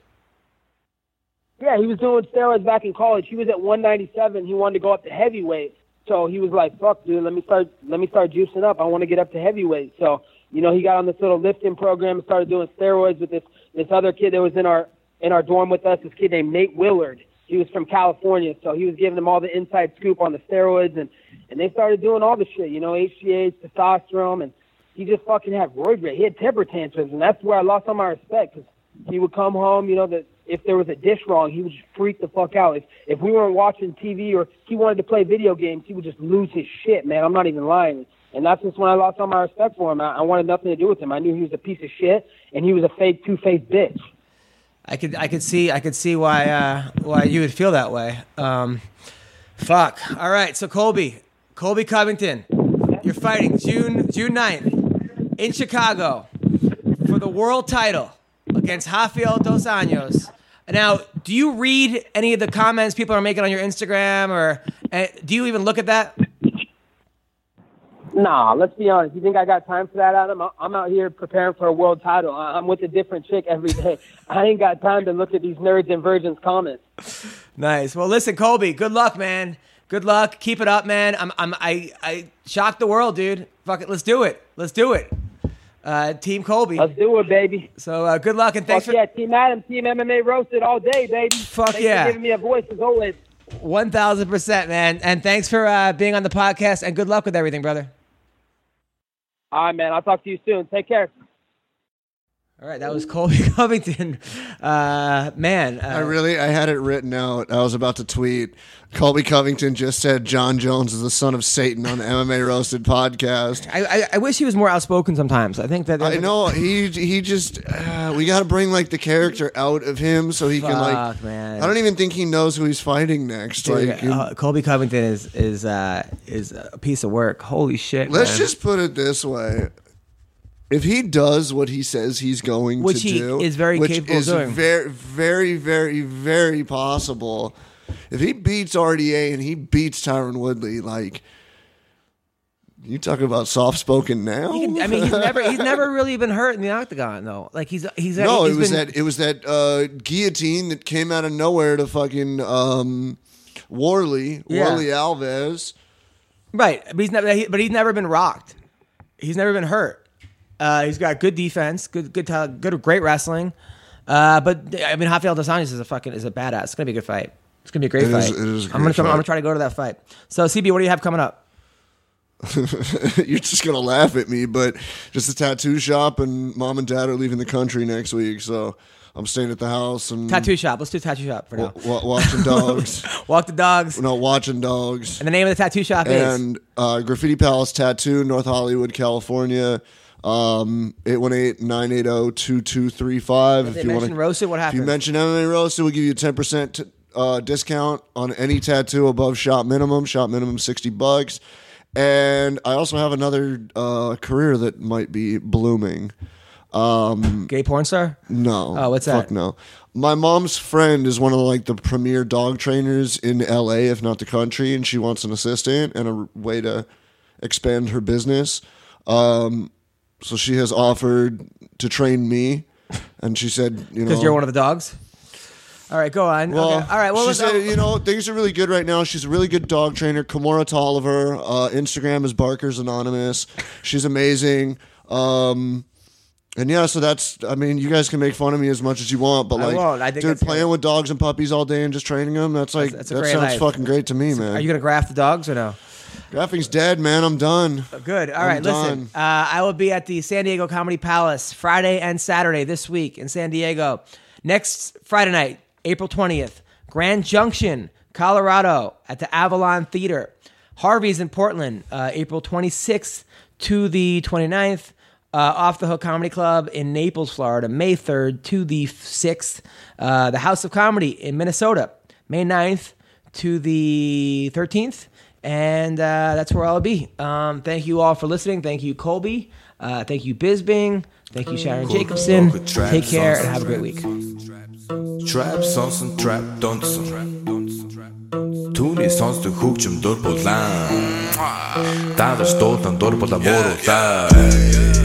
Speaker 7: Yeah, he was doing steroids back in college. He was at 197. He wanted to go up to heavyweight. So he was like, "Fuck, dude, let me start. Let me start juicing up. I want to get up to heavyweight." So you know, he got on this little lifting program and started doing steroids with this this other kid that was in our in our dorm with us. This kid named Nate Willard. He was from California, so he was giving them all the inside scoop on the steroids, and and they started doing all the shit. You know, HGH, testosterone, and he just fucking had roid rage. He had temper tantrums, and that's where I lost all my respect because he would come home, you know, that if there was a dish wrong, he would just freak the fuck out. If if we weren't watching TV or he wanted to play video games, he would just lose his shit, man. I'm not even lying. And that's just when I lost all my respect for him. I, I wanted nothing to do with him. I knew he was a piece of shit, and he was a fake two-faced bitch.
Speaker 3: I could I could see I could see why uh, why you would feel that way. Um, fuck. All right. So Colby, Colby Covington, you're fighting June June 9th in Chicago for the world title against Rafael dos Anjos. Now, do you read any of the comments people are making on your Instagram, or uh, do you even look at that?
Speaker 7: Nah, let's be honest. You think I got time for that, Adam? I'm out here preparing for a world title. I'm with a different chick every day. I ain't got time to look at these nerds and virgins comments.
Speaker 3: Nice. Well, listen, Colby. Good luck, man. Good luck. Keep it up, man. I'm, I'm, I, I shocked the world, dude. Fuck it. Let's do it. Let's do it. Uh, Team Colby.
Speaker 7: Let's do it, baby.
Speaker 3: So uh, good luck and thanks
Speaker 7: Fuck yeah, Team Adam, Team MMA roasted all day, baby.
Speaker 3: Fuck
Speaker 7: Thanks
Speaker 3: yeah.
Speaker 7: for giving me a voice as always.
Speaker 3: one thousand percent, man. And thanks for uh, being on the podcast. And good luck with everything, brother.
Speaker 7: All right, man. I'll talk to you soon. Take care.
Speaker 3: All right, that was Colby Covington. Uh, man, uh,
Speaker 4: I really, I had it written out. I was about to tweet. Colby Covington just said Jon Jones is the son of Satan on the MMA Roasted podcast.
Speaker 3: I, I, I wish he was more outspoken sometimes. I think that
Speaker 4: I know he he just uh, we got to bring like the character out of him so he can like.
Speaker 3: Man.
Speaker 4: I don't even think he knows who he's fighting next.
Speaker 3: Dude,
Speaker 4: Like,
Speaker 3: uh, Colby Covington is is uh, is a piece of work. Holy shit!
Speaker 4: let's
Speaker 3: man.
Speaker 4: just put it this way: if he does what he says he's going
Speaker 3: Which
Speaker 4: to
Speaker 3: he
Speaker 4: do,
Speaker 3: is very
Speaker 4: which
Speaker 3: capable of
Speaker 4: is
Speaker 3: doing.
Speaker 4: very, very, very, very possible. If he beats RDA and he beats Tyron Woodley, like you talk about soft spoken now.
Speaker 3: He can- I mean, he's never he's never really been hurt in the octagon though. Like he's he's
Speaker 4: no,
Speaker 3: he's
Speaker 4: it was
Speaker 3: been-
Speaker 4: that it was that uh, guillotine that came out of nowhere to fucking um, Warley,
Speaker 3: Yeah.
Speaker 4: Warley Alves.
Speaker 3: right. But he's never he, but he's never been rocked. He's never been hurt. Uh, he's got good defense, good good good great wrestling. Uh, but I mean, Rafael dos Anjos is a fucking is a badass. It's gonna be a good fight. It's gonna be a great
Speaker 4: It is-
Speaker 3: fight.
Speaker 4: it is a
Speaker 3: I'm gonna come, I'm gonna try to go to that fight. So CB, what do you have coming up?
Speaker 4: You're just gonna laugh at me, but just a tattoo shop, and mom and dad are leaving the country next week, so I'm staying at the house and
Speaker 3: Tattoo shop. Let's do tattoo shop for now.
Speaker 4: wa- watching dogs.
Speaker 3: Walk the dogs.
Speaker 4: no, watching dogs.
Speaker 3: And the name of the tattoo shop is.
Speaker 4: and uh, Graffiti Palace Tattoo, North Hollywood, California. Um, 818-980-2235.
Speaker 3: If you mention roasted, what happens?
Speaker 4: If you mention MMA Roasted, we'll give you a 10% t- uh, discount on any tattoo above shop minimum. Shop minimum 60 bucks. And I also have another uh, career that might be blooming.
Speaker 3: Um, Gay porn star?
Speaker 4: No.
Speaker 3: Oh, what's that?
Speaker 4: Fuck no. My mom's friend is one of like the premier dog trainers in LA, if not the country, and she wants an assistant and a way to expand her business. Um, so she has offered to train me, and she said, you know,
Speaker 3: Because you're one of the dogs? All right, go on.
Speaker 4: well,
Speaker 3: okay. All right, well,
Speaker 4: she
Speaker 3: let's,
Speaker 4: said, you know, things are really good right now. She's a really good dog trainer. Kimura Tolliver. Uh, Instagram is Barker's Anonymous. She's amazing. Um, and yeah, so that's. I mean, you guys can make fun of me as much as you want, but
Speaker 3: I
Speaker 4: like,
Speaker 3: won't. I think
Speaker 4: dude, playing
Speaker 3: great.
Speaker 4: with dogs and puppies all day and just training them. That's like
Speaker 3: that's a
Speaker 4: that sounds
Speaker 3: life.
Speaker 4: fucking great to me, man.
Speaker 3: are you going to graft the dogs or no?
Speaker 4: Graphing's dead, man. I'm done.
Speaker 3: Good. All right, listen. Uh, I will be at the San Diego Comedy Palace Friday and Saturday this week in San Diego. Next Friday night, April 20th, Grand Junction, Colorado, at the Avalon Theater. Harvey's in Portland, uh, April 26th to the 29th. Uh, Off the Hook Comedy Club in Naples, Florida, May 3rd to the 6th. Uh, the House of Comedy in Minnesota, May 9th to the 13th. And uh, that's where I'll be. Um, thank you all for listening. Thank you, Colby. Uh, thank you, Bisping. Thank you, Sharon Jacobson. Take care and have a great week.
Speaker 1: Trap trap Түүний булаа булаа